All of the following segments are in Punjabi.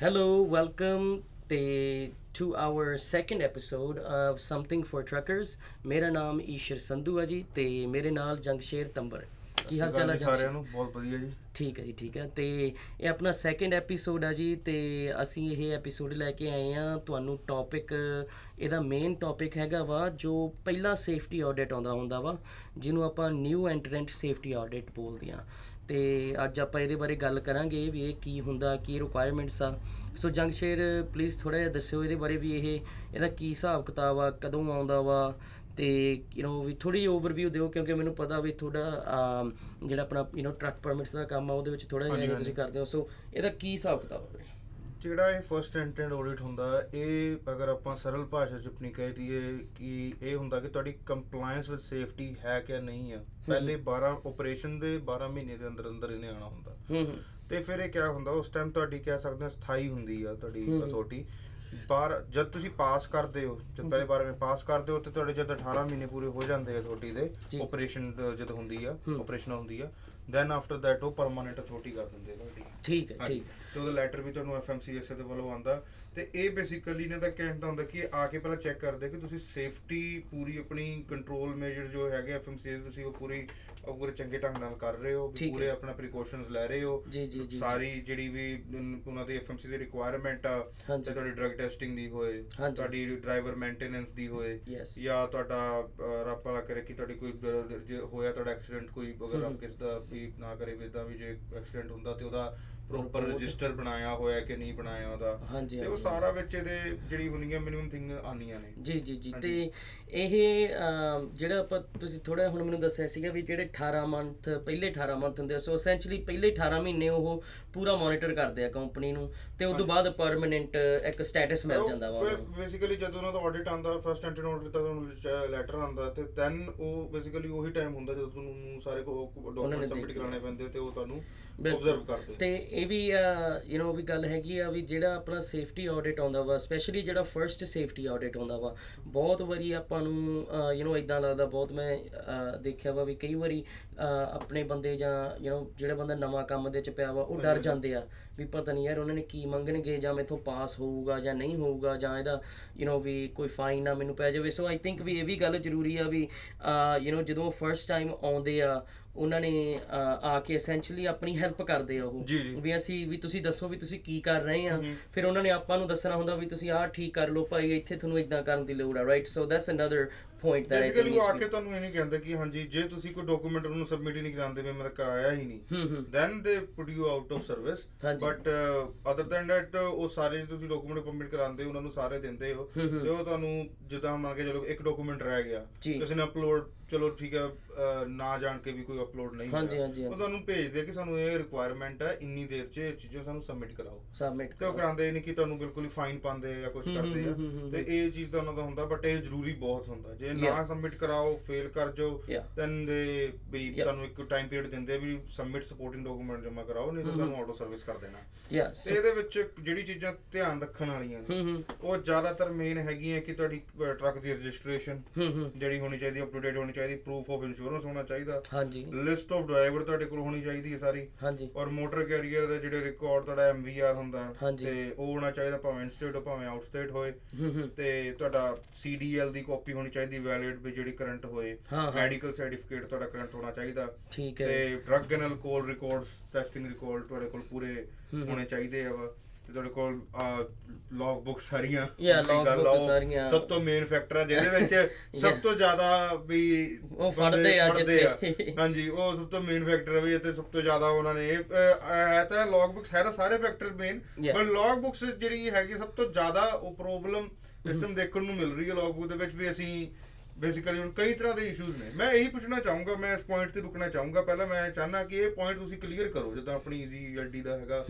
Hello, welcome ਤੇ to our second episode of Something for Truckers ਮੇਰਾ ਨਾਮ ਈਸ਼ਰ ਸੰਧੂ ਹੈ ਜੀ ਤੇ ਮੇਰੇ ਨਾਲ ਜੰਗਸ਼ੇਰ ਤੰਬਰ ਕੀ ਹਾਲ ਚਾਲ ਹੈ ਜੀ ਸਾਰਿਆਂ ਨੂੰ ਬਹੁਤ ਵਧੀਆ ਜੀ। ਠੀਕ ਹੈ ਜੀ ਠੀਕ ਹੈ ਤੇ ਇਹ ਆਪਣਾ ਸੈਕੰਡ ਐਪੀਸੋਡ ਆ ਜੀ ਤੇ ਅਸੀਂ ਇਹ ਐਪੀਸੋਡ ਲੈ ਕੇ ਆਏ ਆ। ਤੁਹਾਨੂੰ ਟੌਪਿਕ ਇਹਦਾ ਮੇਨ ਟੌਪਿਕ ਹੈਗਾ ਵਾ ਜੋ ਪਹਿਲਾ ਸੇਫਟੀ ਆਡਿਟ ਆਉਂਦਾ ਹੁੰਦਾ ਵਾ ਜਿਹਨੂੰ ਆਪਾਂ ਨਿਊ ਐਂਟਰੈਂਟ ਸੇਫਟੀ ਆਡਿਟ ਬੋਲਦੇ ਆ। ਤੇ ਅੱਜ ਆਪਾਂ ਇਹਦੇ ਬਾਰੇ ਗੱਲ ਕਰਾਂਗੇ ਵੀ ਇਹ ਕੀ ਹੁੰਦਾ ਕੀ ਰਿਕੁਆਇਰਮੈਂਟਸ ਆ। ਸੋ ਜੰਗਸ਼ੇਰ ਪਲੀਜ਼ ਥੋੜਾ ਜਿਹਾ ਦੱਸਿਓ ਇਹਦੇ ਬਾਰੇ ਵੀ ਇਹ ਇਹਦਾ ਕੀ ਹਿਸਾਬ ਕਿਤਾਬ ਆ ਕਦੋਂ ਆਉਂਦਾ ਵਾ ਤੇ ਯੂ نو ਵੀ ਥੋੜੀ ਓਵਰਵਿਊ ਦਿਓ ਕਿਉਂਕਿ ਮੈਨੂੰ ਪਤਾ ਵੀ ਥੋੜਾ ਜਿਹੜਾ ਆਪਣਾ ਯੂ نو ਟਰੱਕ ਪਰਮਿਟਸ ਦਾ ਕੰਮ ਆ ਉਹਦੇ ਵਿੱਚ ਥੋੜਾ ਹਾਂਜੀ, ਜਿਹਾ ਤੁਸੀਂ ਕਰਦੇ ਹੋ ਸੋ ਇਹਦਾ ਕੀ ਹਿਸਾਬ ਕਿਤਾਬ ਹੈ ਜਿਹੜਾ ਇਹ ਫਰਸਟ ਐਂਟੈਂਡ ਆਡਿਟ ਹੁੰਦਾ ਇਹ ਅਗਰ ਆਪਾਂ ਸਰਲ ਭਾਸ਼ਾ ਚ ਆਪਣੀ ਕਹਿ ਦਈਏ ਕਿ ਇਹ ਹੁੰਦਾ ਕਿ ਤੁਹਾਡੀ ਕੰਪਲਾਈਂਸ ਵਿਦ ਸੇਫਟੀ ਹੈ ਕਿ ਨਹੀਂ ਆ ਪਹਿਲੇ 12 ਆਪਰੇਸ਼ਨ ਦੇ 12 ਮਹੀਨੇ ਦੇ ਅੰਦਰ ਅੰਦਰ ਇਹਨੇ ਆਣਾ ਹੁੰਦਾ ਹੂੰ ਹੂੰ ਤੇ ਫਿਰ ਇਹ ਕਿਆ ਹੁੰਦਾ ਉਸ ਟਾਈਮ ਤੁਹਾਡੀ ਕਹਿ ਸਕਦੇ ਹਾਂ ਸਥਾਈ ਹੁੰਦੀ ਆ ਤੁਹਾਡੀ ਹਮ। ਅਥਾਰਟੀ ਬਾਰ ਜਦ ਤੁਸੀਂ ਪਾਸ ਕਰਦੇ ਹੋ ਜਦ ਪਹਿਲੇ ਬਾਰ ਵਿੱਚ ਪਾਸ ਕਰਦੇ ਹੋ ਤੇ ਤੁਹਾਡੇ ਜਦ 18 ਮਹੀਨੇ ਪੂਰੇ ਹੋ ਜਾਂਦੇ ਆ ਅਥਾਰਟੀ ਦੇ। ਆਪਰੇਸ਼ਨ ਜਦ ਹੁੰਦੀ ਆ। ਆਪਰੇਸ਼ਨ ਹੁੰਦੀ ਆ ਦੈਨ ਆਫਟਰ ਦੈਟ ਉਹ ਪਰਮਾਨੈਂਟ ਅਥਾਰਟੀ ਕਰ ਦਿੰਦੇ ਆ ਤੁਹਾਡੀ ਠੀਕ ਹੈ। ਠੀਕ ਤੇ ਉਹਦਾ ਲੈਟਰ ਵੀ ਤੁਹਾਨੂੰ ਐਫਐਮਸੀਐਸ ਦੇ ਵੱਲੋਂ ਆਂਦਾ ਤੇ ਇਹ ਬੇਸਿਕਲੀ ਨੇ ਤਾਂ ਕਹਿਣ ਦਾ ਹੁੰਦਾ ਕਿ ਆ ਕੇ ਪਹਿਲਾਂ ਚੈੱਕ ਕਰਦੇ ਕਿ ਤੁਸੀਂ ਸੇਫਟੀ ਪੂਰੀ ਆਪਣੀ ਕੰਟਰੋਲ ਮੇਜਰ ਜੋ ਹੈਗੇ ਐਫਐਮਸੀਐਸ ਤੁਸੀਂ ਉਹ ਪੂਰੀ ਉਹ ਪੂਰੇ ਚੰਗੇ ਢੰਗ ਨਾਲ ਕਰ ਰਹੇ ਹੋ ਵੀ ਠੀਕ ਹੈ। ਪੂਰੇ ਆਪਣਾ ਪ੍ਰੀਕਾਸ਼ਨਸ ਲੈ ਰਹੇ ਹੋ ਜੀ ਜੀ ਜੀ ਸਾਰੀ ਜਿਹੜੀ ਵੀ ਉਨ- ਉਹਨਾਂ ਦੀ ਐਫਐਮਸੀ ਦੀ ਰਿਕੁਆਇਰਮੈਂਟ ਆ ਹਾਂਜੀ। ਤੇ ਤੁਹਾਡੀ ਡਰਗ ਟੈਸਟਿੰਗ ਦੀ ਹੋਏ ਹਾਂਜੀ। ਤੁਹਾਡੀ ਡਰਾਈਵਰ ਮੇਨਟੇਨੈਂਸ ਦੀ ਹੋਏ Yes. ਜਾਂ ਤੁਹਾਡਾ ਅਹ, ਰੱਬ ਭਲਾ ਕਰੇ ਕਿ ਤੁਹਾਡੀ ਕੋਈ ਬ- ਜੇ ਹੋਇਆ ਤੁਹਾਡਾ ਐਕਸੀਡੈਂਟ ਕੋਈ ਅਗਰ ਹਮ। ਆਪ ਕਿਸ ਦਾ ਵੀ ਨਾ ਕਰੇ ਵੀ ਇਦਾਂ ਵੀ ਜੇ ਐਕਸੀਡੈਂਟ ਹੁੰਦਾ ਤੇ ਉਹਦਾ ਪ੍ਰੋਪਰ Report। ਰਜਿਸਟਰ ਬਣਾਇਆ ਹੋਇਆ ਕਿ ਨਹੀਂ ਬਣਾਇਆ ਉਹਦਾ ਹਾਂਜੀ, ਤੇ ਉਹ ਹਾਂਜੀ। ਸਾਰਾ ਵਿੱਚ ਇਹਦੇ ਜਿਹੜੀ ਹੁੰਦੀਆਂ ਮਿਨੀਮਮ ਥਿੰਗ ਆਨੀਆਂ ਨੇ ਜੀ ਜੀ ਜੀ। ਤੇ ਇਹ ਅਮ, ਜਿਹੜਾ ਆਪਾਂ ਤੁਸੀਂ ਥੋੜਾ ਹੁਣ ਮੈਨੂੰ ਦੱਸਿਆ ਸੀਗਾ ਵੀ ਜਿਹੜੇ 18 ਮੰਥ ਪਹਿਲੇ 18 ਮੰਥ ਹੁੰਦੇ ਆ ਸੋ ਐਸੈਂਸ਼ਲੀ ਪਹਿਲੇ 18 ਮਹੀਨੇ ਉਹ ਪੂਰਾ ਮੋਨੀਟਰ ਕਰਦੇ ਆ ਕੰਪਨੀ ਨੂੰ ਤੇ ਉਸ ਤੋਂ ਬਾਅਦ ਪਰਮਨੈਂਟ ਇੱਕ ਸਟੇਟਸ ਮਿਲ ਜਾਂਦਾ ਵਾ ਉਹਨਾਂ ਨੂੰ ਬੇਸਿਕਲੀ ਜਦੋਂ ਉਹਨਾਂ ਦਾ ਆਡਿਟ ਆਂਦਾ ਫਸਟ ਐਂਟਰੀ ਆਡਿਟ ਦਾ ਤੁਹਾਨੂੰ ਲੈਟਰ ਆਂਦਾ ਤੇ ਦੈਨ ਉਹ ਬੇਸਿਕਲੀ ਉਹੀ ਟਾਈਮ ਹੁੰਦਾ ਜਦੋਂ ਤੁਹਾਨੂੰ ਸਾਰੇ ਕੋ ਉਹਨਾਂ ਨੇ ਡਾਕੂਮੈਂਟ ਸਬਮਿਟ ਦੇਖਣੇ। ਕਰਾਉਣੇ ਪੈਂਦੇ ਤੇ ਉਹ ਤੁਹਾਨੂੰ ਬਿਲਕੁਲ। ਆਬਜ਼ਰਵ ਕਰਦੇ ਤੇ ਇਹ ਵੀ ਯੂ نو ਵੀ ਗੱਲ ਹੈਗੀ ਆ ਵੀ ਜਿਹੜਾ ਆਪਣਾ ਸੇਫਟੀ ਆਡਿਟ ਆਉਂਦਾ ਵਾ ਸਪੈਸ਼ਲੀ ਜਿਹੜਾ ਫਰਸਟ ਸੇਫਟੀ ਆਡਿਟ ਆਉਂਦਾ ਵਾ ਬਹੁਤ ਵਾਰੀ ਆਪਾਂ ਨੂੰ ਯੂ نو ਇਦਾਂ ਲੱਗਦਾ ਬਹੁਤ ਮੈਂ ਅਹ, ਦੇਖਿਆ ਵਾ ਵੀ ਕਈ ਵਾਰੀ ਅਹ, ਆਪਣੇ ਬੰਦੇ ਜਾਂ ਯੂ نو ਜਿਹੜਾ ਬੰਦਾ ਨਵਾਂ ਕੰਮ ਦੇ ਚ ਪਿਆ ਵਾ ਉਹ ਡਰ ਹਾਂਜੀ। ਜਾਂਦੇ ਆ ਵੀ ਪਤਾ ਨਹੀਂ ਯਾਰ ਉਹਨਾਂ ਨੇ ਕੀ ਮੰਗਣਗੇ ਜਾਂ ਮੈਥੋਂ ਪਾਸ ਹੋਊਗਾ ਜਾਂ ਨਹੀਂ ਹੋਊਗਾ ਜਾਂ ਇਹਦਾ ਯੂ نو ਵੀ ਕੋਈ ਫਾਈਨ ਨਾ ਮੈਨੂੰ ਪੈ ਜਾਵੇ ਸੋ ਆਈ ਥਿੰਕ ਵੀ ਇਹ ਵੀ ਗੱਲ ਜ਼ਰੂਰੀ ਆ ਵੀ ਯੂ نو ਜਦੋਂ ਫਰਸਟ ਟਾਈਮ ਆਉਂਦੇ ਆ ਉਹਨਾਂ ਨੇ ਅਹ, ਆ ਕੇ ਐਸੈਂਸ਼ਲੀ ਆਪਣੀ ਹੈਲਪ ਕਰਦੇ ਆ ਉਹ ਜੀ, ਜੀ। ਵੀ ਅਸੀਂ ਵੀ ਤੁਸੀਂ ਦੱਸੋ ਵੀ ਤੁਸੀਂ ਕੀ ਕਰ ਰਹੇ ਆ ਹਮ। ਫਿਰ ਉਹਨਾਂ ਨੇ ਆਪਾਂ ਨੂੰ ਦੱਸਣਾ ਹੁੰਦਾ ਵੀ ਤੁਸੀਂ ਆਹ ਠੀਕ ਕਰ ਲਓ ਭਾਈ ਇੱਥੇ ਤੁਹਾਨੂੰ ਇਦਾਂ ਕਰਨ ਦੀ ਲੋੜ ਆ right so that's another point that basically ਉਹ ਆ ਕੇ ਤੁਹਾਨੂੰ ਇਹ ਨਹੀਂ ਕਹਿੰਦੇ ਕਿ ਹਾਂਜੀ ਜੇ ਤੁਸੀਂ ਕੋਈ ਡਾਕੂਮੈਂਟ ਉਹਨੂੰ ਸਬਮਿਟ ਹੀ ਨਹੀਂ ਕਰਾਉਂਦੇ ਵੀ ਮੈਂ ਤਾਂ ਕਰਾਇਆ ਹੀ ਨਹੀਂ ਹੂੰ ਹੂੰ then they put you out of service ਹਾਂਜੀ। ਬਟ ਅਦਰ ਦੈਨ ਦੈਟ ਉਹ ਸਾਰੇ ਤੁਸੀਂ ਡਾਕੂਮੈਂਟ ਕੰਪਲੀਟ ਕਰਾਉਂਦੇ ਉਹਨਾਂ ਨੂੰ ਸਾਰੇ ਦਿੰਦੇ ਹੋ ਹਮ, ਹਮ। ਤੇ ਉਹ ਤੁਹਾਨੂੰ ਜਿੱਦਾਂ ਮੰਨ ਕੇ ਚਲੋ ਇੱਕ ਡਾਕੂਮੈਂਟ ਰਹਿ ਗਿਆ ਜੀ। ਕਿਸੇ ਨੇ ਅਪਲੋਡ ਚਲੋ ਠੀਕ ਹੈ ਅਹ, ਨਾ ਜਾਣ ਕੇ ਵੀ ਕੋਈ ਅਪਲੋਡ ਨਹੀਂ ਹਾਂਜੀ, ਹੋਇਆ। ਹਾਂਜੀ, ਉਹ ਹਾਂਜੀ। ਤੁਹਾਨੂੰ ਭੇਜਦੇ ਕਿ ਸਾਨੂੰ ਇਹ ਰਿਕੁਆਇਰਮੈਂਟ ਹੈ ਇੰਨੀ ਦੇਰ 'ਚ ਇਹ ਚੀਜ਼ਾਂ ਸਾਨੂੰ ਸਬਮਿਟ ਕਰਾਓ ਸਬਮਿਟ ਤੇ ਉਹ ਕਰਾਉਂਦੇ ਨਹੀਂ ਕਿ ਤੁਹਾਨੂੰ ਬਿਲਕੁਲ ਹੀ ਫਾਈਨ ਪਾਉਂਦੇ ਆ ਜਾਂ ਕੁਝ ਹਮ, ਕਰਦੇ ਆ ਹਮ, ਹਮ, ਹਮ, ਤੇ ਇਹ ਚੀਜ਼ ਤਾਂ ਉਹਨਾਂ ਦਾ ਹੁੰਦਾ ਬਟ ਇਹ ਜ਼ਰੂਰੀ ਬਹੁਤ ਹੁੰਦਾ ਜੇ ਨਾ Yeah. ਸਬਮਿਟ ਕਰਾਓ ਫੇਲ ਕਰ ਜਾਓ. ਦੈਨ ਦੇ ਵੀ. ਤੁਹਾਨੂੰ ਇੱਕ ਟਾਈਮ ਪੀਰੀਅਡ ਦਿੰਦੇ ਵੀ ਸਬਮਿਟ ਸਪੋਰਟਿੰਗ ਡਾਕੂਮੈਂਟ ਜਮ੍ਹਾਂ ਕਰਾਓ ਨਹੀਂ ਤਾਂ ਹਮ, ਤੁਹਾਨੂੰ ਆਟੋ ਸਰਵਿਸ ਕਰ ਦੇਣਾ। ਯੈਸ ਇਹਦੇ ਵਿੱਚ ਜਿਹੜੀ ਚੀਜ਼ਾਂ ਧਿਆਨ ਰੱਖਣ ਵਾਲੀਆਂ ਨੇ ਹੂੰ ਉਹ ਜ਼ਿਆਦਾਤਰ ਮੇਨ ਹੈਗੀਆਂ ਕਿ ਤੁਹਾਡੀ ਟਰੱਕ ਦੀ ਰਜਿਸਟ੍ਰੇਸ਼ਨ ਹੂੰ ਜਿਹੜੀ ਹੋਣੀ ਚਾਹੀਦੀ ਅਪ ਟੂ ਡੇਟ ਹੋਣੀ ਚਾਹੀਦੀ ਪ੍ਰੂਫ ਆਫ ਇੰਸ਼ੋਰੈਂਸ ਹੋਣਾ ਚਾਹੀਦਾ। ਹਾਂਜੀ। ਲਿਸਟ ਆਫ ਡਰਾਈਵਰ ਤੁਹਾਡੇ ਕੋਲ ਹੋਣੀ ਚਾਹੀਦੀ ਹੈ ਸਾਰੀ। ਹਾਂਜੀ। ਔਰ ਮੋਟਰ ਕੈਰੀਅਰ ਦੇ ਜਿਹੜੇ ਰਿਕਾਰਡ ਤੁਹਾਡਾ ਐਮਵੀਆਰ ਹੁੰਦਾ। ਤੇ ਉਹ ਹੋਣਾ ਚਾਹੀਦਾ ਭਾਵੇਂ ਇਨਸਟੇਟ ਹੋ ਭਾਵੇਂ ਆਊਟਸਟੇਟ ਹੋਏ ਹੂੰ ਹੂੰ ਤੇ ਤੁਹਾਡਾ ਸੀਡੀਐਲ ਦੀ ਕਾਪੀ ਹੋਣੀ ਚਾਹੀਦੀ ਵੈਲਿਡ ਵੀ ਜਿਹੜੀ ਕਰੰਟ ਹੋਏ। ਮੈਡੀਕਲ ਸਰਟੀਫਿਕੇਟ ਤੁਹਾਡਾ ਕਰੰਟ ਹੋਣਾ ਚਾਹੀਦਾ ਠੀਕ ਹੈ ਤੇ drug and alcohol records testing record ਤੁਹਾਡੇ ਕੋਲ ਪੂਰੇ। ਹੋਣੇ ਚਾਹੀਦੇ ਆ ਵਾ ਤੇ ਤੁਹਾਡੇ ਕੋਲ ਲੌਗ ਬੁੱਕ ਸਾਰੀਆਂ ਆ book ਉਹ ਸਾਰੀਆਂ। ਸਭ ਤੋਂ ਮੇਨ ਫੈਕਟਰ ਆ ਜਿਹਦੇ ਵਿੱਚ ਸਭ. ਤੋਂ ਜ਼ਿਆਦਾ ਵੀ ਉਹ ਫੜਦੇ ਆ। ਜਿੱਥੇ। ਹਾਂਜੀ ਉਹ ਸਭ ਤੋਂ ਮੇਨ ਫੈਕਟਰ ਹੈ ਵੀ ਇੱਥੇ ਸਭ ਤੋਂ ਜ਼ਿਆਦਾ ਉਹਨਾਂ ਨੇ ਹੈ ਤਾਂ ਲੌਗ ਬੁੱਕਸ ਹੈ ਤਾਂ ਸਾਰੇ ਫੈਕਟਰ ਮੇਨ. ਪਰ ਲੌਗ ਬੁੱਕਸ ਜਿਹੜੀ ਹੈਗੀ ਸਭ ਤੋਂ ਜ਼ਿਆਦਾ ਉਹ ਪ੍ਰੋਬਲਮ ਸਿਸਟਮ ਦੇਖਣ ਨੂੰ ਮਿਲ ਰਹੀ ਹੈ ਲੌਗ ਬੁੱਕ ਦੇ ਵਿੱਚ ਵੀ ਅਸੀਂ ਬੇਸਿਕਲੀ ਹੁਣ ਕਈ ਤਰ੍ਹਾਂ ਦੇ ਇਸ਼ੂਜ਼ ਨੇ। ਮੈਂ ਇਹੀ ਪੁੱਛਣਾ ਚਾਹੂੰਗਾ ਮੈਂ ਇਸ ਪੁਆਇੰਟ ਤੇ ਰੁਕਣਾ ਚਾਹੂੰਗਾ। ਪਹਿਲਾਂ ਮੈਂ ਚਾਹਨਾ ਕਿ ਇਹ ਪੁਆਇੰਟ ਤੁਸੀਂ ਕਲੀਅਰ ਕਰੋ ਜਿੱਦਾਂ ਆਪਣੀ ਈਜ਼ੀ ਐਲਡੀ ਦਾ ਹੈਗਾ।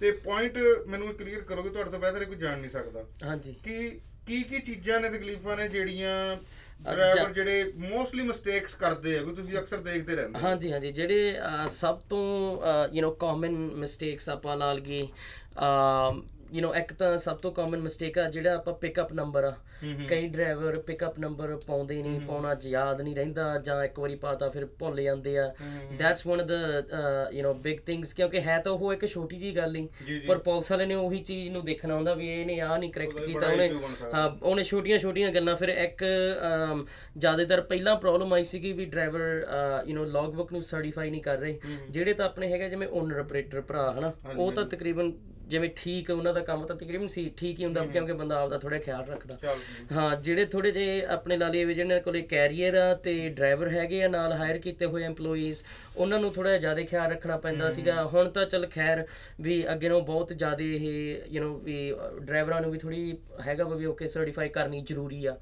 ਤੇ ਪੁਆਇੰਟ ਮੈਨੂੰ ਕਲੀਅਰ ਕਰੋਗੇ ਤੁਹਾਡੇ ਤੋਂ ਬਿਹਤਰ ਕੋਈ ਜਾਣ ਨਹੀਂ ਸਕਦਾ। ਹਾਂਜੀ। ਕਿ ਕੀ ਕੀ ਚੀਜ਼ਾਂ ਨੇ ਤਕਲੀਫਾਂ ਨੇ ਜਿਹੜੀਆਂ। ਡਰਾਈਵਰ ਜਿਹੜੇ ਮੋਸਟਲੀ ਮਿਸਟੇਕਸ ਕਰਦੇ ਆ ਵੀ ਤੁਸੀਂ ਅਕਸਰ ਦੇਖਦੇ ਰਹਿੰਦੇ। ਹਾਂਜੀ ਹਾਂਜੀ। ਜਿਹੜੇ ਸਭ ਤੋਂ ਯੂ نو ਕਾਮਨ ਮਿਸਟੇਕਸ ਆਪਾਂ ਲਾ ਲਈਏ ਯੂ نو ਇੱਕ ਤਾਂ ਸਭ ਤੋਂ ਕਾਮਨ ਮਿਸਟੇਕ ਆ ਜਿਹੜਾ ਆਪਾਂ ਪਿਕਅਪ ਨੰਬਰ ਆ ਕਈ ਡਰਾਈਵਰ ਪਿਕਅਪ ਨੰਬਰ ਪਾਉਂਦੇ ਨਹੀਂ ਪਾਉਣਾ ਯਾਦ ਨਹੀਂ ਰਹਿੰਦਾ ਜਾਂ ਇੱਕ ਵਾਰੀ ਪਾਤਾ ਫਿਰ ਭੁੱਲ ਜਾਂਦੇ ਆ that's one of the you know big things ਕਿਉਂਕਿ ਹੈ ਤਾਂ ਉਹ ਇੱਕ ਛੋਟੀ ਜੀ ਗੱਲ ਹੀ ਜੀ, ਜੀ। ਪਰ ਪੁਲਿਸ ਵਾਲੇ ਨੇ ਉਹੀ ਚੀਜ਼ ਨੂੰ ਦੇਖਣਾ ਹੁੰਦਾ ਵੀ ਇਹਨੇ ਆ ਨਹੀਂ ਕਰੈਕਟ ਉਹਦਾ ਕੀਤਾ ਬੜਾ ਉਹਨੇ issue ਬਣ ਸਕਦਾ। ਹਾਂ ਉਹਨੇ ਛੋਟੀਆਂ ਛੋਟੀਆਂ ਗੱਲਾਂ ਫਿਰ ਇੱਕ ਅਮ, ਜ਼ਿਆਦਾਤਰ ਪਹਿਲਾਂ ਪ੍ਰੋਬਲਮ ਆਈ ਸੀਗੀ ਵੀ ਡਰਾਈਵਰ ਯੂ نو ਲੌਗਬੁੱਕ ਨੂੰ ਸਰਟੀਫਾਈ ਨਹੀਂ ਕਰ ਰਹੇ ਜਿਹੜੇ ਤਾਂ ਆਪਣੇ ਹੈਗੇ ਜਿਵੇਂ ਓਨਰ ਆਪਰੇਟਰ ਭਰਾ ਹਨਾ ਉਹ ਤਾਂ ਤਕਰੀਬਨ ਜਿਵੇਂ ਠੀਕ ਉਹਨਾਂ ਦਾ ਕੰਮ ਤਾਂ ਤਕਰੀਬਨ ਸੀ ਠੀਕ ਹੀ ਹੁੰਦਾ ਕਿਉਂਕਿ ਬੰਦਾ ਆਪਦਾ ਥੋੜਾ ਖਿਆਲ ਰੱਖਦਾ। ਹਾਂ ਜਿਹੜੇ ਥੋੜੇ ਜੇ ਆਪਣੇ ਲਾ ਲਈਏ ਵੀ ਜਿਹਨਾਂ ਕੋਲੇ ਕੈਰੀਅਰ ਆ ਤੇ ਡਰਾਈਵਰ ਹੈਗੇ ਆ ਨਾਲ ਹਾਇਰ ਕੀਤੇ ਹੋਏ EMPLOYEES ਉਹਨਾਂ ਨੂੰ ਥੋੜਾ ਜ਼ਿਆਦਾ ਖਿਆਲ ਰੱਖਣਾ ਪੈਂਦਾ ਸੀਗਾ। ਹੁਣ ਤਾਂ ਚਲ ਖੈਰ ਵੀ ਅੱਗੇ ਨੂੰ ਬਹੁਤ ਜ਼ਿਆਦਾ ਇਹ ਯੂ نو ਵੀ ਡਰਾਈਵਰਾਂ ਨੂੰ ਵੀ ਥੋੜੀ ਹੈਗਾ ਵਾ ਓਕੇ ਸਰਟੀਫਾਈ ਕਰਨੀ ਜ਼ਰੂਰੀ ਆ।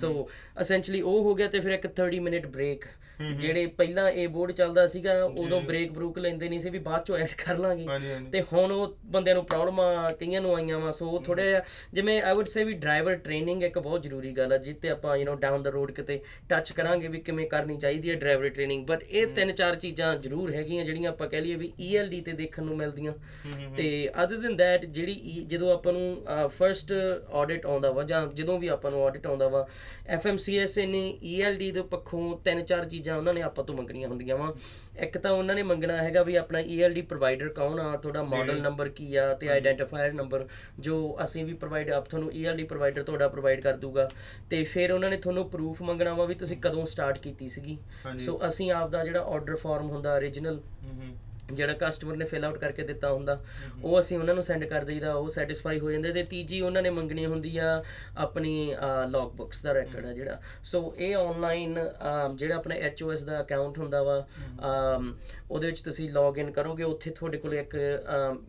ਸੋ ਅਸੈਂਸ਼ਲੀ ਉਹ ਹੋ ਗਿਆ ਤੇ ਫਿਰ ਇੱਕ 30 ਮਿੰਟ ਬ੍ਰੇਕ ਜਿਹੜੇ ਪਹਿਲਾਂ ਇਹ ਬੋਰਡ ਚੱਲਦਾ ਸੀਗਾ ਉਦੋਂ ਬ੍ਰੇਕ ਬਰੂਕ ਲੈਂਦੇ ਨਹੀਂ ਸੀ ਵੀ ਬਾਅਦ ਚੋਂ ਐਡ ਕਰ ਲਾਂਗੇ। ਤੇ ਹੁਣ ਉਹ ਬੰਦਿਆਂ ਨੂੰ ਪ੍ਰੋਬਲਮਾਂ ਕਈਆਂ ਨੂੰ ਆਈਆਂ ਵਾ ਸੋ ਥੋੜਾ ਜਿਵੇਂ ਆਈ ਊਡ ਸੇ ਵੀ ਡਰਾਈਵਰ ਟ੍ਰੇਨਿੰਗ ਇੱਕ ਬਹੁਤ ਜ਼ਰੂਰੀ ਗੱਲ ਆ ਜਿੱਤੇ ਆਪਾਂ you know down the road ਕਿਤੇ ਟੱਚ ਕਰਾਂਗੇ ਵੀ ਕਿਵੇਂ ਕਰਨੀ ਚਾਹੀਦੀ ਹੈ ਡਰਾਈਵਰ ਟ੍ਰੇਨਿੰਗ ਬਟ ਇਹ ਤਿੰਨ ਚਾਰ ਚੀਜ਼ਾਂ ਜ਼ਰੂਰ ਹੈਗੀਆਂ ਜਿਹੜੀਆਂ ਆਪਾਂ ਕਹਿ ਲਈਏ ਵੀ ELD ਤੇ ਦੇਖਣ ਨੂੰ ਮਿਲਦੀਆਂ। ਤੇ ਅਦਰ ਦੈਨ ਦੈਟ ਜਿਹੜੀ E- ਜਦੋਂ ਆਪਾਂ ਨੂੰ ਫਰਸਟ ਆਡਿਟ ਆਉਂਦਾ ਵਾ ਜਾਂ ਜਦੋਂ ਵੀ ਆਪਾਂ ਨੂੰ ਆਡਿਟ ਆਉਂਦਾ ਵਾ FMCSA ਨੇ ELD ਦੇ ਪੱਖੋਂ ਤਿੰਨ ਚਾਰ ਚੀਜ਼ਾਂ ਉਹਨਾਂ ਨੇ ਆਪਾਂ ਤੋਂ ਮੰਗਣੀਆਂ ਹੁੰਦੀਆਂ ਵਾ। ਇੱਕ ਤਾਂ ਉਹਨਾਂ ਨੇ ਮੰਗਣਾ ਹੈਗਾ ਵੀ ਆਪਣਾ ELD ਪ੍ਰੋਵਾਈਡਰ ਕੌਣ ਆ ਤੁਹਾਡਾ ਮਾਡਲ ਨੰਬਰ ਕੀ ਆ ਤੇ ਆਈਡੈਂਟੀਫਾਇਰ ਨੰਬਰ ਜੋ ਅਸੀਂ ਵੀ ਪ੍ਰੋਵਾਈਡ ਆਪ ਤੁਹਾਨੂੰ ELD ਪ੍ਰੋਵਾਈਡਰ ਤੁਹਾਡਾ ਪ੍ਰੋਵਾਈਡ ਕਰ ਦੂਗਾ। ਤੇ ਫਿਰ ਉਹਨਾਂ ਨੇ ਤੁਹਾਨੂੰ ਪ੍ਰੂਫ ਮੰਗਣਾ ਵਾ ਵੀ ਤੁਸੀਂ ਕਦੋਂ ਸਟਾਰਟ ਕੀਤੀ ਸੀਗੀ। ਸੋ ਅਸੀਂ ਆਪ ਦਾ ਜਿਹੜਾ ਆਰਡਰ ਫਾਰਮ ਹੁੰਦਾ origignal ਹੂੰ ਹੂੰ। ਜਿਹੜਾ ਕਸਟਮਰ ਨੇ ਫਿਲ ਆਊਟ ਕਰਕੇ ਦਿੱਤਾ ਹੁੰਦਾ ਉਹ ਅਸੀਂ ਉਹਨਾਂ ਨੂੰ ਸੈਂਡ ਕਰ ਦਈਦਾ ਉਹ ਸੈਟੀਸਫਾਈ ਹੋ ਜਾਂਦੇ ਤੇ ਤੀਜੀ ਉਹਨਾਂ ਨੇ ਮੰਗਣੀ ਹੁੰਦੀ ਆ ਆਪਣੀ ਲੌਗ ਬੁੱਕਸ ਦਾ ਰੈਕੋਰਡ ਆ ਜਿਹੜਾ। ਸੋ ਇਹ ਆਨਲਾਈਨ ਜਿਹੜਾ ਆਪਣਾ HOS ਦਾ ਅਕਾਊਂਟ ਹੁੰਦਾ ਵਾ ਉਹਦੇ ਵਿੱਚ ਤੁਸੀਂ ਲੌਗਇਨ ਕਰੋਗੇ ਉੱਥੇ ਤੁਹਾਡੇ ਕੋਲ ਇੱਕ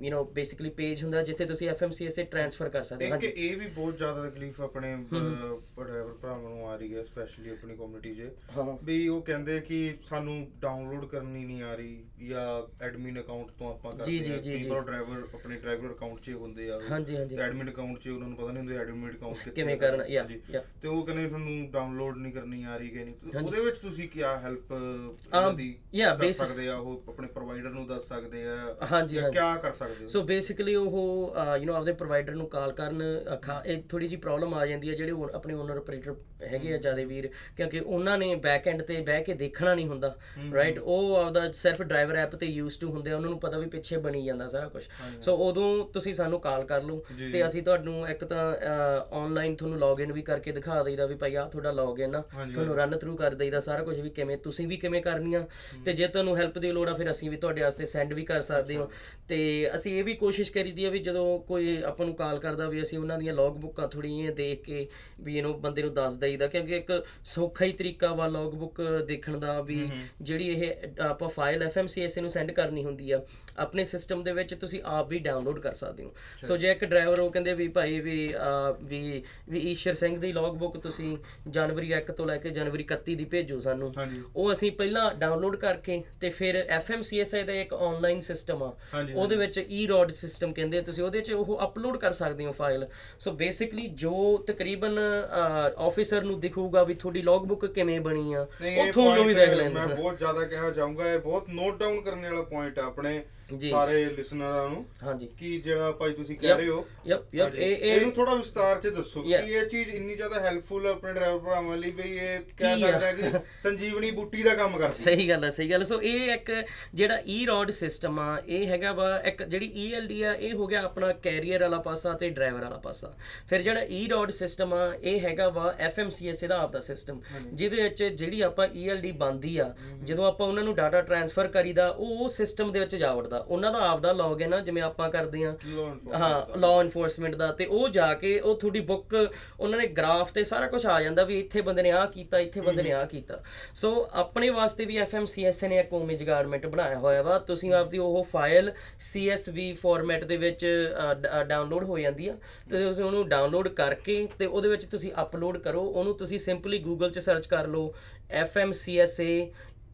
ਯੂ نو ਬੇਸਿਕਲੀ ਪੇਜ ਹੁੰਦਾ ਜਿੱਥੇ ਤੁਸੀਂ FMCSA ਟ੍ਰਾਂਸਫਰ ਕਰ ਸਕਦੇ ਹੋ। ਇੱਕ ਇਹ ਵੀ ਬਹੁਤ ਜ਼ਿਆਦਾ ਤਕਲੀਫ ਆਪਣੇ ਡਰਾਈਵਰ ਭਰਾਵਾਂ ਨੂੰ ਆ ਰਹੀ ਹੈ ਸਪੈਸ਼ਲੀ ਆਪਣੀ ਕਮਿਊਨਿਟੀ 'ਚ। ਵੀ ਉਹ ਕਹਿੰਦੇ ਕਿ ਸਾਨੂੰ ਡਾਊਨਲੋਡ ਕਰਨੀ ਨਹੀਂ ਆ ਰਹੀ ਜਾਂ ਐਡਮਿਨ ਅਕਾਊਂਟ ਤੋਂ ਆਪਾਂ ਕਰਦੇ ਜੀ, ਕਈ ਜੀ। ਵਾਰ ਡਰਾਈਵਰ ਆਪਣੇ ਡਰਾਈਵਰ ਅਕਾਊਂਟ 'ਚ ਹੁੰਦੇ ਆ। ਹਾਂਜੀ ਹਾਂਜੀ ਐਡਮਿਨ ਅਕਾਊਂਟ 'ਚ ਉਹਨਾਂ ਨੂੰ ਪਤਾ ਨਹੀਂ ਹੁੰਦਾ ਐਡਮਿਨ ਅਕਾਊਂਟ ਕਿਵੇਂ। ਕਰਨਾ ਯਾ ਤੇ ਉਹ ਕਹਿੰਦੇ ਤੁਹਾਨੂੰ ਡਾਊਨਲੋਡ ਨਹੀਂ ਕਰਨੀ ਆ ਰਹੀ ਕਿ ਨਹੀਂ। ਉਹਦੇ ਵਿੱਚ ਤੁਸੀਂ ਕੀ ਹੈਲਪ Um, ਦੀ yeah, ਕਰ ਸਕਦੇ ਆ ਉਹ ਆਪਣੇ ਪ੍ਰੋਵਾਈਡਰ ਨੂੰ ਦੱਸ ਸਕਦੇ ਆ ਹਾਂਜੀ, ਜਾਂ ਹਾਂਜੀ। ਕੀ ਕਰ ਸਕਦੇ ਹੋ ਸੋ ਬੇਸਿਕਲੀ ਉਹ ਯੂ نو ਆਪਦੇ ਪ੍ਰੋਵਾਈਡਰ ਨੂੰ ਕਾਲ ਕਰਨ ਇਹ ਥੋੜੀ ਜੀ ਪ੍ਰੋਬਲਮ ਆ ਜਾਂਦੀ ਹੈ ਜਿਹੜੇ ਆਪਣੇ ਓਨਰ ਆਪਰੇਟਰ ਹੈਗੇ ਆ ਜਿਆਦੇ ਵੀਰ ਕਿਉਂਕਿ ਉਹਨਾਂ ਨੇ ਬੈਕ ਐਂਡ ਤੇ ਬਹਿ ਕੇ ਦੇਖਣਾ ਨਹੀਂ ਹੁੰਦਾ ਰਾਈਟ ਉਹ ਆਪਦਾ ਸਿਰਫ ਡਰਾਈਵਰ ਐਪ ਤੇ ਯੂਜ਼ ਟੂ ਹੁੰਦੇ ਆ ਉਹਨਾਂ ਨੂੰ ਪਤਾ ਵੀ ਪਿੱਛੇ ਬਣੀ ਜਾਂਦਾ ਸਾਰਾ ਕੁਝ ਸੋ ਉਦੋਂ ਤੁਸੀਂ ਸਾਨੂੰ ਕਾਲ ਕਰ ਲਓ ਤੇ ਅਸੀਂ ਤੁਹਾਨੂੰ ਇੱਕ ਤਾਂ ਆਨਲਾਈਨ ਤੁਹਾਨੂੰ ਲੌਗਇਨ ਵੀ ਕਰਕੇ ਦਿਖਾ ਦਈਦਾ ਵੀ ਭਾਈ ਆ ਤੁਹਾਡਾ ਲੌਗਇਨ ਆ ਤੁਹਾਨੂੰ ਰਨ ਥਰੂ ਕਰ ਦਈਦਾ ਸਾਰਾ ਕੁਝ ਵੀ ਕਿਵੇਂ ਤੁਸੀਂ ਵੀ ਕਿਵੇਂ ਕਰਨੀਆਂ ਤੇ ਜੇ ਤੁਹਾਨੂੰ ਹੈਲਪ ਦੀ ਲੋੜ ਆ ਫਿਰ ਅਸੀਂ ਵੀ ਤੁਹਾਡੇ ਵਾਸਤੇ ਸੈਂਡ ਵੀ ਕਰ ਸਕਦੇ ਹਾਂ। ਤੇ ਅਸੀਂ ਇਹ ਵੀ ਕੋਸ਼ਿਸ਼ ਕਰੀਦੀ ਆ ਵੀ ਜਦੋਂ ਕੋਈ ਆਪਾਂ ਨੂੰ ਕਾਲ ਕਰਦਾ ਵੀ ਅਸੀਂ ਉਹਨਾਂ ਦੀਆਂ ਲੌਗ ਬੁੱਕਾਂ ਥੋੜੀਆਂ ਦੇਖ ਕੇ ਵੀ ਇਹਨੂੰ ਬੰਦੇ ਨੂੰ ਦੱਸ ਦਈਦਾ ਕਿਉਂਕਿ ਇੱਕ ਸੌਖਾ ਹੀ ਤਰੀਕਾ ਵਾ ਲੌਗ ਬੁੱਕ ਦੇਖਣ ਦਾ ਵੀ ਜਿਹੜੀ ਇਹ ਆਪਾਂ ਫਾਈਲ FMCSA ਨੂੰ ਸੈਂਡ ਕਰਨੀ ਹੁੰਦੀ ਆ ਆਪਣੇ ਸਿਸਟਮ ਦੇ ਵਿੱਚ ਤੁਸੀਂ ਆਪ ਵੀ ਡਾਊਨਲੋਡ ਕਰ ਸਕਦੇ ਹੋ। ਸੋ ਜੇ ਇੱਕ ਡਰਾਈਵਰ ਉਹ ਕਹਿੰਦੇ ਵੀ ਭਾਈ ਵੀ ਵੀ ਵੀ ਈਸ਼ਰ ਸਿੰਘ ਦੀ ਲੌਗ ਬੁੱਕ ਤੁਸੀਂ ਜਨਵਰੀ 1 ਤੋਂ ਲੈ ਕੇ ਜਨਵਰੀ 31 ਦੀ ਭੇਜੋ ਸਾਨੂੰ। ਉਹ ਅਸੀਂ ਪਹਿਲਾਂ ਡਾਊਨਲੋਡ ਕਰਕੇ ਤੇ ਫਿਰ FMCSA ਦਾ ਇੱਕ ਆਨਲਾਈਨ ਸਿਸਟਮ ਆ ਉਹਦੇ ਵਿੱਚ E-ROD ਸਿਸਟਮ ਕਹਿੰਦੇ ਤੁਸੀਂ ਉਹਦੇ 'ਚ ਉਹ ਅਪਲੋਡ ਕਰ ਸਕਦੇ ਹੋ ਫਾਈਲ ਸੋ ਬੇਸਿਕਲੀ ਜੋ ਤਕਰੀਬਨ ਆਫੀਸਰ ਨੂੰ ਦਿਖੂਗਾ ਵੀ ਤੁਹਾਡੀ ਲੌਗ ਬੁੱਕ ਕਿਵੇਂ ਬਣੀ ਆ ਉਹ ਤੁਹਾਨੂੰ ਵੀ ਦੇਖ ਮੈਂ ਲੈਂਦਾ ਬਹੁਤ ਜ਼ਿਆਦਾ ਕਹਿਣਾ ਚਾਹੂੰਗਾ ਇਹ ਬਹੁਤ ਨੋਟ ਡਾਊਨ ਕਰਨ ਵਾਲਾ ਪੁਆਇੰਟ ਹੈ ਆਪਣੇ ਜੀ। ਸਾਰੇ ਲਿਸਨਰਾਂ ਨੂੰ ਹਾਂਜੀ ਕਿ ਜਿਹੜਾ ਭਾਈ ਤੁਸੀਂ ਕਹਿ ਰਹੇ ਹੋ ਯਪ ਯਪ ਹਾਂਜੀ, ਇਹ ਇਹ ਇਹਨੂੰ ਥੋੜਾ ਵਿਸਤਾਰ ਚ ਦੱਸੋ ਕਿ Yeah. ਇਹ ਚੀਜ਼ ਇੰਨੀ ਜ਼ਿਆਦਾ ਹੈਲਪਫੁਲ ਹੈ ਆਪਣੇ ਡਰਾਈਵਰ ਭਰਾਵਾਂ ਲਈ ਵੀ ਇਹ ਕਹਿ ਕੀ ਆ? ਸਕਦਾ ਕਿ ਸੰਜੀਵਨੀ ਬੂਟੀ ਦਾ ਕੰਮ ਕਰਦੀ ਹੈ। ਸਹੀ ਗੱਲ ਹੈ ਸਹੀ ਗੱਲ ਹੈ। ਸੋ ਇਹ ਇੱਕ ਜਿਹੜਾ E-ROD ਸਿਸਟਮ ਆ ਇਹ ਹੈਗਾ ਵਾ ਇੱਕ ਜਿਹੜੀ ELD ਆ ਇਹ ਹੋ ਗਿਆ ਆਪਣਾ ਕੈਰੀਅਰ ਵਾਲਾ ਪਾਸਾ ਤੇ ਡਰਾਈਵਰ ਵਾਲਾ ਪਾਸਾ ਫਿਰ ਜਿਹੜਾ E-ROD ਸਿਸਟਮ ਆ ਇਹ ਹੈਗਾ ਵਾ FMCSA ਦਾ ਆਪਦਾ ਸਿਸਟਮ ਜਿਹਦੇ ਵਿੱਚ ਜਿਹੜੀ ਆਪਾਂ ELD ਬੰਦੀ ਆ ਜਦੋਂ ਆਪਾਂ ਉਹਨਾਂ ਨੂੰ ਡਾਟਾ ਟਰਾਂਸਫਰ ਕਰੀਦਾ ਉਹ ਸਿਸਟਮ ਦੇ ਵਿੱਚ ਜਾ ਵੜਦਾ ਉਹਨਾਂ ਦਾ ਆਪਦਾ ਲੌਗਇਨ ਆ ਜਿਵੇਂ ਆਪਾਂ ਕਰਦੇ ਆ ਹਾਂ ਲਾਅ ਇਨਫੋਰਸਮੈਂਟ ਦਾ। ਤੇ ਉਹ ਜਾ ਕੇ ਉਹ ਤੁਹਾਡੀ ਬੁੱਕ ਉਹਨਾਂ ਨੇ ਗ੍ਰਾਫ ਤੇ ਸਾਰਾ ਕੁਝ ਆ ਜਾਂਦਾ ਵੀ ਇੱਥੇ ਬੰਦੇ ਨੇ ਆਹ ਕੀਤਾ ਇੱਥੇ ਬੰਦੇ ਨੇ ਆਹ ਕੀਤਾ। ਸੋ ਆਪਣੇ ਵਾਸਤੇ ਵੀ FMCSA ਨੇ ਇੱਕ ਉਮੇਜ ਗਾਰਮੈਂਟ ਬਣਾਇਆ ਹੋਇਆ ਵਾ। ਤੁਸੀਂ ਆਪਦੀ ਉਹ ਫਾਈਲ CSV ਫਾਰਮੈਟ ਦੇ ਵਿੱਚ ਡਾਊਨਲੋਡ ਹੋ ਜਾਂਦੀ ਆ। ਤੇ ਤੁਸੀਂ ਉਹਨੂੰ ਡਾਊਨਲੋਡ ਕਰਕੇ ਤੇ ਉਹਦੇ ਵਿੱਚ ਤੁਸੀਂ ਅਪਲੋਡ ਕਰੋ। ਉਹਨੂੰ ਤੁਸੀਂ ਸਿੰਪਲੀ ਗੂਗਲ 'ਚ ਸਰਚ ਕਰ ਲਓ FMCSA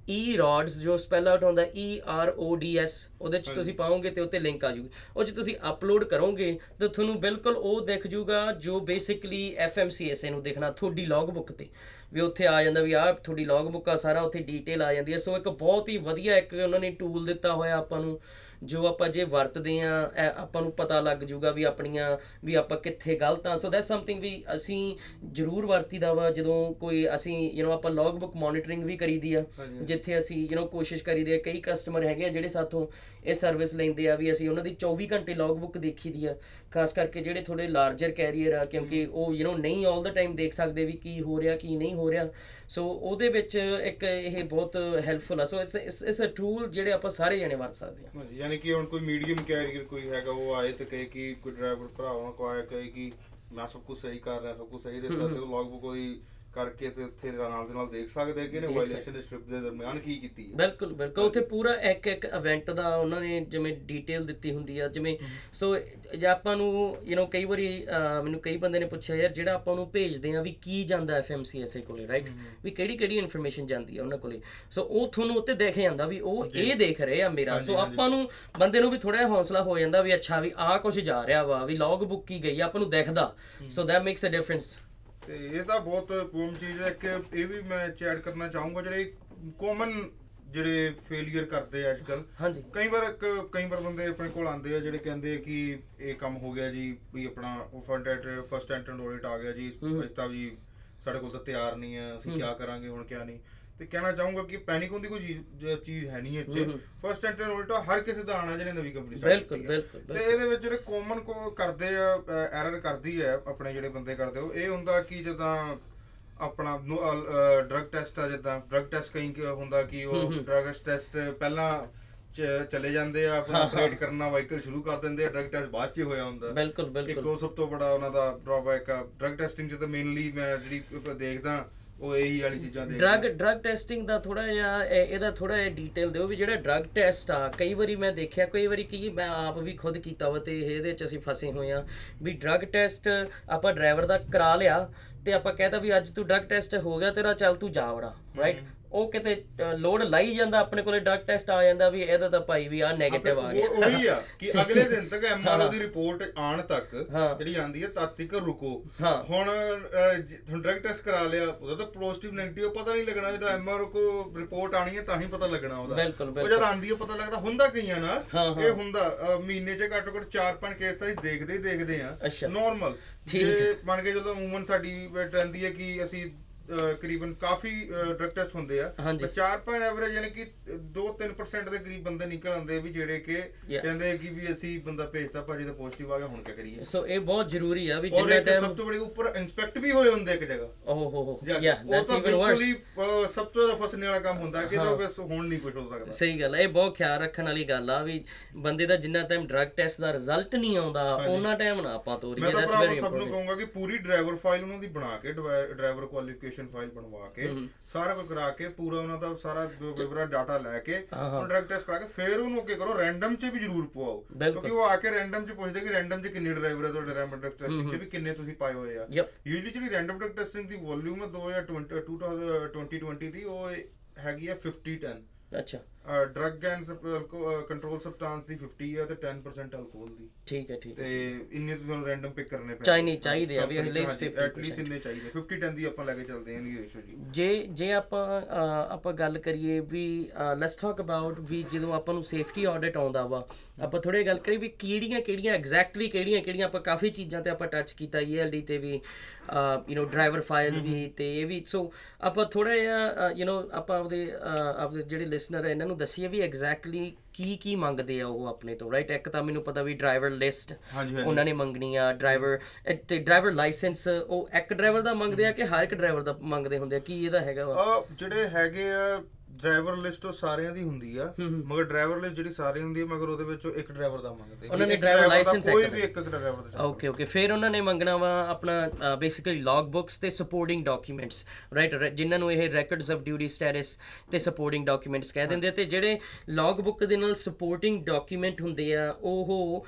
ਈ ਰੋਡਸ ਜੋ ਸਪੈਲ ਆਊਟ ਹੁੰਦਾ E R O D S ਉਹਦੇ ਚ ਤੁਸੀਂ ਪਾਓਗੇ ਤੇ ਉੱਤੇ ਲਿੰਕ ਆ ਜੂਗੀ ਉਹ ਚ ਤੁਸੀਂ ਅਪਲੋਡ ਕਰੋਗੇ ਤਾਂ ਤੁਹਾਨੂੰ ਬਿਲਕੁਲ ਉਹ ਦਿਖ ਜੂਗਾ ਜੋ ਬੇਸਿਕਲੀ FMCSA ਨੂੰ ਦੇਖਣਾ ਤੁਹਾਡੀ ਲੌਗ ਬੁੱਕ ਤੇ। ਵੀ ਉੱਥੇ ਆ ਜਾਂਦਾ ਵੀ ਆਹ ਤੁਹਾਡੀ ਲੌਗ ਬੁੱਕ ਆ ਸਾਰਾ ਉੱਥੇ ਡੀਟੇਲ ਆ ਜਾਂਦੀ ਹੈ। ਸੋ ਇੱਕ ਬਹੁਤ ਹੀ ਵਧੀਆ ਇੱਕ ਉਹਨਾਂ ਨੇ ਟੂਲ ਦਿੱਤਾ ਹੋਇਆ ਆਪਾਂ ਨੂੰ। ਜੋ ਆਪਾਂ ਜੇ ਵਰਤਦੇ ਆ ਆਪਾਂ ਨੂੰ ਪਤਾ ਲੱਗ ਜਾਊਗਾ ਵੀ ਆਪਣੀਆਂ ਵੀ ਆਪਾਂ ਕਿੱਥੇ ਗਲਤ ਆ ਸੋ ਦੈਟਸ ਸਮਥਿੰਗ ਵੀ ਅਸੀਂ ਜ਼ਰੂਰ ਵਰਤੀਦਾ ਵਾ ਜਦੋਂ ਕੋਈ ਅਸੀਂ ਯੂ نو ਆਪਾਂ ਲੌਗ ਬੁੱਕ ਮੋਨੀਟਰਿੰਗ ਵੀ ਕਰੀਦੀ ਆ ਜਿੱਥੇ ਅਸੀਂ ਯੂ نو ਕੋਸ਼ਿਸ਼ ਕਰੀਦੀ ਆ ਕਈ ਕਸਟਮਰ ਹੈਗੇ ਆ ਜਿਹੜੇ ਸਾਥੋਂ ਇਹ ਸਰਵਿਸ ਲੈਂਦੇ ਆ ਵੀ ਅਸੀਂ ਉਹਨਾਂ ਦੀ 24 ਘੰਟੇ ਲੌਗ ਬੁੱਕ ਦੇਖੀਦੀ ਆ ਖਾਸ ਕਰਕੇ ਜਿਹੜੇ ਥੋੜੇ ਲਾਰਜਰ ਕੈਰੀਅਰ ਆ ਕਿਉਂਕਿ ਉਹ ਯੂ نو ਨਹੀਂ 올 ਦਾ ਟਾਈਮ ਦੇਖ ਸਕਦੇ ਵੀ ਕੀ ਹੋ ਰਿਹਾ ਕੀ ਨਹੀਂ ਹੋ ਰਿਹਾ ਸੋ ਉਹਦੇ ਵਿੱਚ ਇੱਕ ਇਹ ਬਹੁਤ ਹੈਲਪਫੁਲ ਆ so it's it's a tool ਜਿਹੜੇ ਆਪਾਂ ਸਾਰੇ ਜਣੇ ਵਰਤ ਸਕਦੇ ਆ ਹਾਂਜੀ, ਯਾਨੀ ਕਿ ਹੁਣ ਕੋਈ ਮੀਡੀਅਮ ਕੈਰੀਅਰ ਕੋਈ ਹੈਗਾ ਉਹ ਆਏ ਤੇ ਕਹੇ ਕਿ ਕੋਈ ਡਰਾਈਵਰ ਭਰਾਵਾਂ ਕੋ ਆਇਆ ਕਹੇ ਕਿ ਮੈਂ ਸਭ ਕੁਝ ਸਹੀ ਕਰ ਰਿਹਾ ਸਭ ਕੁਝ ਸਹੀ ਦਿੱਤਾ ਤੇ ਲੌਗ ਬੁੱਕ ਉਹਦੀ ਕਰਕੇ ਤੇ ਉੱਥੇ ਨਾਲ ਦੇ ਨਾਲ ਦੇਖ ਸਕਦੇ ਆ ਕਿ ਇਹਨੇ ਵਾਇਲੇਸ਼ਨ ਦੇ ਸਟ੍ਰਿਪ ਦੇ ਦਰਮਿਆਨ ਕੀ ਕੀਤੀ ਹੈ। ਬਿਲਕੁਲ ਬਿਲਕੁਲ। ਉੱਥੇ ਪੂਰਾ ਇੱਕ ਇੱਕ ਇਵੈਂਟ ਦਾ ਉਹਨਾਂ ਨੇ ਜਿਵੇਂ ਡੀਟੇਲ ਦਿੱਤੀ ਹੁੰਦੀ ਆ ਜਿਵੇਂ ਸੋ ਜੇ ਆਪਾਂ ਨੂੰ ਯੂ نو ਕਈ ਵਾਰੀ ਮੈਨੂੰ ਕਈ ਬੰਦੇ ਨੇ ਪੁੱਛਿਆ ਯਾਰ ਜਿਹੜਾ ਆਪਾਂ ਨੂੰ ਭੇਜਦੇ ਆ ਵੀ ਕੀ ਜਾਂਦਾ ਐਫਐਮਸੀਐਸਏ ਕੋਲੇ ਰਾਈਟ ਵੀ ਕਿਹੜੀ ਕਿਹੜੀ ਇਨਫੋਰਮੇਸ਼ਨ ਜਾਂਦੀ ਆ ਉਹਨਾਂ ਕੋਲੇ? ਸੋ ਉਹ ਤੁਹਾਨੂੰ ਉੱਤੇ ਦੇਖ ਜਾਂਦਾ ਵੀ ਉਹ ਇਹ ਦੇਖ ਰਹੇ ਆ ਮੇਰਾ। ਸੋ ਆਪਾਂ ਨੂੰ ਬੰਦੇ ਨੂੰ ਵੀ ਥੋੜਾ ਹੌਸਲਾ ਹੋ ਜਾਂਦਾ ਵੀ ਅੱਛਾ ਵੀ ਆਹ ਕੁਝ ਜਾ ਰਿਹਾ ਵਾ ਵੀ ਲੌਗ ਬੁੱਕ ਕੀ ਗਈ ਆਪਾਂ ਨੂੰ ਦਿਖਦਾ। So that makes a difference ਤੇ ਇਹ ਤਾਂ ਬਹੁਤ ਪੂਮ ਚੀਜ਼ ਹੈ ਕਿ ਇਹ ਵੀ ਮੈਂ ਚੈਟ ਕਰਨਾ ਚਾਹੂੰਗਾ ਜਿਹੜੇ ਕਾਮਨ ਜਿਹੜੇ ਫੇਲਿਅਰ ਕਰਦੇ ਆ ਅੱਜਕੱਲ ਹਾਂਜੀ। ਕਈ ਵਾਰ ਕ- ਕਈ ਵਾਰ ਬੰਦੇ ਆਪਣੇ ਕੋਲ ਆਉਂਦੇ ਆ ਜਿਹੜੇ ਕਹਿੰਦੇ ਆ ਕਿ ਇਹ ਕੰਮ ਹੋ ਗਿਆ ਜੀ ਵੀ ਆਪਣਾ front end first enter audit ਆ ਗਿਆ ਜੀ। ਇਸ ਤਾਂ ਵੀ ਸਾਡੇ ਕੋਲ ਤਾਂ ਤਿਆਰ ਨਹੀਂ ਹੈ ਅਸੀਂ ਕੀ ਕਰਾਂਗੇ ਹੁਣ ਕਿਆ ਨਹੀਂ। ਤੇ ਕਹਿਣਾ ਚਾਹੂੰਗਾ ਕਿ ਪੈਨਿਕ ਹੁੰਦੀ ਕੋਈ ਚੀਜ਼ ਹੈ ਨਹੀਂ ਇੱਥੇ ਫਸਟ ਐਂਟਰ ਆਡਿਟ ਹਰ ਕਿਸੇ ਦਾ ਆਣਾ ਜਿਹਨੇ ਨਵੀਂ ਕੰਪਨੀ ਸਟਾਰਟ ਬਿਲਕੁਲ। ਬਿਲਕੁਲ ਤੇ ਇਹਦੇ ਵਿੱਚ ਜਿਹੜੇ ਕਾਮਨ ਕੋ ਕਰਦੇ ਆ ਐਰਰ ਕਰਦੀ ਹੈ ਆਪਣੇ ਜਿਹੜੇ ਬੰਦੇ ਕਰਦੇ ਉਹ ਇਹ ਹੁੰਦਾ ਕਿ ਜਦਾਂ ਆਪਣਾ ਡਰਗ ਟੈਸਟ ਆ ਜਿੱਦਾਂ ਡਰਗ ਟੈਸਟ ਕਈ ਹੁੰਦਾ ਕਿ ਉਹ ਡਰਗ ਟੈਸਟ ਪਹਿਲਾਂ ਚਲੇ ਜਾਂਦੇ ਆ ਆਪਣਾ ਆਪਰੇਟ ਕਰਨਾ ਵਾਹੀਕਲ ਸ਼ੁਰੂ ਕਰ ਦਿੰਦੇ ਆ ਡਰਗ ਟੈਸਟ ਬਾਅਦ ਚ ਹੋਇਆ ਹੁੰਦਾ। ਬਿਲਕੁਲ ਇੱਕ ਬਿਲਕੁਲ ਉਹ ਸਭ ਤੋਂ ਬੜਾ ਉਹਨਾਂ ਦਾ ਡਰਾਬੈਕ ਆ। ਡਰਗ ਟੈਸਟਿੰਗ ਤਾਂ ਮੇਨਲੀ ਮੈਂ ਜਿਹੜੀ ਦੇਖਦਾ ਉਹ ਇਹੀ ਵਾਲੀ ਚੀਜ਼ਾਂ ਦੇਖਦਾ ਡਰਗ ਡਰਗ ਟੈਸਟਿੰਗ ਦਾ ਥੋੜਾ ਜਿਹਾ ਇਹ- ਇਹਦਾ ਥੋੜਾ ਜਿਹਾ ਡੀਟੇਲ ਦਿਓ ਵੀ ਜਿਹੜਾ ਡਰਗ ਟੈਸਟ ਆ ਕਈ ਵਾਰੀ ਮੈਂ ਦੇਖਿਆ ਕਈ ਵਾਰੀ ਕੀ ਮੈਂ ਆਪ ਵੀ ਖੁਦ ਕੀਤਾ ਵਾ ਤੇ ਇਹਦੇ ਚ ਅਸੀਂ ਫਸੇ ਹੋਏ ਆ ਵੀ ਡਰਗ ਟੈਸਟ ਆਪਾਂ ਡਰਾਈਵਰ ਦਾ ਕਰਾ ਲਿਆ ਤੇ ਆਪਾਂ ਕਹਿੰਦਾ ਵੀ ਅੱਜ ਤੂੰ ਡਰਗ ਟੈਸਟ ਹੋ ਗਿਆ ਤੇਰਾ ਚੱਲ ਤੂੰ ਜਾ ਵੜਾ ਰਾਈਟ ਉਹ ਕਿਤੇ ਲੋਡ ਲਾਈ ਜਾਂਦਾ ਆਪਣੇ ਕੋਲੇ ਡਰਗ ਟੈਸਟ ਆ ਜਾਂਦਾ ਵੀ ਇਹਦਾ ਤਾਂ ਭਾਈ ਵੀ ਆ 네ਗੇਟਿਵ ਆ ਗਿਆ ਉਹ ਆ ਕਿ ਅਗਲੇ ਦਿਨ ਤੱਕ ਐਮਆਰਓ ਦੀ ਰਿਪੋਰਟ ਆਣ ਤੱਕ। ਜਿਹੜੀ ਆਂਦੀ ਹੈ ਤਦ ਤੱਕ ਰੁਕੋ। ਹੁਣ ਹੁਣ ਡਰਗ ਟੈਸਟ ਕਰਾ ਲਿਆ ਉਹਦਾ ਤਾਂ ਪੋਜ਼ਿਟਿਵ 네ਗੇਟਿਵ ਪਤਾ ਨਹੀਂ ਲੱਗਣਾ ਜਦੋਂ ਐਮਆਰਓ ਕੋ ਰਿਪੋਰਟ ਆਣੀ ਹੈ ਤਾਂ ਹੀ ਪਤਾ ਲੱਗਣਾ ਉਹਦਾ ਬਿਲਕੁਲ, ਉਹ ਬਿਲਕੁਲ। ਜਦ ਆਂਦੀ ਹੈ ਪਤਾ ਲੱਗਦਾ ਹੁੰਦਾ ਕਈਆਂ ਨਾਲ। ਇਹ ਹੁੰਦਾ ਮਹੀਨੇ 'ਚ ਘੱਟੋ ਘੱਟ 4-5 ਕੇਸ ਤਾਂ ਅਸੀਂ ਦੇਖਦੇ ਹੀ ਦੇਖਦੇ ਆ। ਨਾਰਮਲ ਜੇ ਮੰਨ ਕੇ ਜਦੋਂ ਉਮੂਮਨ ਸਾਡੀ ਰਹਿੰਦੀ ਹੈ ਕਿ ਅਸੀਂ ਕਰੀਬਨ ਕਾਫੀ ਡਰਗ ਟੈਸਟ ਹੁੰਦੇ ਆ। ਹਾਂਜੀ। 4-5 ਐਵਰੇਜ ਯਾਨੀ ਕਿ 2-3% ਦੇ ਕਰੀਬ ਬੰਦੇ ਨਿਕਲ ਆਉਂਦੇ ਵੀ ਜਿਹੜੇ ਕਿ. ਕਹਿੰਦੇ ਕਿ ਵੀ ਅਸੀਂ ਬੰਦਾ ਭੇਜਤਾ ਭਾਜੀ ਦਾ ਪੋਜ਼ਿਟਿਵ ਆ ਗਿਆ ਹੁਣ ਕੀ ਕਰੀਏ? ਸੋ ਇਹ ਬਹੁਤ ਜ਼ਰੂਰੀ ਆ ਵੀ ਜਿੰਨਾ ਟਾਈਮ ਸਭ ਤੋਂ ਬੜੀ ਉੱਪਰ ਇਨਸਪੈਕਟ ਵੀ ਹੋਏ ਹੁੰਦੇ ਇੱਕ ਜਗ੍ਹਾ। ਓਹ ਹੋ ਹੋ। ਯਾ ਦੈਟਸ ਤਾਂ ਇਵਨ ਵਰਸ ਸਭ ਤੋਂ ਜ਼ਿਆਦਾ ਫਸਣੇ ਵਾਲਾ ਕੰਮ ਹੁੰਦਾ ਕਿ ਇਹਦਾ ਬਸ ਹੁਣ ਨਹੀਂ ਕੁਝ ਹੋ ਸਕਦਾ। ਸਹੀ ਗੱਲ ਹੈ ਇਹ ਬਹੁਤ ਖਿਆਲ ਰੱਖਣ ਵਾਲੀ ਗੱਲ ਆ ਵੀ ਬੰਦੇ ਦਾ ਜਿੰਨਾ ਟਾਈਮ ਡਰਗ ਟੈਸਟ ਦਾ ਰਿਜ਼ਲਟ ਨਹੀਂ ਆਉਂਦਾ ਉਹਨਾਂ ਟਾਈਮ ਨਾ ਆਪਾਂ ਮੈਂ ਤੋਰੀਏ ਤਾਂ ਦੈਟਸ ਵੈਰੀ ਸਭ ਨੂੰ ਇੰਪੋਰਟੈਂਟ ਕਹੂੰਗਾ ਕਿ ਪੂਰੀ ਡਰਾਈਵਰ ਫਾਈਲ ਉਹਨਾਂ ਦੀ ਬਣਾ ਕੇ ਡਰਾਈਵਰ ਕੁਆਲੀਫਿਕੇਸ਼ਨ ਫਾਈਲ ਬਣਵਾ ਕੇ ਸਾਰਾ ਕੁਝ ਕਰਾ ਕੇ ਪੂਰਾ ਉਹਨਾਂ ਦਾ ਸਾਰਾ ਵਿਵਰਾ ਡਾਟਾ ਲੈ ਕੇ ਡਰਗ ਟੈਸਟ ਕਰਾ ਕੇ ਫਿਰ ਉਹਨੂੰ ਅੱਗੇ ਕਰੋ ਰੈਂਡਮ 'ਚ ਵੀ ਜ਼ਰੂਰ ਪਵਾਓ। ਕਿਉਂਕਿ ਉਹ ਆ ਕੇ ਰੈਂਡਮ 'ਚ ਪੁੱਛਦੇ ਕਿ ਰੈਂਡਮ 'ਚ ਕਿੰਨੇ ਡਰਾਈਵਰ ਹੈ ਤੁਹਾਡੇ ਰੈਂਡਮ ਟੈਸਟਿੰਗ 'ਚ ਵੀ ਕਿੰਨੇ ਤੁਸੀਂ ਪਾਏ ਹੋਏ ਆ। ਯਪ ਯੂਜੂਅਲੀ ਜਿਹੜੀ ਰੈਂਡਮ ਟੈਸਟਿੰਗ ਦੀ ਵੋਲਿਊਮ ਹੈ 2020 2020 ਦੀ ਉਹ ਹੈਗੀ ਹੈ 50 10 ਅੱਛਾ। ਡਰਗ ਐਂਡ ਕੰਟਰੋਲ ਸਬਸਟੈਂਸ ਦੀ 50 ਹੈ ਤੇ 10% ਅਲਕੋਹਲ ਦੀ ਠੀਕ ਹੈ ਠੀਕ ਹੈ ਤੇ ਇੰਨੇ ਤੁਸੀਂ ਤੁਹਾਨੂੰ ਰੈਂਡਮ ਪਿਕ ਕਰਨੇ ਪੈਣਗੇ ਚਾਹੀਦੀ ਚਾਹੀਦੇ ਆ ਵੀ at least 50% ਐਟਲੀਸਟ ਇੰਨੇ ਚਾਹੀਦੇ 50 10 ਦੀ ਆਪਾਂ ਲੈ ਕੇ ਚੱਲਦੇ ਹਾਂ ਇਹਦੀ ਰੇਸ਼ੋ ਜੀ ਜੇ ਜੇ ਆਪਾਂ ਅਹ, ਆਪਾਂ ਗੱਲ ਕਰੀਏ ਵੀ ਲੈਟਸ ਟਾਕ ਅਬਾਊਟ ਵੀ ਜਦੋਂ ਆਪਾਂ ਨੂੰ ਸੇਫਟੀ ਆਡਿਟ ਆਉਂਦਾ ਵਾ ਆਪਾਂ ਥੋੜੇ ਗੱਲ ਕਰੀਏ ਵੀ ਕਿਹੜੀਆਂ ਕਿਹੜੀਆਂ ਐਗਜ਼ੈਕਟਲੀ ਕਿਹੜੀਆਂ ਕਿਹੜੀਆਂ ਆਪਾਂ ਕਾਫੀ ਚੀਜ਼ਾਂ ਤੇ ਆਪਾਂ ਟੱਚ ਕੀਤਾ ਈਐਲਡੀ ਤੇ ਵੀ ਯੂ نو ਡਰਾਈਵਰ ਫਾਈਲ ਵੀ ਤੇ ਇਹ ਵੀ ਸੋ ਆਪਾਂ ਥੋੜਾ ਜਿਹਾ ਯੂ نو ਆਪਾਂ ਆਪਦੇ ਅਹ, ਆਪਦੇ ਜਿਹੜੇ ਲਿਸਨਰ ਹੈ ਇਹਨਾਂ ਨੂੰ ਦੱਸੀਏ ਵੀ ਐਗਜ਼ੈਕਟਲੀ ਕੀ ਕੀ ਮੰਗਦੇ ਆ ਉਹ ਆਪਣੇ ਤੋਂ ਰਾਈਟ ਇੱਕ ਤਾਂ ਮੈਨੂੰ ਪਤਾ ਵੀ ਡਰਾਈਵਰ ਲਿਸਟ ਉਹਨਾਂ ਨੇ ਮੰਗਣੀ ਆ ਡਰਾਈਵਰ ਤੇ ਡਰਾਈਵਰ ਲਾਇਸੈਂਸ ਉਹ ਇੱਕ ਡਰਾਈਵਰ ਦਾ ਮੰਗਦੇ ਆ ਕਿ ਹਰ ਇੱਕ ਡਰਾਈਵਰ ਦਾ ਮੰਗਦੇ ਹੁੰਦੇ ਆ? ਕੀ ਇਹਦਾ ਹੈਗਾ ਜਿਹੜੇ ਹੈਗੇ ਆ ਡਰਾਈਵਰ ਲਿਸਟ ਉਹ ਸਾਰਿਆਂ ਦੀ ਹੁੰਦੀ ਆ ਮਗਰ ਡਰਾਈਵਰ ਲਿਸਟ ਜਿਹੜੀ ਸਾਰੀ ਹੁੰਦੀ ਹੈ ਮਗਰ ਉਹਦੇ ਵਿੱਚੋਂ ਇੱਕ ਡਰਾਈਵਰ ਦਾ ਮੰਗਦੇ। ਉਹਨਾਂ ਨੇ ਦਾ license ਕੋਈ ਵੀ ਇੱਕ ਡਰਾਈਵਰ ਦਾ। ਓਕੇ ਓਕੇ ਫਿਰ ਉਹਨਾਂ ਨੇ ਮੰਗਣਾ ਵਾ ਆਪਣਾ ਬੇਸਿਕਲੀ ਲੌਗ ਬੁక్స్ ਤੇ ਸਪੋਰਟਿੰਗ ਡਾਕੂਮੈਂਟਸ ਰਾਈਟ ਜਿਨ੍ਹਾਂ ਨੂੰ ਇਹ ਰੈਕੋਰਡਸ ਆਫ ਡਿਊਟੀ ਸਟੇਟਸ ਤੇ ਸਪੋਰਟਿੰਗ ਡਾਕੂਮੈਂਟਸ ਕਹਿ ਦਿੰਦੇ ਆ ਤੇ ਜਿਹੜੇ ਲੌਗ ਬੁੱਕ ਦੇ ਨਾਲ ਸਪੋਰਟਿੰਗ ਡਾਕੂਮੈਂਟ ਹੁੰਦੇ ਆ ਉਹ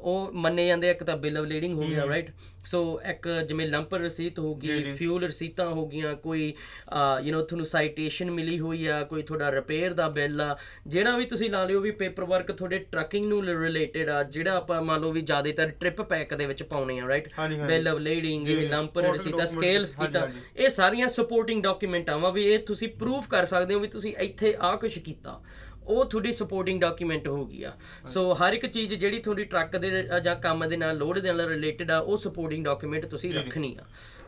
ਉਹ ਮੰਨੇ ਜਾਂਦੇ ਇੱਕ ਤਾਂ ਬਿਲ ਆਫ ਲੀਡਿੰਗ ਹੋ ਗਿਆ ਰਾਈਟ ਸੋ ਇੱਕ ਜਿਵੇਂ ਲੰਪਰ ਰਸੀਤ ਹੋ ਗਈ ਫਿਊਲ ਰਸੀਤਾਂ ਹੋ ਗਈਆਂ ਕੋਈ ਯੂ نو ਤੁਹਾਨੂੰ ਸਾਈਟੇਸ਼ਨ ਮਿਲੀ ਹੋਈ ਆ ਕੋਈ ਤੁਹਾਡਾ ਰਿਪੇਅਰ ਦਾ ਬਿੱਲ ਆ ਜਿਹੜਾ ਵੀ ਤੁਸੀਂ ਲਾ ਲਿਓ ਵੀ ਪੇਪਰ ਵਰਕ ਤੁਹਾਡੇ ਟਰੱਕਿੰਗ ਨੂੰ ਰਿਲੇਟਡ ਆ ਜਿਹੜਾ ਆਪਾਂ ਮੰਨ ਲਓ ਵੀ ਜ਼ਿਆਦਾਤਰ ਟ੍ਰਿਪ ਪੈਕ ਦੇ ਵਿੱਚ ਪਾਉਣੇ ਆ ਰਾਈਟ। ਬਿੱਲ ਆਫ ਲੀਡਿੰਗ ਇਹ ਲੰਪਰ ਰਸੀਤਾਂ ਸਕੇਲਸ ਕੀਤਾ। ਇਹ ਸਾਰੀਆਂ ਸਪੋਰਟਿੰਗ ਡਾਕੂਮੈਂਟਾਂ ਵਾ ਵੀ ਇਹ ਤੁਸੀਂ ਪ੍ਰੂਫ ਕਰ ਸਕਦੇ ਹੋ ਵੀ ਤੁਸੀਂ ਇੱਥੇ ਆ ਕੁਝ ਕੀਤਾ। ਉਹ ਤੁਹਾਡੀ ਸਪੋਰਟਿੰਗ ਡਾਕੂਮੈਂਟ ਹੋ ਗਈ ਆ। ਸੋ ਹਰ ਇੱਕ ਚੀਜ਼ ਜਿਹੜੀ ਤੁਹਾਡੀ ਟਰੱਕ ਦੇ ਜਾਂ ਕੰਮ ਦੇ ਨਾਲ ਲੋਡ ਦੇ ਨਾਲ ਰਿਲੇਟਡ ਆ ਉਹ ਸਪੋਰਟਿੰਗ ਡਾਕੂਮੈਂਟ ਤੁਸੀਂ ਰੱਖਣੀ ਆ।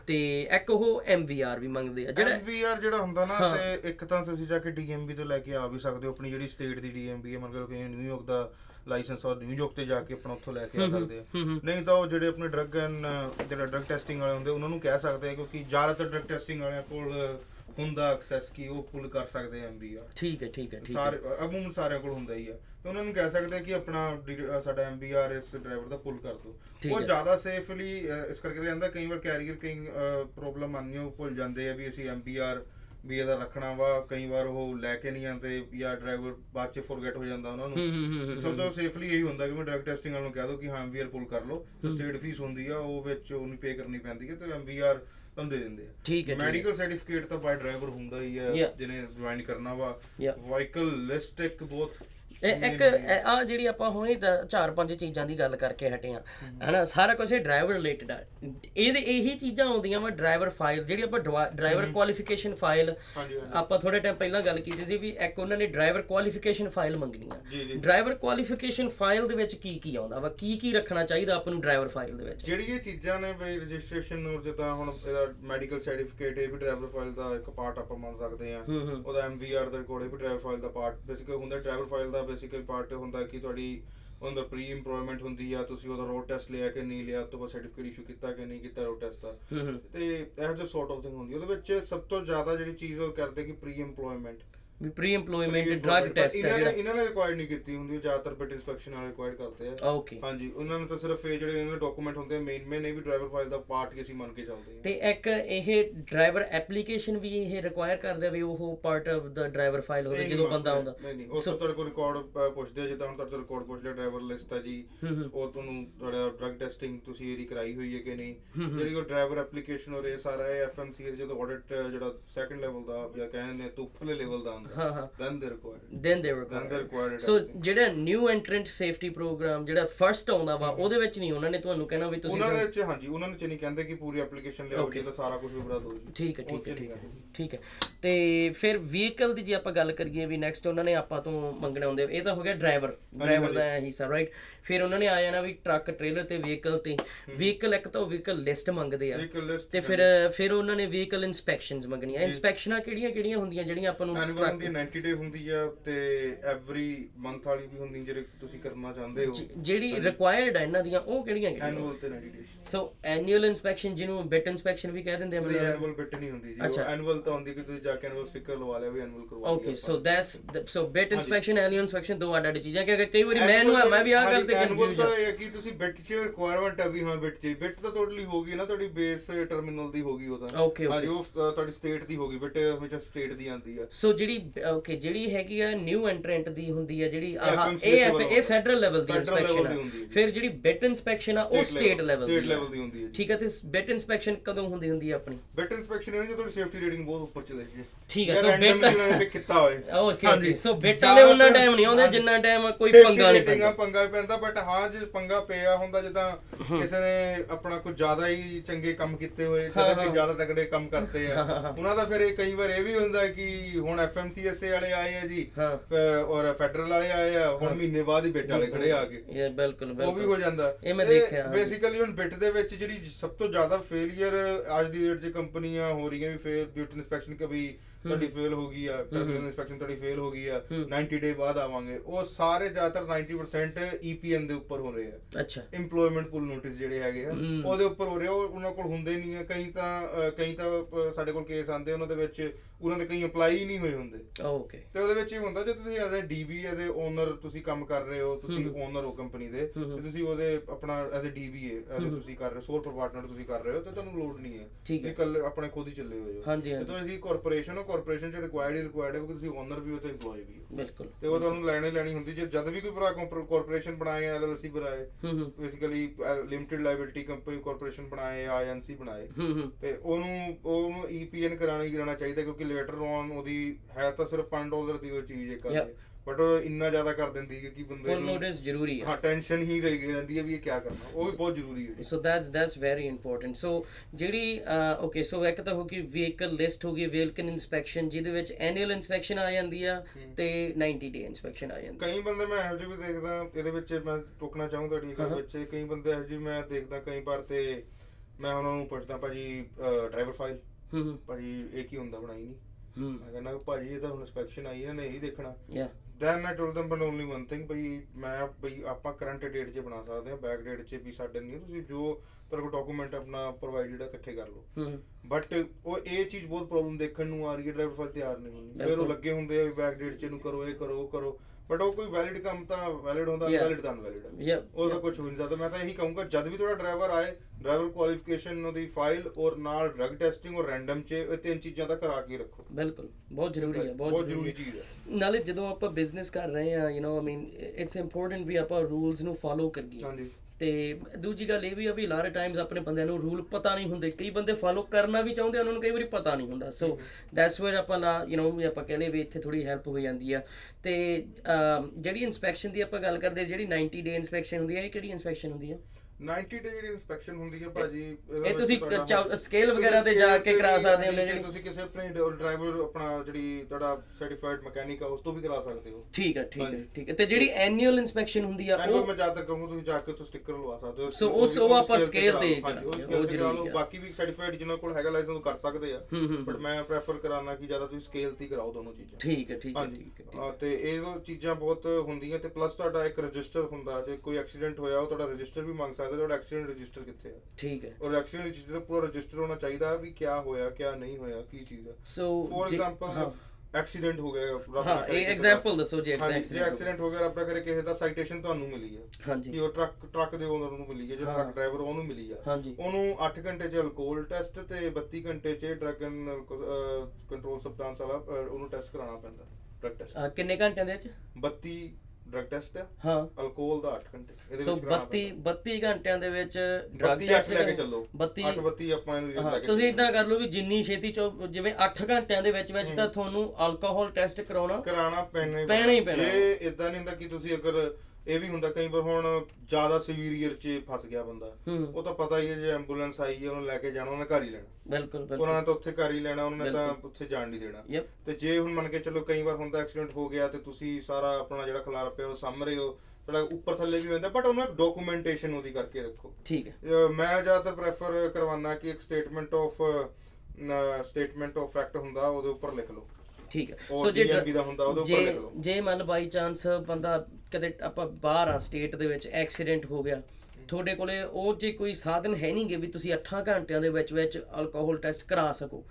ਤੇ ਇੱਕ ਉਹ ਐਮਵੀਆਰ ਵੀ ਮੰਗਦੇ ਆ ਜਿਹੜਾ ਐਮਵੀਆਰ ਜਿਹੜਾ ਹੁੰਦਾ ਨਾ ਤੇ ਇੱਕ ਤਾਂ ਤੁਸੀਂ ਜਾ ਕੇ ਡੀਐਮਬੀ ਤੋਂ ਲੈ ਕੇ ਆ ਵੀ ਸਕਦੇ ਹੋ ਆਪਣੀ ਜਿਹੜੀ ਸਟੇਟ ਦੀ ਡੀਐਮਬੀ ਹੈ ਮਤਲਬ ਕਿ ਨਿਊਯਾਰਕ ਦਾ ਲਾਇਸੈਂਸ ਔਰ ਨਿਊਯਾਰਕ ਤੇ ਜਾ ਕੇ ਆਪਣਾ ਉੱਥੋਂ ਲੈ ਕੇ ਆ ਸਕਦੇ ਆ। ਨਹੀਂ ਤਾਂ ਉਹ ਜਿਹੜੇ ਆਪਣੇ ਡਰੱਗ ਐਂਡ ਜਿਹੜਾ ਡਰੱਗ ਟੈਸਟਿੰਗ ਵਾਲੇ ਹੁੰਦੇ ਉਹਨਾਂ ਨੂੰ ਕਹਿ ਸਕਦੇ ਆ ਕਿਉਂਕਿ ਜ਼ਿਆਦਾਤਰ ਡਰੱਗ ਟੈਸਟਿੰਗ ਵਾਲਿਆਂ ਕੋਲ ਹੁੰਦਾ ਐਕਸੈਸ ਕੀ ਉਹ ਪੁੱਲ ਕਰ ਸਕਦੇ ਆ ਐਮਵੀਆਰ ਠੀਕ ਹੈ ਠੀਕ ਹੈ ਠੀਕ ਹੈ। ਸਾਰੇ ਅਮੂਮਨ ਸਾਰਿਆਂ ਕੋਲ ਹੁੰਦਾ ਹੀ ਆ। ਤੇ ਉਹਨਾਂ ਨੂੰ ਕਹਿ ਸਕਦੇ ਆ ਕਿ ਆਪਣਾ ਡੀ- ਸਾਡਾ ਐਮਬੀਆਰ ਇਸ ਡਰਾਈਵਰ ਦਾ ਪੁੱਲ ਕਰ ਦਿਓ ਠੀਕ ਉਹ ਹੈ। ਜ਼ਿਆਦਾ ਸੇਫਲੀ ਇਸ ਕਰਕੇ ਜਾਂਦਾ ਕਈ ਵਾਰ ਕੈਰੀਅਰ ਕਈ ਪ੍ਰੋਬਲਮ ਆਉਂਦੀ ਉਹ ਭੁੱਲ ਜਾਂਦੇ ਆ ਵੀ ਅਸੀਂ ਐਮਬੀਆਰ ਵੀ ਇਹਦਾ ਰੱਖਣਾ ਵਾ। ਕਈ ਵਾਰ ਉਹ ਲੈ ਕੇ ਨਹੀਂ ਆਉਂਦੇ ਜਾਂ ਡਰਾਈਵਰ ਬਾਅਦ ਚ ਫੋਰਗੇਟ ਹੋ ਜਾਂਦਾ ਉਹਨਾਂ ਹੂੰ ਹੂੰ ਹੂੰ ਨੂੰ ਹੂੰ ਸਭ ਤੋਂ ਸੇਫਲੀ ਇਹੀ ਹੁੰਦਾ ਕਿ ਮੈਂ ਡਰਗ ਟੈਸਟਿੰਗ ਵਾਲ ਨੂੰ ਕਹਿ ਦੋ ਕਿ ਹਾਂ ਐਮਬੀਆਰ ਪੁੱਲ ਕਰ ਲਓ। ਸਟੇਟ ਫੀਸ ਹੁੰਦੀ ਆ ਉਹ ਵਿੱਚ ਉਹਨੂੰ ਪੇ ਕਰਨੀ ਪੈਂਦੀ ਹੈ ਤੇ ਐਮਬੀਆਰ ਤੁਹਾਨੂੰ ਦੇ ਦਿੰਦੇ ਆ ਠੀਕ ਹੈ। ਮੈਡੀਕਲ ਸਰਟੀਫਿਕੇਟ ਤਾਂ ਬਾਈ ਡਰਾਈਵਰ ਹੁੰਦਾ ਹੀ ਹੈ. ਜਿਹਨੇ ਜੁਆਇਨ ਕਰਨਾ ਵਾ. ਵਾਹੀਕਲ ਲਿਸਟ ਇੱਕ ਬਹੁਤ ਇਹ ਇੱਕ ਆ। ਜਿਹੜੀ ਆਪਾਂ ਹੁਣੇ ਚਾਰ ਪੰਜ ਚੀਜ਼ਾਂ ਦੀ ਗੱਲ ਕਰਕੇ ਹਟੇ ਆ ਹਨਾ ਸਾਰਾ ਕੁਝ ਡਰਾਈਵਰ ਰਿਲੇਟਡ ਆ। ਇਹਦੇ ਇਹੀ ਚੀਜ਼ਾਂ ਆਉਂਦੀਆਂ ਵਾ ਡਰਾਈਵਰ ਫਾਈਲ ਜਿਹੜੀ ਆਪਾਂ ਡਰਾਈਵਰ ਕੁਆਲੀਫਿਕੇਸ਼ਨ ਫਾਈਲ। ਆਪਾਂ ਥੋੜੇ ਟਾਈਮ ਪਹਿਲਾਂ ਗੱਲ ਕੀਤੀ ਸੀ ਵੀ ਇੱਕ ਉਹਨਾਂ ਨੇ ਡਰਾਈਵਰ ਕੁਆਲੀਫਿਕੇਸ਼ਨ ਫਾਈਲ ਮੰਗਣੀ ਆ। ਡਰਾਈਵਰ ਕੁਆਲੀਫਿਕੇਸ਼ਨ ਫਾਈਲ ਦੇ ਵਿੱਚ ਕੀ ਕੀ ਆਉਂਦਾ ਵਾ? ਕੀ ਕੀ ਰੱਖਣਾ ਚਾਹੀਦਾ ਆਪਾਂ ਨੂੰ ਡਰਾਈਵਰ ਫਾਈਲ ਦੇ ਵਿੱਚ? ਜਿਹੜੀ ਇਹ ਚੀਜ਼ਾਂ ਨੇ ਬਈ ਰਜਿਸਟ੍ਰੇਸ਼ਨ ਔਰ ਜਿੱਦਾਂ ਹੁਣ ਇਹਦਾ ਮੈਡੀਕਲ ਸਰਟੀਫਿਕੇਟ ਇਹ ਵੀ ਡਰਾਈਵਰ ਫਾਈਲ ਦਾ ਇੱਕ ਪਾਰਟ ਆਪਾਂ ਮੰਨ ਸਕਦੇ ਹੂੰ। ਉਹਦਾ ਐਮਵੀਆਰ ਦਾ ਰਿਕਾਰਡ ਇਹ ਵੀ ਡਰਾਈਵਰ ਫਾਈਲ ਦਾ ਪਾਰਟ ਬੇਸਿਕਲੀ ਹੁੰਦਾ ਡਰਾਈਵਰ ਫਾਈਲ ਦਾ ਬੇਸਿਕਲੀ ਪਾਰਟ ਹੁੰਦਾ ਕਿ ਤੁਹਾਡੀ ਉਹਦਾ ਪ੍ਰੀ ਇੰਪਲੋਇਮੈਂਟ ਹੁੰਦੀ ਆ ਤੁਸੀਂ ਉਹਦਾ ਰੋਡ ਟੈਸਟ ਲਿਆ ਕਿ ਨਹੀਂ ਲਿਆ ਤੋਂ ਬਾਅਦ ਸਰਟੀਫਿਕੇਟ ਇਸ਼ੂ ਕੀਤਾ ਕਿ ਨਹੀਂ ਕੀਤਾ ਰੋਡ ਟੈਸਟ ਦਾ। ਤੇ ਇਹੋ ਜਿਹਾ ਸੌਰਟ ਆਫ ਥਿੰਗ ਹੁੰਦੀ। ਉਹਦੇ ਵਿੱਚ ਸਭ ਤੋਂ ਜ਼ਿਆਦਾ ਜਿਹੜੀ ਚੀਜ਼ ਉਹ ਕਰਦੇ ਕਿ ਪ੍ਰੀ ਇੰਪਲੋਇਮੈਂਟ ਵੀ ਪ੍ਰੀ EMPLOYMENT ਡਰਗ ਟੈਸਟ ਹੈ ਜਿਹੜਾ। ਇਹਨਾਂ ਨੇ ਰਿਕੁਆਇਰ ਨਹੀਂ ਕੀਤੀ ਹੁੰਦੀ ਜ਼ਿਆਦਾਤਰ ਬਿਟ ਇਨਸਪੈਕਸ਼ਨ ਵਾਲੇ ਰਿਕੁਆਇਰ ਕਰਦੇ ਆ। ਓਕੇ ਹਾਂਜੀ ਉਹਨਾਂ ਨੂੰ ਤਾਂ ਸਿਰਫ ਇਹ ਜਿਹੜੇ ਇਹਨਾਂ ਦੇ ਡਾਕੂਮੈਂਟ ਹੁੰਦੇ ਆ ਮੇਨ ਮੇਨ ਇਹ ਵੀ ਡਰਾਈਵਰ ਫਾਈਲ ਦਾ ਪਾਰਟ ਅਸੀਂ ਮੰਨ ਕੇ ਚੱਲਦੇ ਹਾਂ। ਤੇ ਇੱਕ ਇਹ ਡਰਾਈਵਰ ਐਪਲੀਕੇਸ਼ਨ ਵੀ ਇਹ ਰਿਕੁਆਇਰ ਕਰਦਾ ਵੀ ਉਹ part of the driver file ਹੋਵੇ ਜਦੋਂ ਬੰਦਾ ਆਉਂਦਾ। ਨਹੀਂ ਨਹੀਂ ਉਸ ਤੋਂ ਤੁਹਾਡੇ ਕੋਲ ਰਿਕਾਰਡ ਪੁੱਛਦੇ ਆ ਜਿੱਦਾਂ ਹੁਣ ਤੁਹਾਡੇ ਰਿਕਾਰਡ ਪੁੱਛ ਲਿਆ ਡਰਾਈਵਰ ਲਿਸਟ ਆ ਜੀ। ਉਹ ਤੁਹਾਨੂੰ ਤੁਹਾਡਾ ਡਰਗ ਟੈਸਟਿੰਗ ਤੁਸੀਂ ਇਹਦੀ ਕਰਾਈ ਹੋਈ ਹੈ ਕਿ ਨਹੀਂ? ਜਿਹੜੀ ਉਹ ਡਰਾਈਵਰ ਐਪਲੀਕੇਸ਼ਨ ਔਰ ਇਹ ਸਾਰਾ ਇਹ ਐਫਐਮਸੀ ਜਦੋਂ ਆਡਿਟ ਜਿਹੜਾ ਸੈਕੰਡ ਲੈਵਲ ਦਾ ਜਾਂ ਕਹਿੰਦੇ ਨੇ ਤੋਂ ਉੱਪਰਲੇ ਲੈਵਲ ਦਾ ਹੁੰਦਾ। ਹਾਂ ਹਾਂ। Then they required then they Then they require required so. ਜਿਹੜਾ ਨਿਊ ਐਂਟਰੈਂਟ ਸੇਫਟੀ ਪ੍ਰੋਗਰਾਮ ਜਿਹੜਾ ਫਰਸਟ ਆਉਂਦਾ ਵਾ ਉਹਦੇ ਵਿੱਚ ਨਹੀਂ ਉਹਨਾਂ ਨੇ ਤੁਹਾਨੂੰ ਕਹਿਣਾ ਵੀ ਤੁਸੀਂ ਉਹਨਾਂ ਨੇ ਚ ਹਾਂਜੀ ਉਹਨਾਂ ਨੇ ਚ ਨਹੀਂ ਕਹਿੰਦੇ ਕਿ ਪੂਰੀ ਐਪਲੀਕੇਸ਼ਨ ਲਿਆਓ ਜੀ ਤਾਂ ਸਾਰਾ ਕੁਝ ਦਿਓ ਜੀ। ਠੀਕ ਹੈ ਠੀਕ ਹੈ ਠੀਕ ਹੈ ਠੀਕ ਹੈ। ਤੇ ਫਿਰ ਵਹੀਕਲ ਦੀ ਜੇ ਆਪਾਂ ਗੱਲ ਕਰੀਏ ਵੀ ਨੈਕਸਟ ਉਹਨਾਂ ਨੇ ਆਪਾਂ ਤੋਂ ਮੰਗਣਾ ਹੁੰਦੇ ਇਹ ਤਾਂ ਹੋ ਗਿਆ ਡਰਾਈਵਰ ਡਰਾਈਵਰ ਦਾ ਹਿੱਸਾ ਰਾਈਟ ਫਿਰ ਉਹਨਾਂ ਨੇ ਆ ਜਾਣਾ ਵੀ ਟਰੱਕ ਟ੍ਰੇਲਰ ਤੇ ਵਹੀਕਲ ਤੇ। ਵਹੀਕਲ ਇੱਕ ਤਾਂ ਵਹੀਕਲ ਲਿਸਟ ਮੰਗਦੇ ਆ। ਤੇ ਫਿਰ ਫਿਰ ਉਹਨਾਂ ਨੇ ਵਹੀਕਲ ਇਨਸਪੈਕਸ਼ਨਸ ਮੰਗਣੀਆਂ। ਇਨਸਪੈਕਸ਼ਨਾਂ ਕਿਹੜੀਆਂ ਕਿਹੜੀਆਂ ਹੁੰਦੀਆਂ ਜਿਹੜੀਆਂ ਆਪਾਂ ਨੂੰ ਹੁੰਦੀ ਹੈ 90 ਡੇ ਹੁੰਦੀ ਆ ਤੇ ਐਵਰੀ ਮੰਥ ਵਾਲੀ ਵੀ ਹੁੰਦੀ ਜਿਹੜੇ ਤੁਸੀਂ ਕਰਨਾ ਚਾਹੁੰਦੇ ਹੋ। ਜਿਹੜੀ ਰਿਕੁਆਇਰਡ ਹੈ ਇਹਨਾਂ ਦੀਆਂ ਉਹ ਕਿਹੜੀਆਂ ਕਿਹੜੀਆਂ ਐਨੂਅਲ ਤੇ 90 ਡੇਜ਼ ਸੋ ਐਨੂਅਲ ਇਨਸਪੈਕਸ਼ਨ ਜਿਹਨੂੰ ਬਿਟ ਇਨਸਪੈਕਸ਼ਨ ਵੀ ਕਹਿ ਦਿੰਦੇ ਆ ਮੈਨੂੰ ਐਨੂਅਲ ਬਿਟ ਨਹੀਂ ਹੁੰਦੀ ਜੀ। ਐਨੂਅਲ ਤਾਂ ਹੁੰਦੀ ਕਿ ਤੁਸੀਂ ਜਾ ਕੇ ਐਨੂਅਲ ਸਟicker ਲਵਾ ਲਿਆ ਵੀ ਐਨੂਅਲ ਕਰਵਾ ਲਿਆ okay so that's so bit inspection annual inspection ਦੋ ਅੱਡ ਅੱਡ ਚੀਜ਼ਾਂ ਕਿਉਂਕਿ ਕਈ ਵਾਰੀ ਮੈਂ ਨੂੰ ਮੈਂ ਵੀ ਆਹ ਗੱਲ ਤੇ ਕਨਫਿਊਜ਼ ਤਾਂ ਇਹ ਹੈ ਕਿ ਤੁਸੀਂ ਬਿਟ 'ਚ ਰਿਕੁਆਇਰਮੈਂਟ ਹੈ ਵੀ ਹਾਂ ਬਿਟ 'ਚ ਬਿਟ ਤਾਂ ਟੋਟਲੀ ਹੋਗੀ ਨਾ ਤੁਹਾਡੀ ਬੇਸ ਟਰਮੀਨਲ ਦੀ ਹੋਗੀ ਉਹ ਤਾਂ। ਉਹ ਅ, ਤੁਹਾਡੀ ਸਟੇਟ ਦੀ ਹੋਗੀ ਬਿਟ ਹਮੇਸ਼ਾ ਸਟੇਟ ਦੀ ਆਉਂਦੀ ਆ। ਸੋ ਜਿਹੜੀ ਓਕੇ ਜਿਹੜੀ ਹੈਗੀ ਆ ਨਿਊ ਐਂਟਰੈਂਟ ਦੀ ਹੁੰਦੀ ਆ ਜਿਹੜੀ ਇਹ। ਇਹ ਫੈਡਰਲ ਲੈਵਲ ਦੀ ਇਨਸਪੈਕਸ਼ਨ ਆ। ਹੈ। ਫਿਰ ਜਿਹੜੀ ਬਿਟ ਇਨਸਪੈਕਸ਼ਨ ਆ ਉਹ ਸਟੇਟ ਲੈਵਲ ਦੀ ਆ। level ਦੀ ਹੁੰਦੀ ਹੈ ਜੀ। ਠੀਕ ਹੈ ਤੇ ਬਿਟ ਇਨਸਪੈਕਸ਼ਨ ਕਦੋਂ ਹੁੰਦੀ ਹੁੰਦੀ ਆ ਆਪਣੀ? ਬਿਟ ਇਨਸਪੈਕਸ਼ਨ ਇਹ ਜੋ ਤੁਹਾਡੀ ਸੇਫਟੀ ਰੇਟਿੰਗ ਬਹੁਤ ਉੱਪਰ ਚਲੇ ਜੀ ਠੀਕ ਹੈ, ਜਾਂ bit- ਉਹਨਾਂ ਨੇ pick ਕੀਤਾ ਹੋਏ ਓਕੇ ਸੋ ਬਿਟ ਵਾਲੇ ਉਹਨਾਂ ਟਾਈਮ ਨਹੀਂ ਆਉਂਦੇ। ਜਿੰਨਾ ਟਾਈਮ ਕੋਈ ਪੰਗਾ ਨਹੀਂ ਆ, ਪੈਂਦਾ। ਪੰਗਾ ਪੈਂਦਾ ਬਟ ਹਾਂ ਜੇ ਪੰਗਾ ਪਿਆ ਹੁੰਦਾ ਜਿੱਦਾਂ ਕਿਸੇ ਨੇ ਆਪਣਾ ਕੁਝ ਜ਼ਿਆਦਾ ਹੀ ਚੰਗੇ ਕੰਮ ਕੀਤੇ ਹੋਏ ਜਦੋਂ ਕਿ ਜ਼ਿਆਦਾ ਤਕੜੇ ਕੰਮ ਕਰਤੇ ਆ ਉਹਨਾਂ ਦਾ ਫਿਰ ਇਹ ਕਈ ਵਾਰ ਇਹ ਵੀ ਹੁੰਦਾ ਕਿ ਹੁਣ ਐਫਐਮਸੀਐਸਏ ਵਾਲੇ ਆਏ ਆ ਜੀ ਔਰ ਫੈਡਰਲ ਵਾਲੇ ਆਏ ਆ ਹੁਣ ਮਹੀਨੇ ਬਾਅਦ ਹੀ ਬਿੱਟ ਵਾਲੇ ਖੜੇ ਆ ਕੇ। ਇਹ ਬਿਲਕੁਲ। ਉਹ ਵੀ ਬਿਲਕੁਲ ਹੋ ਜਾਂਦਾ। ਇਹ ਮੈਂ ਦੇਖਿਆ। ਬੇਸਿਕਲੀ ਹੁਣ ਬਿੱਟ ਦੇ ਵਿੱਚ ਜਿਹੜੀ ਸਭ ਤੋਂ ਜ਼ਿਆਦਾ ਫੇਲਿਅਰ ਅੱਜ ਦੀ ਡੇਟ 'ਚ ਕੰਪਨੀਆਂ ਹੋ ਰਹੀਆਂ ਵੀ ਫੇਲ ਬਿਊਟ ਇਨਸਪੈਕਸ਼ਨ ਕਭੀ ਤੁਹਾਡੀ ਫੇਲ ਹੋ ਗਈ ਆ ਟਰਮੀਨਲ ਇਨਸਪੈਕਸ਼ਨ ਤੁਹਾਡੀ ਫੇਲ ਹੋ ਗਈ ਆ 90 ਡੇ ਬਾਅਦ ਆਵਾਂਗੇ। ਉਹ ਸਾਰੇ ਜ਼ਿਆਦਾਤਰ 90% ਈਪੀਐਨ ਦੇ ਉੱਪਰ ਹੋ ਰਹੇ ਆ। ਅੱਛਾ। ਇੰਪਲੋਇਮੈਂਟ ਪੁੱਲ ਨੋਟਿਸ ਜਿਹੜੇ ਹੈਗੇ ਆ। ਉਹਦੇ ਉੱਪਰ ਹੋ ਰਿਹਾ ਉਹ ਉਹਨਾਂ ਕੋਲ ਹੁੰਦੇ ਨਹੀਂ ਆ। ਕਈ ਤਾਂ ਕਈ ਤਾਂ ਸਾਡੇ ਕੋਲ ਕੇਸ ਆਉਂਦੇ ਉਹਨਾਂ ਦੇ ਵਿੱਚ ਉਹਨਾਂ ਦੇ ਕਈ ਅਪਲਾਈ ਹੀ ਨਹੀਂ ਹੋਏ ਹੁੰਦੇ। ਓਕੇ ਤੇ ਉਹਦੇ ਵਿੱਚ ਇਹ ਹੁੰਦਾ ਜੇ ਤੁਸੀਂ as a DB as a owner ਤੁਸੀਂ ਕੰਮ ਕਰ ਰਹੇ ਹੋ ਤੁਸੀਂ ਓਨਰ ਹੋ। ਕੰਪਨੀ ਦੇ ਤੇ ਤੁਸੀਂ ਉਹਦੇ ਆਪਣਾ ਐਜ਼ ਅ ਡੀਬੀਏ ਐਜ਼ ਤੁਸੀਂ ਕਰ ਰਹੇ ਸੋਲ ਪਾਰਟਨਰ ਤੁਸੀਂ ਕਰ ਰਹੇ ਹੋ ਤੇ ਤੁਹਾਨੂੰ ਲੋਡ ਨਹੀਂ ਹੈ ਠੀਕ ਹੈ। ਤੁਸੀਂ ਇਕੱਲੇ ਆਪਣੇ ਖੁਦ ਹੀ ਚੱਲੇ ਹੋਏ ਹੋ। ਹਾਂਜੀ ਤੇ ਤੁਸੀਂ ਕਾਰਪੋਰੇਸ਼ਨ ਹੋ ਕਾਰਪੋਰੇਸ਼ਨ ਚ ਰਿਕੁਆਇਰਡ ਹੀ ਰਿਕੁਆਇਰਡ ਹੈ ਕਿ ਤੁਸੀਂ ਓਨਰ ਵੀ ਹੋ ਤੇ EMPLOYE ਵੀ ਹੋ। ਬਿਲਕੁਲ। ਤੇ ਉਹ ਤੁਹਾਨੂੰ ਲੈਣੀ ਲੈਣੀ ਹੁੰਦੀ ਜੇ ਜਦ ਵੀ ਕੋਈ ਭਰਾ ਕਾਰਪੋਰੇਸ਼ਨ ਬਣਾਏ ਐਲਐਲਸੀ ਬਣਾਏ basically limited liability company corporation ਬਣਾਏ ਆਈਐਨਸੀ ਬਣਾਏ ਤੇ ਉਹਨੂੰ ਉਹਨੂੰ ਈਪੀਐਨ ਕਰਾਣਾ ਹੀ ਕਰਾਣਾ ਚਾਹੀਦਾ ਕਿਉਂਕਿ ਲੇਟਰ ਔਨ ਉਹਦੀ ਹੈ ਤਾਂ ਸਿਰਫ 5 ਡਾਲਰ ਦੀ ਉਹ ਚੀਜ਼ ਇੱਕ. ਆਦੀ ਬਟ ਉਹ ਇੰਨਾ ਜ਼ਿਆਦਾ ਕਰ ਦਿੰਦੀ ਹੈ ਕਿ ਬੰਦੇ ਫੁੱਲ ਨੂੰ ਨੋਟਿਸ ਜ਼ਰੂਰੀ ਹੈ। ਹਾਂ ਟੈਨਸ਼ਨ ਹੀ ਰਹੀ ਰਹਿੰਦੀ ਹੈ ਵੀ ਇਹ ਕੀ ਕਰਨਾ। ਉਹ ਵੀ ਬਹੁਤ ਜ਼ਰੂਰੀ ਹੈ। So that's that's very important so ਜਿਹੜੀ ਓਕੇ ਸੋ ਇੱਕ ਤਾਂ ਹੋ ਗਈ ਵਹੀਕਲ ਲਿਸਟ ਹੋ ਗਈ ਵਹੀਕਲ ਇਨਸਪੈਕਸ਼ਨ ਜਿਹਦੇ ਵਿੱਚ ਐਨੂਅਲ ਇਨਸਪੈਕਸ਼ਨ ਆ ਜਾਂਦੀ ਆ ਤੇ 90 ਡੇ ਇਨਸਪੈਕਸ਼ਨ ਆ ਜਾਂਦੀ ਕਈ ਬੰਦੇ ਮੈਂ ਇਹੋ ਜਿਹੇ ਵੀ ਦੇਖਦਾ ਇਹਦੇ ਵਿੱਚ ਮੈਂ ਟੋਕਣਾ ਚਾਹੂੰ ਤੁਹਾਡੀ ਗੱਲ ਵਿੱਚ। ਕਈ ਬੰਦੇ ਇਹੋ ਜਿਹੇ ਮੈਂ ਦੇਖਦਾ ਕਈ ਵਾਰ ਤੇ ਮੈਂ ਉਹਨਾਂ ਨੂੰ ਪੁੱਛਦਾ ਭਾਜੀ ਡਰਾਈਵਰ ਫਾਈਲ ਹੂੰ ਭਾਜੀ ਇਹ ਕੀ ਹੁੰਦਾ ਬਣਾਈ ਨਹੀਂ ਹੂੰ। ਮੈਂ ਕਹਿੰਦਾ ਭਾਜੀ ਇਹ ਤਾਂ ਹੁਣ ਇਨਸਪੈਕਸ਼ਨ ਆਈ ਹੈ ਨੇ ਇਹੀ ਦੇਖਣਾ। Yeah. Then I told them but only one thing ਬਈ ਮੈਂ ਬਈ ਆਪਾਂ ਕਰੰਟ ਡੇਟ 'ਚ ਬਣਾ ਸਕਦੇ ਹਾਂ ਬੈਕ ਡੇਟ 'ਚ ਵੀ ਸਾਡੇ ਨਹੀਂ ਤੁਸੀਂ ਜੋ ਤੁਹਾਡੇ ਕੋਲ ਡਾਕੂਮੈਂਟ ਆਪਣਾ ਪ੍ਰੋਵਾਈਡਡ ਹੈ ਇਕੱਠੇ ਕਰ ਲਓ। ਹੂੰ ਬਟ ਉਹ ਇਹ ਚੀਜ਼ ਬਹੁਤ ਪ੍ਰੋਬਲਮ ਦੇਖਣ ਨੂੰ ਆ ਰਹੀ ਹੈ ਡਰਾਈਵਰ ਫਾਈਲ ਤਿਆਰ ਨਹੀਂ ਹੁੰਦੀ। ਫਿਰ ਉਹ। ਲੱਗੇ ਹੁੰਦੇ ਆ ਵੀ ਬੈਕ ਡੇਟ 'ਚ ਇਹਨੂੰ ਕਰੋ ਇਹ ਕਰੋ ਉਹ ਕਰੋ। ਬਟ ਉਹ ਕੋਈ ਵੈਲਿਡ ਕੰਮ ਤਾਂ ਵੈਲਿਡ ਹੁੰਦਾ. ਵੈਲਿਡ ਤਾਂ ਅਨਵੈਲਿਡ ਹੈ। ਯਾ ਉਹਦਾ ਕੁਝ ਹੋ ਨਹੀਂ ਸਕਦਾ ਮੈਂ ਤਾਂ ਇਹੀ ਕਹੂੰਗਾ ਜਦ ਵੀ ਤੁਹਾਡਾ ਡਰਾਈਵਰ ਆਏ ਡਰਾਈਵਰ ਕੁਆਲੀਫਿਕੇਸ਼ਨ ਉਹਦੀ ਫਾਈਲ ਔਰ ਨਾਲ ਡਰਗ ਟੈਸਟਿੰਗ ਔਰ ਰੈਂਡਮ 'ਚ ਇਹ ਤਿੰਨ ਚੀਜ਼ਾਂ ਦਾ ਕਰਾ ਕੇ ਰੱਖੋ। ਬਿਲਕੁਲ ਬਹੁਤ ਜ਼ਰੂਰੀ ਹੈ ਬਹੁਤ ਜ਼ਰੂਰੀ ਚੀਜ਼ ਹੈ। ਨਾਲੇ ਜਦੋਂ ਆਪਾਂ ਬਿਜ਼ਨਸ ਕਰ ਰਹੇ ਆ you know I mean it's important ਵੀ ਆਪਾਂ ਰੂਲਸ ਨੂੰ ਫਾਲੋ ਕਰੀਏ। ਹਾਂਜੀ। ਤੇ ਦੂਜੀ ਗੱਲ ਇਹ ਵੀ ਆ ਵੀ ਲਾਰੇ ਟਾਈਮਸ ਆਪਣੇ ਬੰਦਿਆਂ ਨੂੰ ਰੂਲ ਪਤਾ ਨਹੀਂ ਹੁੰਦੇ। ਕਈ ਬੰਦੇ ਫਾਲੋ ਕਰਨਾ ਵੀ ਚਾਹੁੰਦੇ ਆ, ਉਹਨਾਂ ਨੂੰ ਕਈ ਵਾਰੀ ਪਤਾ ਨਹੀਂ ਹੁੰਦਾ। ਸੋ ਦੈਟਸ ਵੇਅਰ ਆਪਾਂ ਲਾ ਯੂ نو ਵੀ ਆਪਾਂ ਕਹਿੰਦੇ ਵੀ ਇੱਥੇ ਥੋੜੀ ਹੈਲਪ ਹੋ ਜਾਂਦੀ ਆ। ਤੇ ਅਮ, ਜਿਹੜੀ ਇਨਸਪੈਕਸ਼ਨ ਦੀ ਆਪਾਂ ਗੱਲ ਕਰਦੇ ਜਿਹੜੀ 90 ਡੇ ਇਨਸਪੈਕਸ਼ਨ ਹੁੰਦੀ ਹੈ ਇਹ ਕਿਹੜੀ ਇਨਸਪੈਕਸ਼ਨ ਹੁੰਦੀ ਹੈ 90 ਡੇ ਜਿਹੜੀ ਇਨਸਪੈਕਸ਼ਨ ਹੁੰਦੀ ਹੈ ਭਾਜੀ ਇਹ ਤੁਸੀਂ ਤੁਸੀਂ ਵਗੈਰਾ ਤੇ ਜਾ ਕੇ ਕਰਾ ਸਕਦੇ ਹੋ ਜਿਹੜੀ- ਤੁਸੀਂ ਕਿਸੇ ਆਪਣੇ ਡਰਾਈਵਰ ਆਪਣਾ ਜਿਹੜੀ ਤੁਹਾਡਾ ਸਰਟੀਫਾਈਡ ਮਕੈਨਿਕ ਆ ਉਸ ਤੋਂ ਵੀ ਕਰਾ ਸਕਦੇ ਹੋ। ਠੀਕ ਹੈ ਠੀਕ ਹੈ। ਠੀਕ ਹੈ ਤੇ ਜਿਹੜੀ ਐਨੂਅਲ ਇਨਸਪੈਕਸ਼ਨ ਹੁੰਦੀ ਆ ਉਹ ਮੈਂ ਜ਼ਿਆਦਾਤਰ ਕਹੂੰਗਾ ਤੁਸੀਂ ਜਾ ਕੇ ਉੱਥੋਂ ਸਟicker ਲਵਾ ਸਕਦੇ ਹੋ ਉਹ ਉਸ- ਉਹ ਆਪਾਂ ਲਓ, ਹਾਂਜੀ, ਉਹ ਜ਼ਰੂਰੀ। ਬਾਕੀ ਵੀ ਸਰਟੀਫਾਈਡ ਜਿਨ੍ਹਾਂ ਕੋਲ ਹੈਗਾ ਲਾਇਸੈਂਸ ਉਹ ਕਰ ਸਕਦੇ ਆ। ਬਟ ਮੈਂ ਪ੍ਰੈਫਰ ਕਰਾਨਾ ਕਿ ਜ਼ਿਆਦਾ ਤੁਸੀਂ ਸਕੇਲ ਤੇ ਕਰਾਓ ਦੋਨੋਂ ਚੀਜ਼ਾਂ। ਠੀਕ ਹੈ ਠੀਕ ਹੈ ਠੀਕ ਹੈ ਤੇ ਇਹ ਦੋ ਚੀਜ਼ਾਂ ਬਹੁਤ ਹੁੰਦੀਆਂ ਤੇ ਪਲੱਸ ਤੁਹਾਡਾ ਇੱਕ ਰਜਿਸਟਰ ਹੁੰਦਾ ਜੇ ਕੋਈ ਐਕਸੀਡੈਂਟ ਹੋਇਆ ਉਹ ਤੁਹਾਡਾ ਰਜਿਸਟਰ ਵੀ ਮੰਗ ਸਕਦਾ ਤੁਹਾਡਾ ਐਕਸੀਡੈਂਟ ਰਜਿਸਟਰ ਕਿੱਥੇ ਹੈ ਠੀਕ ਹੈ। ਔਰ ਐਕਸੀਡੈਂਟ ਰਜਿਸਟਰ ਪੂਰਾ ਰਜਿਸਟਰ ਹੋਣਾ ਚਾਹੀਦਾ ਵੀ ਕਿਆ ਹੋਇਆ ਕਿਆ ਨਹੀਂ ਹੋਇਆ ਕੀ ਚੀਜ਼ ਹੈ ਸੋ ਫੋਰ ਐਗਜ਼ਾਮਪਲ ਹਾਂ। ਐਕਸੀਡੈਂਟ ਹੋ ਗਿਆ ਰੱਬ ਹਾਂ ਇਹ। ਐਗਜ਼ਾਮਪਲ ਦੱਸੋ ਜੀ ਐਕਸੀਡੈਂਟ ਹੋ ਗਿਆ। ਨਾ ਕਰੇ ਕਿਸੇ ਦਾ ਸਾਈਟੇਸ਼ਨ ਤੁਹਾਨੂੰ ਮਿਲੀ ਹੈ ਹਾਂਜੀ। ਕਿ ਉਹ ਟਰੱਕ ਟਰੱਕ ਦੇ ਓਨਰ ਨੂੰ ਮਿਲੀ ਹੈ ਜੋ ਹਾਂ। ਟਰੱਕ ਡਰਾਈਵਰ ਉਹਨੂੰ ਮਿਲੀ ਆ। ਹਾਂਜੀ। ਉਹਨੂੰ 8 ਘੰਟੇ ਚ ਅਲਕੋਹਲ ਟੈਸਟ ਤੇ 32 ਘੰਟੇ ਚ ਡਰਗ ਐਂਡ ਕੰਟਰੋਲ ਸਬਸਟੈਂਸ ਵਾਲਾ ਉਹਨੂੰ ਟੈਸਟ ਕਰਾਉਣਾ ਪੈਂਦਾ ਡਰਗ ਟੈਸਟ ਕਿੰਨੇ ਘੰਟਿਆਂ ਦੇ ਵਿੱਚ? 32 ਡਰਗ ਟੈਸਟ ਆ ਹਾਂ ਅਲਕੋਹਲ ਦਾ 8 ਘੰਟੇ ਇਹਦੇ ਸੋ ਵਿੱਚ ਕਰਾਉਣਾ 32 ਪੈਂਦਾ। 32 ਘੰਟਿਆਂ ਦੇ ਵਿੱਚ ਡਰਗ 32 ਟੈਸਟ ਲੈ ਕੇ ਚੱਲੋ 32 8 32 ਆਪਾਂ ਇਹਨੂੰ ਲੈ ਕੇ ਤੁਸੀਂ। ਇਦਾਂ ਕਰ ਲਓ ਵੀ ਜਿੰਨੀ ਛੇਤੀ ਚੋ ਜਿਵੇਂ 8 ਘੰਟਿਆਂ ਦੇ ਵਿੱਚ ਵਿੱਚ ਤਾਂ ਤੁਹਾਨੂੰ ਅਲਕੋਹਲ ਟੈਸਟ ਕਰਾਉਣਾ ਕਰਾਉਣਾ ਪੈਣਾ ਹੀ ਪੈਣਾ। ਜੇ ਇਦਾਂ ਨਹੀਂ ਹੁੰਦਾ ਕਿ ਤੁਸੀਂ ਅਗਰ ਇਹ ਵੀ ਹੁੰਦਾ ਕਈ ਵਾਰ ਹੁਣ ਜ਼ਿਆਦਾ ਸੀਵੀਅਰ ਚ ਫਸ ਗਿਆ ਬੰਦਾ। ਹੂੰ। ਉਹ ਤਾਂ ਪਤਾ ਹੀ ਹੈ ਜੇ ਐਂਬੂਲੈਂਸ ਆਈ ਹੈ ਉਹਨੂੰ ਲੈ ਕੇ ਜਾਣਾ ਉਹਨੇ ਘਰ ਹੀ ਲੈਣਾ। ਬਿਲਕੁਲ ਉਹਨਾਂ ਬਿਲਕੁਲ ਨੇ ਤਾਂ ਉੱਥੇ ਘਰ ਹੀ ਲੈਣਾ ਉਹਨਾਂ ਨੇ ਤਾਂ। ਉੱਥੇ ਜਾਣ ਨਹੀਂ ਦੇਣਾ। ਯਪ। ਤੇ ਜੇ ਹੁਣ ਮੰਨ ਕੇ ਚੱਲੋ ਕਈ ਵਾਰ ਹੁੰਦਾ ਐਕਸੀਡੈਂਟ ਹੋ ਗਿਆ ਤੇ ਤੁਸੀਂ ਸਾਰਾ ਆਪਣਾ ਜਿਹੜਾ ਖਲਾਰ ਪਿਆ ਉਹ ਸਾਂਭ ਰਹੇ ਹੋ ਥੋੜਾ ਉੱਪਰ ਥੱਲੇ ਵੀ ਹੁੰਦਾ ਬਟ ਉਹਨੂੰ ਡਾਕੂਮੈਂਟੇਸ਼ਨ ਉਹਦੀ ਕਰਕੇ ਰੱਖੋ। ਠੀਕ ਹੈ। ਅਹ ਮੈਂ ਜ਼ਿਆਦਾਤਰ ਪ੍ਰੈਫਰ ਕਰਵਾਉਣਾ ਕਿ ਇੱਕ statement of statement of fact ਹੁੰਦਾ ਉਹਦੇ ਉੱਪਰ ਲਿਖ ਲਓ। ਠੀਕ ਹੈ। ਉਹ DMV ਦਾ ਹੁੰਦਾ, ਉਹਦੇ ਉੱਪਰ ਜੇ- ਲਿਖ ਲਓ। ਜੇ ਮੰਨ ਬਾਈ ਚਾਂਸ ਬੰਦਾ ਕਦੇ ਆਪਾਂ ਬਾਹਰ ਆ ਸਟੇਟ ਦੇ ਵਿੱਚ ਐਕਸੀਡੈਂਟ ਹੋ ਗਿਆ ਤੁਹਾਡੇ ਕੋਲੇ ਉਹ ਜੇ ਕੋਈ ਸਾਧਨ ਹੈ ਨਹੀਂਗੇ ਵੀ ਤੁਸੀਂ 8 ਘੰਟਿਆਂ ਦੇ ਵਿੱਚ ਵਿੱਚ ਅਲਕੋਹਲ ਟੈਸਟ ਕਰਾ ਸਕੋ।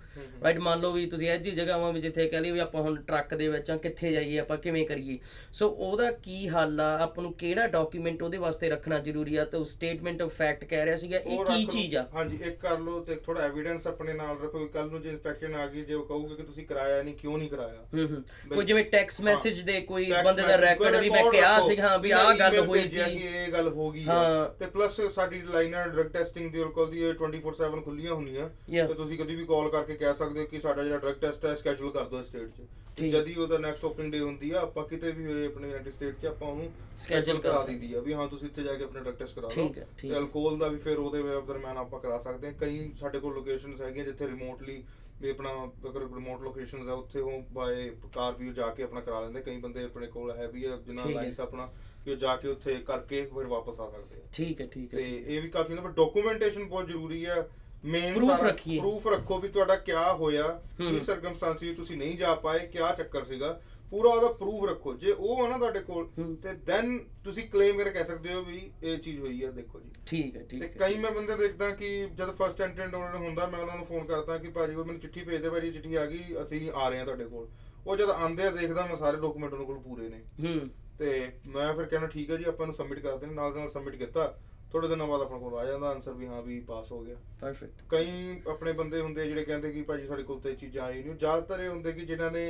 ਰਾਈਟ ਮੰਨ ਲਓ ਵੀ ਤੁਸੀਂ ਇਹ ਜੀ ਜਗ੍ਹਾਵਾਂ ਵੀ ਜਿੱਥੇ ਕਹ ਲਈ ਵੀ ਆਪਾਂ ਹੁਣ ਟਰੱਕ ਦੇ ਵਿੱਚ ਆ ਕਿੱਥੇ ਜਾਈਏ ਆਪਾਂ ਕਿਵੇਂ ਕਰੀਏ? ਸੋ ਉਹਦਾ ਕੀ ਹੱਲ ਆ? ਆਪਾਂ ਨੂੰ ਕਿਹੜਾ ਡਾਕੂਮੈਂਟ ਉਹਦੇ ਵਾਸਤੇ ਰੱਖਣਾ ਜ਼ਰੂਰੀ ਆ? ਤੇ ਉਹ ਸਟੇਟਮੈਂਟ ਆਫ ਫੈਕਟ ਕਹਿ ਰਿਹਾ ਸੀਗਾ ਇਹ ਕੀ। ਚੀਜ਼ ਆ? ਹਾਂਜੀ ਇੱਕ ਕਰ ਲਓ ਤੇ ਥੋੜਾ ਐਵੀਡੈਂਸ ਆਪਣੇ ਨਾਲ ਰੱਖੋ ਕੱਲ ਨੂੰ ਜੇ ਇਨਸਪੈਕਸ਼ਨ ਆ ਗਈ ਜੇ ਉਹ ਕਹੂਗੇ ਕਿ ਤੁਸੀਂ ਕਰਾਇਆ ਨਹੀਂ ਕਿਉਂ ਨਹੀਂ ਕਰਾਇਆ? ਹੂੰ ਹੂੰ। ਕੋਈ ਜਿਵੇਂ ਟੈਕਸਟ ਮੈਸੇਜ ਦੇ ਕੋਈ ਬੰਦੇ ਦਾ ਰੈਕੋਰਡ ਵੀ ਮੈਂ ਕਿਹਾ ਰੱਖੋ, ਸੀਗਾ ਵੀ ਆਹ ਗੱਲ ਹੋਈ ਸੀ। ਇਹ ਗੱਲ ਹੋ ਗਈ ਹਾਂ। ਤੇ ਪਲੱਸ ਸਾਡੀ ਲਾਈਨਾਂ ਡਰਗ ਟੈਸਟਿੰਗ ਦੀ ਕੋਲ ਦੀ 24/7 ਖੁੱਲੀਆਂ ਹੁੰਦੀਆਂ Yeah. ਤੇ ਤੁਸੀਂ ਕਦੀ ਵੀ ਕਾਲ ਕਰਕੇ ਕਹਿ ਸਕਦੇ ਹੋ ਕਿ ਸਾਡਾ ਜਿਹੜਾ ਡਰਗ ਟੈਸਟ ਹੈ ਸਕੇਜੂਲ ਕਰ ਦਿਓ ਸਟੇਟ 'ਚ ਤੇ ਠੀਕ। ਜਦ ਹੀ ਉਹਦਾ ਨੈਕਸਟ ਓਪਨਿੰਗ ਡੇ ਹੁੰਦੀ ਆ ਆਪਾਂ ਕਿਤੇ ਵੀ ਹੋਏ ਆਪਣੇ ਯੂਨਾਈਟਿਡ ਸਟੇਟ 'ਚ ਆਪਾਂ ਉਹਨੂੰ Schedule ਕਰ ਕਰਾ ਸਕਦੇ। ਦਈਦੀ ਆ ਵੀ ਹਾਂ ਤੁਸੀਂ ਇੱਥੇ ਜਾ ਕੇ ਆਪਣਾ ਡਰਗ ਟੈਸਟ ਕਰਾ ਲਓ ਠੀਕ ਹੈ, ਠੀਕ ਤੇ। ਅਲਕੋਹਲ ਦਾ ਵੀ ਫਿਰ ਉਹਦੇ ਦਰਮਿਆਨ ਆਪਾਂ ਕਰਾ ਸਕਦੇ ਹਾਂ ਕਈ ਸਾਡੇ ਕੋਲ ਲੋਕੇਸ਼ਨਸ ਹੈਗੀਆਂ ਜਿੱਥੇ ਰਿਮੋਟਲੀ ਵੀ ਆਪਣਾ ਅਗਰ ਰਿਮੋਟ ਲੋਕੇਸ਼ਨਸ ਆ ਉੱਥੇ ਉਹ ਬਾਏ ਕਾਰ ਵੀ ਜਾ ਕੇ ਆਪਣਾ ਕਰਾ ਲੈਂਦੇ ਕਈ ਬੰਦੇ ਆਪਣੇ ਕੋਲ ਹੈ ਵੀ ਆ ਜਿਨ੍ਹਾਂ ਠੀਕ ਹੈ। ਲਾਇੰਸ ਆਪਣਾ ਕਿ ਉਹ ਜਾ ਕੇ ਉੱਥੇ ਕਰਕੇ ਫਿਰ ਵਾਪਸ ਆ ਸਕਦੇ ਆ। ਠੀਕ ਹੈ ਠੀਕ ਤੇ ਹੈ। ਇਹ ਵੀ ਕਾਫੀ ਹੁੰਦਾ ਪਰ ਡਾਕੂਮੈਂਟੇਸ਼ਨ ਬਹੁਤ ਜ਼ਰੂਰੀ ਹੈ। ਮੇਨ ਸਾਰਾ। ਪ੍ਰੂਫ ਰੱਖੋ ਵੀ ਤੁਹਾਡਾ ਕਿਆ ਹੋਇਆ ਕੀ। ਸਰਕਮਸਟੈਂਸਿਸ ਤੁਸੀਂ ਨਹੀਂ ਜਾ ਪਾਏ ਕਿਆ ਚੱਕਰ ਸੀਗਾ। ਪੂਰਾ ਉਹਦਾ ਪ੍ਰੂਫ ਰੱਖੋ। ਜੇ ਉਹ ਆ ਨਾ ਤੁਹਾਡੇ ਕੋਲ। ਤੇ ਦੈਨ ਤੁਸੀਂ ਕਲੇਮ ਕਰਕੇ ਕਹਿ ਸਕਦੇ ਹੋ ਵੀ ਇਹ ਚੀਜ਼ ਹੋਈ ਆ ਦੇਖੋ ਜੀ। ਠੀਕ ਹੈ ਠੀਕ ਤੇ ਹੈ। ਕਈ ਮੈਂ ਬੰਦੇ ਦੇਖਦਾ ਕਿ ਜਦ ਫਸਟ ਐਂਟੈਂਟ ਉਹਨਾਂ ਹੁੰਦਾ ਮੈਂ ਉਹਨਾਂ ਨੂੰ ਫੋਨ ਕਰਦਾ ਕਿ ਭਾਜੀ ਉਹ ਮੈਨੂੰ ਚਿੱਠੀ ਭੇਜ ਦੇ ਭਾਜੀ ਚਿੱਠੀ ਆ ਗਈ ਅਸੀਂ ਆ ਰਹੇ ਹਾਂ ਤੁਹਾਡੇ ਕੋਲ। ਉਹ ਜਦ ਆਂਦੇ ਆ ਦੇਖਦਾ ਮੈਂ ਸਾਰੇ ਡਾਕੂਮੈਂਟ ਉਹਨਾਂ ਕੋਲ ਪੂਰੇ ਨੇ। ਹੂੰ। ਤੇ ਮੈਂ ਫਿਰ ਕਹਿੰਦਾ ਠੀਕ ਹੈ ਜੀ ਆਪਾਂ ਨੂੰ ਸਬਮਿਟ ਕਰ ਦੇਣਾ ਨਾਲ ਨਾਲ ਸਬਮਿਟ ਕੀਤਾ। ਥੋੜੇ ਦਿਨਾਂ ਬਾਅਦ ਆਪਣੇ ਕੋਲ ਆ ਜਾਂਦਾ ਆਨਸਰ ਵੀ ਹਾਂ ਵੀ ਪਾਸ ਹੋ ਗਿਆ। ਪਰਫੈਕਟ ਕਈ ਆਪਣੇ ਬੰਦੇ ਹੁੰਦੇ ਆ ਜਿਹੜੇ ਕਹਿੰਦੇ ਕਿ ਭਾਜੀ ਸਾਡੇ ਕੋਲ ਤੇ ਚੀਜ਼ਾਂ ਆਈ ਨਹੀਂ। ਜ਼ਿਆਦਾਤਰ ਇਹ ਹੁੰਦੇ ਕਿ ਜਿਨ੍ਹਾਂ ਨੇ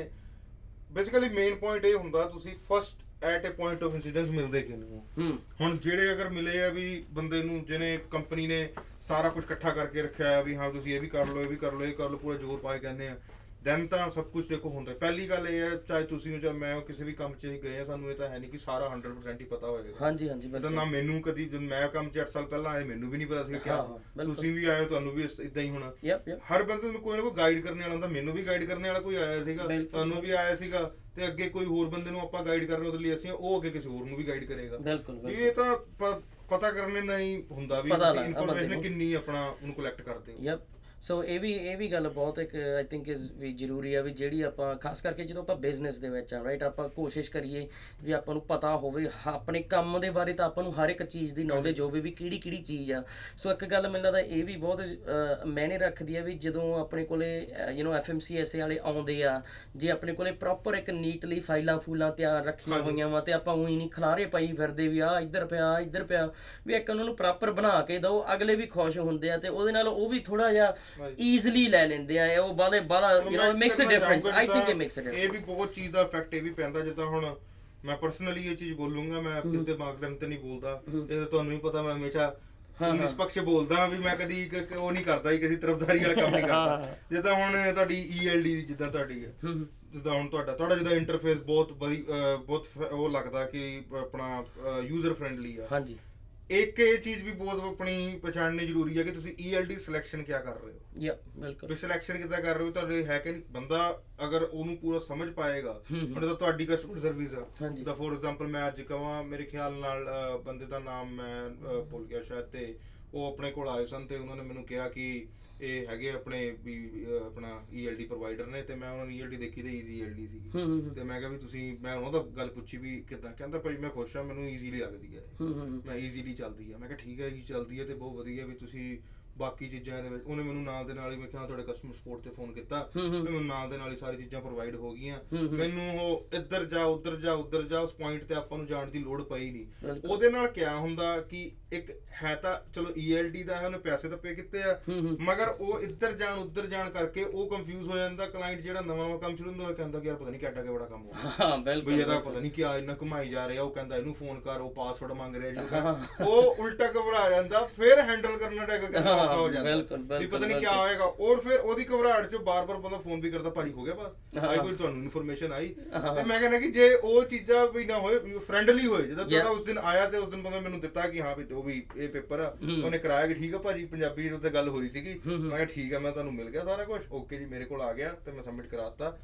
ਬੇਸਿਕਲੀ ਮੇਨ ਪੁਆਇੰਟ ਇਹ ਹੁੰਦਾ ਤੁਸੀਂ first at a point of incidence ਮਿਲਦੇ ਕਿਨੂੰ ਹੁਣ ਜਿਹੜੇ ਅਗਰ ਮਿਲੇ ਆ ਵੀ ਬੰਦੇ ਨੂੰ ਜਿਹਨੇ ਕੰਪਨੀ ਨੇ ਸਾਰਾ ਕੁਝ ਇਕੱਠਾ ਕਰਕੇ ਰੱਖਿਆ ਆ ਵੀ ਹਾਂ ਤੁਸੀਂ ਇਹ ਵੀ ਕਰ ਲਓ ਇਹ ਵੀ ਕਰ ਲਓ ਇਹ ਕਰ ਲਓ ਪੂਰਾ ਜ਼ੋਰ ਪਾ ਕੇ ਕਹਿੰਦੇ ਆ। ਦੈਨ ਤਾਂ ਸਭ ਕੁਝ ਦੇਖੋ ਹੁੰਦਾ ਪਹਿਲੀ ਗੱਲ ਇਹ ਹੈ ਚਾਹੇ ਤੁਸੀਂ ਹੋ ਚਾਹੇ ਮੈਂ ਹੋ ਕਿਸੇ ਵੀ ਕੰਮ 'ਚ ਹੀ ਗਏ ਆ ਸਾਨੂੰ ਇਹ ਤਾਂ ਹੈ ਨਹੀਂ ਕਿ ਸਾਰਾ 100% ਹੀ ਪਤਾ ਹੋਏਗਾ। ਹਾਂਜੀ ਹਾਂਜੀ ਤਾਂ ਬਿਲਕੁਲ। ਨਾ ਮੈਨੂੰ ਕਦੀ ਜਦ ਮੈਂ ਕੰਮ 'ਚ 8 ਸਾਲ ਪਹਿਲਾਂ ਆਇਆ ਮੈਨੂੰ ਵੀ ਨਹੀਂ ਪਤਾ ਸੀ ਕਿ ਹਾਂ, ਹਾਂ, ਬਿਲਕੁਲ। ਤੁਸੀਂ ਵੀ ਆਏ ਹੋ ਤੁਹਾਨੂੰ ਵੀ ਇਦਾਂ ਹੀ ਹੋਣਾ। ਯਪ ਯਪ ਹਰ ਬੰਦੇ ਨੂੰ ਕੋਈ ਨਾ ਕੋਈ ਗਾਈਡ ਕਰਨ ਵਾਲਾ ਹੁੰਦਾ ਮੈਨੂੰ ਵੀ ਗਾਈਡ ਕਰਨ ਵਾਲਾ ਕੋਈ ਆਇਆ ਸੀਗਾ ਬਿਲਕੁਲ। ਤੁਹਾਨੂੰ ਵੀ ਆਇਆ ਸੀਗਾ ਤੇ ਅੱਗੇ ਕੋਈ ਹੋਰ ਬੰਦੇ ਨੂੰ ਆਪਾਂ ਗਾਈਡ ਕਰਨਾ ਉਹਦੇ ਲਈ ਅਸੀਂ ਉਹ ਅੱਗੇ ਕਿਸੇ ਹੋਰ ਨੂੰ ਵੀ ਗਾਈਡ ਕਰੇਗਾ। ਬਿਲਕੁਲ ਵੀ ਬਿਲਕੁਲ। ਇਹ ਤਾਂ ਪ- ਪਤਾ ਕਰਨੇ ਨਹੀਂ ਹੁੰਦਾ ਵੀ ਪਤਾ ਤੁਸੀਂ ਲੱਗ- ਇਨਫੋਰਮੇਸ਼ਨ ਬੰਦੇ ਨੂੰ। ਕਿੰਨੀ ਆਪਣਾ ਉਹਨੂੰ ਕਲੈਕਟ ਕਰਦੇ ਹੋ। ਯਪ ਸੋ ਇਹ ਵੀ ਇਹ ਵੀ ਗੱਲ ਬਹੁਤ ਇੱਕ ਆਈ ਥਿੰਕ ਇਸ ਵੀ ਜ਼ਰੂਰੀ ਆ ਵੀ ਜਿਹੜੀ ਆਪਾਂ ਖਾਸ ਕਰਕੇ ਜਦੋਂ ਆਪਾਂ ਬਿਜ਼ਨਸ ਦੇ ਵਿੱਚ ਆ ਰਾਈਟ ਆਪਾਂ ਕੋਸ਼ਿਸ਼ ਕਰੀਏ ਵੀ ਆਪਾਂ ਨੂੰ ਪਤਾ ਹੋਵੇ ਆਪਣੇ ਕੰਮ ਦੇ ਬਾਰੇ ਤਾਂ ਆਪਾਂ ਨੂੰ ਹਰ ਇੱਕ ਚੀਜ਼ ਦੀ ਨੌਲੇਜ ਹੋਵੇ ਵੀ ਕਿਹੜੀ ਕਿਹੜੀ ਚੀਜ਼ ਆ। ਸੋ ਇੱਕ ਗੱਲ ਮੈਨੂੰ ਲੱਗਦਾ ਇਹ ਵੀ ਬਹੁਤ ਮਾਇਨੇ ਰੱਖਦੀ ਆ ਵੀ ਜਦੋਂ ਆਪਣੇ ਕੋਲੇ ਯੂ نو ਐਫਐਮਸੀਐਸਏ ਵਾਲੇ ਆਉਂਦੇ ਆ ਜੇ ਆਪਣੇ ਕੋਲੇ ਪ੍ਰੋਪਰ ਇੱਕ ਨੀਟਲੀ ਫਾਈਲਾਂ ਫੂਲਾਂ ਤਿਆਰ ਰੱਖੀਆਂ ਹੋਈਆਂ ਵਾ ਤੇ ਆਪਾਂ ਉਹੀ ਨਹੀਂ ਖਲਾਰੇ ਪਾਈ ਫਿਰਦੇ ਵੀ ਆ ਇੱਧਰ ਪਿਆ ਇੱਧਰ ਪਿਆ ਵੀ ਇੱਕ ਉਹਨਾਂ ਨੂੰ ਪ੍ਰੋਪਰ ਬਣਾ ਕੇ ਦਿਓ ਅਗਲੇ ਵੀ ਖੁਸ਼ ਹੁੰਦੇ ਆ ਤੇ ਉਹਦੇ ਨਾਲ ਉਹ ਵੀ ਥੋੜਾ ਜਿਹਾ ਈਜ਼ੀਲੀ ਲੈ ਲੈਂਦੇ ਆ ਉਹ ਬਾਲੇ ਬਾਲਾ you know makes a difference I think it makes a ਇਹ ਡਿਫਰੈਂਸ ਵੀ ਬਹੁਤ ਚੀਜ਼ ਦਾ ਇਫੈਕਟ ਇਹ ਵੀ ਪੈਂਦਾ ਜਿੱਦਾਂ ਹੁਣ ਮੈਂ ਪਰਸਨਲੀ ਇਹ ਚੀਜ਼ ਬੋਲੂੰਗਾ ਮੈਂ ਕਿਸੇ ਦੇ ਮਾਰਗਦਰਸ਼ਨ ਤੇ ਨਹੀਂ ਬੋਲਦਾ। ਇਹ ਤਾਂ ਤੁਹਾਨੂੰ ਵੀ ਪਤਾ ਮੈਂ ਹਮੇਸ਼ਾ ਨਿਸ਼ਪਕਸ਼ ਬੋਲਦਾ ਵੀ ਮੈਂ ਕਦੀ ਉਹ ਨਹੀਂ ਕਰਦਾ ਕਿਸੇ ਤਰਫਦਾਰੀ ਵਾਲਾ ਕੰਮ ਨਹੀਂ ਕਰਦਾ। ਜਿੱਦਾਂ ਹੁਣ ਤੁਹਾਡੀ ਈਐਲਡੀ ਜਿੱਦਾਂ ਤੁਹਾਡੀ ਹੈ। ਜਿੱਦਾਂ ਹੁਣ ਤੁਹਾਡਾ ਤੁਹਾਡਾ ਜਿਹਦਾ ਇੰਟਰਫੇਸ ਬਹੁਤ ਬਹੁਤ ਉਹ ਲੱਗਦਾ ਕਿ ਆਪਣਾ ਯੂਜ਼ਰ ਫ੍ਰੈਂਡਲੀ ਆ। ਹਾਂਜੀ। ਇੱਕ ਇਹ ਚੀਜ਼ ਵੀ ਬਹੁਤ ਆਪਣੀ ਪਛਾਣਨੀ ਜ਼ਰੂਰੀ ਹੈ ਕਿ ਤੁਸੀਂ ਈਐਲਡੀ ਸਿਲੈਕਸ਼ਨ ਕਿਆ ਕਰ ਰਹੇ ਹੋ? ਯਾ ਬਿਲਕੁਲ। ਵੀ ਸਿਲੈਕਸ਼ਨ ਕਿੱਦਾਂ ਕਰ ਰਹੇ ਹੋ? ਤੁਹਾਡੇ ਹੈ ਕਿ ਨਹੀਂ? ਬੰਦਾ ਅਗਰ ਉਹਨੂੰ ਪੂਰਾ ਸਮਝ ਪਾਏਗਾ ਹੁਣ ਤਾਂ ਤੁਹਾਡੀ ਕਸਟਮਰ ਸਰਵਿਸ ਆ। ਹਾਂਜੀ। ਦਾ ਫੋਰ ਐਗਜ਼ਾਮਪਲ ਮੈਂ ਅੱਜ ਕਹਾਂ ਮੇਰੇ ਖਿਆਲ ਨਾਲ ਅਹ, ਬੰਦੇ ਦਾ ਨਾਮ ਮੈਂ ਅਹ, ਭੁੱਲ ਗਿਆ ਸ਼ਾਇਦ ਤੇ ਉਹ ਆਪਣੇ ਕੋਲ ਆਏ ਸਨ ਤੇ ਉਹਨਾਂ ਨੇ ਮੈਨੂੰ ਕਿਹਾ ਕਿ ਇਹ ਹੈਗੇ ਆਪਣੇ ਵੀ ਆਪਣਾ ਈਐਲਡੀ ਪ੍ਰੋਵਾਈਡਰ ਨੇ ਤੇ ਮੈਂ ਉਹਨਾਂ ਨੂੰ ਈਐਲਡੀ ਦੇਖੀ ਤੇ ਈਜ਼ੀ ਈਐਲਡੀ ਸੀ ਹੂੰ ਹੂੰ ਤੇ ਮੈਂ ਕਿਹਾ ਵੀ ਤੁਸੀਂ ਮੈਂ ਉਹਨਾਂ ਦਾ ਗੱਲ ਪੁੱਛੀ ਵੀ ਕਿਦਾਂ ਕਹਿੰਦਾ ਭਾਈ ਮੈਂ ਖੁਸ਼ ਆ ਮੈਨੂੰ ਈਜ਼ੀਲੀ ਲੱਗਦੀ ਹੈ। ਹੂੰ ਹੂੰ ਮੈਂ ਈਜ਼ੀਲੀ ਚੱਲਦੀ ਆ ਮੈਂ ਕਿਹਾ ਠੀਕ ਹੈ ਜੀ ਚੱਲਦੀ ਹੈ ਤੇ ਬਹੁਤ ਵਧੀਆ ਵੀ ਤੁਸੀਂ ਬਾਕੀ ਚੀਜ਼ਾਂ ਦੇ ਵਿੱਚ ਉਹਨੇ ਮੈਨੂੰ ਨਾਲ ਦੇ ਨਾਲ ਹੀ ਮੈਂ ਕਿਹਾ ਤੁਹਾਡੇ ਕਸਟਮਰ ਸਪੋਰਟ ਤੇ ਫੋਨ ਕੀਤਾ ਹੂੰ, ਹੂੰ। ਮੈਨੂੰ ਨਾਲ ਦੇ ਨਾਲ ਹੀ ਸਾਰੀ ਚੀਜ਼ਾਂ ਪ੍ਰੋਵਾਈਡ ਹੋ ਗਈਆਂ ਹੂੰ, ਹੂੰ। ਮੈਨੂੰ ਉਹ ਇੱਧਰ ਜਾ ਉੱਧਰ ਜਾ ਉੱਧਰ ਜਾ ਉਸ ਪੁਆਇੰਟ ਤੇ ਆਪਾਂ ਨੂੰ ਜਾਣ ਦੀ ਲੋੜ ਪਈ ਨਹੀਂ। ਉਹਦੇ ਨਾਲ ਕਿਆ ਹੁੰਦਾ ਕਿ ਇੱਕ ਹੈ ਤਾਂ ਚਲੋ ELD ਦਾ ਹੈ ਉਹਨੇ ਪੈਸੇ ਤਾਂ ਪੇ ਕੀਤੇ ਆ। ਮਗਰ ਉਹ ਇੱਧਰ ਜਾਣ ਉੱਧਰ ਜਾਣ ਕਰਕੇ ਉਹ ਕੰਫਿਊਜ਼ ਹੋ ਜਾਂਦਾ। ਕਲਾਇੰਟ ਜਿਹੜਾ ਨਵਾਂ ਨਵਾਂ ਕੰਮ ਸ਼ੁਰੂ ਹੁੰਦਾ ਉਹ ਕਹਿੰਦਾ ਕਿ ਯਾਰ ਪਤਾ ਨਹੀਂ ਕਿੱਡਾ ਕਿ ਬੜਾ ਕੰਮ ਹੋ ਹਾਂ ਵੀ ਬਿਲਕੁਲ ਇਹਦਾ ਪਤਾ ਨਹੀਂ ਕਿਆ ਇੰਨਾ ਘੁਮਾਈ ਜਾ ਰਿਹਾ ਉਹ ਕਹਿੰਦਾ ਇਹਨੂੰ ਫੋਨ ਕਰ ਉਹ ਪਾਸਵਰਡ ਮੰਗ ਰਿਹਾ ਜੀ ਉਹ ਉਲਟਾ ਘਬਰਾ ਜਾਂਦਾ ਫਿਰ ਹੈਂਡਲ ਕਰਨਾ ਟੈਗ ਕਰਨਾ ਹਾਂ, ਔਖਾ ਹੋ ਜਾਂਦਾ। ਬਿਲਕੁਲ, ਵੀ ਪਤਾ ਨਹੀਂ ਬਿਲਕੁਲ। ਹੋਏਗਾ। ਔਰ ਫਿਰ ਉਹਦੀ ਘਬਰਾਹਟ ਚ ਬਾਰ-ਬਾਰ ਬੰਦਾ ਫੋਨ ਵੀ ਕਰਦਾ ਭਾਜੀ ਹੋ ਗਿਆ ਬਸ। ਆਈ ਕੋਈ ਤੁਹਾਨੂੰ ਇਨਫੋਰਮੇਸ਼ਨ ਆਈ। ਤੇ ਮੈਂ ਕਹਿੰਦਾ ਕਿ ਜੇ ਉਹ ਚੀਜ਼ਾਂ ਵੀ ਨਾ ਹੋਏ ਫ੍ਰੈਂਡਲੀ ਹੋਏ ਜਦੋਂ ਤੁਹਾਡਾ. ਉਸ ਦਿਨ ਆਇਆ ਤੇ ਉਸ ਦਿਨ ਬੰਦਾ ਮੈਨੂੰ ਦਿੱਤਾ ਕਿ ਹਾਂ ਵੀ ਵੀ ਇਹ ਪੇਪਰ ਆ। ਉਹਨੇ ਕਰਾਇਆ ਕਿ ਠੀਕ ਆ ਭਾਜੀ ਪੰਜਾਬੀ ਉੱਤੇ ਗੱਲ ਹੋ ਰਹੀ ਸੀਗੀ। ਮੈਂ ਕਿਹਾ ਠੀਕ ਆ ਮੈਂ ਤੁਹਾਨੂੰ ਮਿਲ ਗਿਆ ਸਾਰਾ ਕੁਝ ਓਕੇ ਜੀ ਮੇਰੇ ਕੋਲ ਆ ਗਿਆ ਤੇ ਮੈਂ ਸਬਮਿਟ ਕਰਾਤਾ.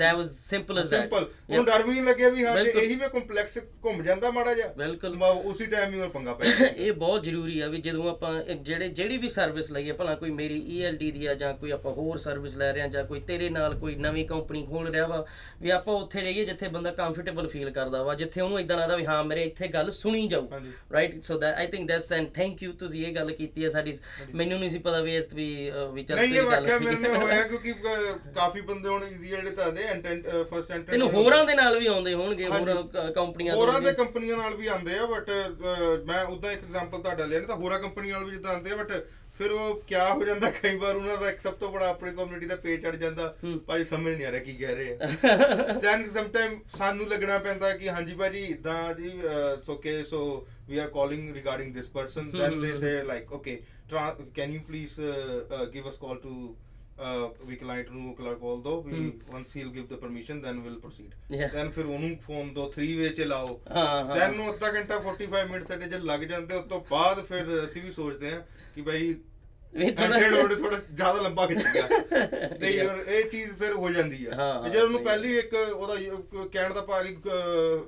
That was simple as that. Simple ਉਹਨੂੰ ਡਰ ਵੀ ਨਹੀਂ ਲੱਗਿਆ ਵੀ ਹਾਂ ਜੇ। ਇਹੀ ਮੈਂ ਕੰਪਲੈਕਸ ਘੁੰਮ ਜਾਂਦਾ ਮਾੜਾ ਜਿਹਾ। ਬਿਲਕੁਲ। ਉਸੇ ਟਾਈਮ ਹੀ ਉਹ ਪੰਗਾ ਪੈ ਗਿਆ ਇਹ ਬਹੁਤ ਜ਼ਰੂਰੀ ਆ ਵੀ ਜਦੋਂ ਆਪਾਂ ਜਿਹੜੇ ਜਿਹੜੀ ਵੀ ਸਰਵਿਸ ਲਈਏ ਭਲਾ ਕੋਈ ਮੇਰੀ ELD ਦੀ ਆ ਜਾਂ ਕੋਈ ਆਪਾਂ ਹੋਰ ਸਰਵਿਸ ਲੈ ਰਹੇ ਆ ਜਾਂ ਕੋਈ ਤੇਰੇ ਨਾਲ ਕੋਈ ਨਵੀਂ ਕੰਪਨੀ ਖੋਲ ਰਿਹਾ ਵਾ ਵੀ ਆਪਾਂ ਉੱਥੇ ਜਾਈਏ ਜਿੱਥੇ ਬੰਦਾ ਕੰਫਰਟੇਬਲ ਫੀਲ ਕਰਦਾ ਵਾ ਜਿੱਥੇ ਉਹਨੂੰ ਇਦਾਂ ਲੱਗਦਾ ਵੀ ਹਾਂ ਮੇਰੇ ਇੱਥੇ ਗੱਲ ਸੁਣੀ ਜਾਊ। Right so that I think that's and thank you ਤੁਸੀਂ ਇਹ ਗੱਲ ਕੀਤੀ ਹੈ ਸਾਡੀ। ਮੈਨੂੰ ਨਹੀਂ ਸੀ ਪਤਾ ਵੀ ਵੀ ਚੱਲ ਨਹੀਂ ਇਹ ਵਾਕਿਆ ਮੇਰੇ ਨਾਲ। ਹੋਇਆ ਕਿਉਂਕਿ ਕਾਫੀ ਬੰਦੇ ਹੁਣ ਈਜ਼ੀ ਜਿਹੜੇ ਤਾਂ ਦੇ ਐਂਟੈਂਟ ਫਰਸਟ ਐਂਟੈਂਟ ਤੈਨੂੰ ਹੋਰਾਂ ਦੇ ਨਾਲ ਵੀ ਆਉਂਦੇ ਹੋਣਗੇ। ਹੋਰ ਕੰਪਨੀਆਂ ਤੋਂ ਹੋਰਾਂ। ਦੇ ਕੰਪਨੀਆਂ ਨਾਲ ਵੀ ਆਉਂਦੇ ਆ ਬਟ ਮੈਂ ਉਦਾਂ ਇੱਕ ਐਗਜ਼ਾਮਪਲ ਤੁਹਾਡਾ ਲਿਆ ਨਹੀਂ ਤਾਂ ਹੋਰਾਂ ਕੰਪਨੀਆਂ ਨਾਲ ਵੀ ਜਿੱਦਾਂ ਆਉਂਦੇ ਆ ਬਟ ਫਿਰ ਉਹ ਕਿਆ ਹੋ ਜਾਂਦਾ ਕਈ ਵਾਰ ਉਹਨਾਂ ਦਾ ਇੱਕ ਸਭ ਤੋਂ ਬੜਾ ਆਪਣੀ ਕਮਿਊਨਿਟੀ ਦਾ ਪੇਜ ਚੜ ਜਾਂਦਾ ਭਾਈ ਸਮਝ ਨਹੀਂ ਆ ਰਿਹਾ ਕੀ ਕਹਿ ਰਹੇ ਆ ਦੈਨ ਸਮ ਟਾਈਮ ਸਾਨੂੰ ਲੱਗਣਾ ਪੈਂਦਾ ਕਿ ਹਾਂਜੀ ਭਾਜੀ ਇਦਾਂ ਜੀ okay so we are calling regarding this person then they say like okay can you please give us call to we client ਨੂੰ ਕਾਲ ਦੋ ਵੀ once he will give the permission then will proceed. Then ਫਿਰ ਉਹਨੂੰ ਫੋਨ ਦੋ 3 ਵੇ ਚ ਲਾਓ। ਦੈਨ ਨੂੰ ਅੱਧਾ ਘੰਟਾ 45 ਮਿੰਟ ਸਾਡੇ ਜੇ ਲੱਗ ਜਾਂਦੇ ਉਸ ਤੋਂ ਬਾਅਦ ਫਿਰ ਅਸੀਂ ਵੀ ਸੋਚਦੇ ਹਾਂ ਕਿ ਭਾਈ ਵੀ ਥੋੜਾ ਥੋੜਾ ਜ਼ਿਆਦਾ ਲੰਬਾ ਖਿੱਚ ਗਿਆ ਤੇ ਇਹ ਚੀਜ਼ ਫਿਰ ਹੋ ਜਾਂਦੀ ਆ। ਹਾਂ, ਤੇ ਜੇ ਉਹਨੂੰ। ਪਹਿਲੀ ਇੱਕ ਉਹਦਾ ਕਹਿਣ ਦਾ ਭਾਗ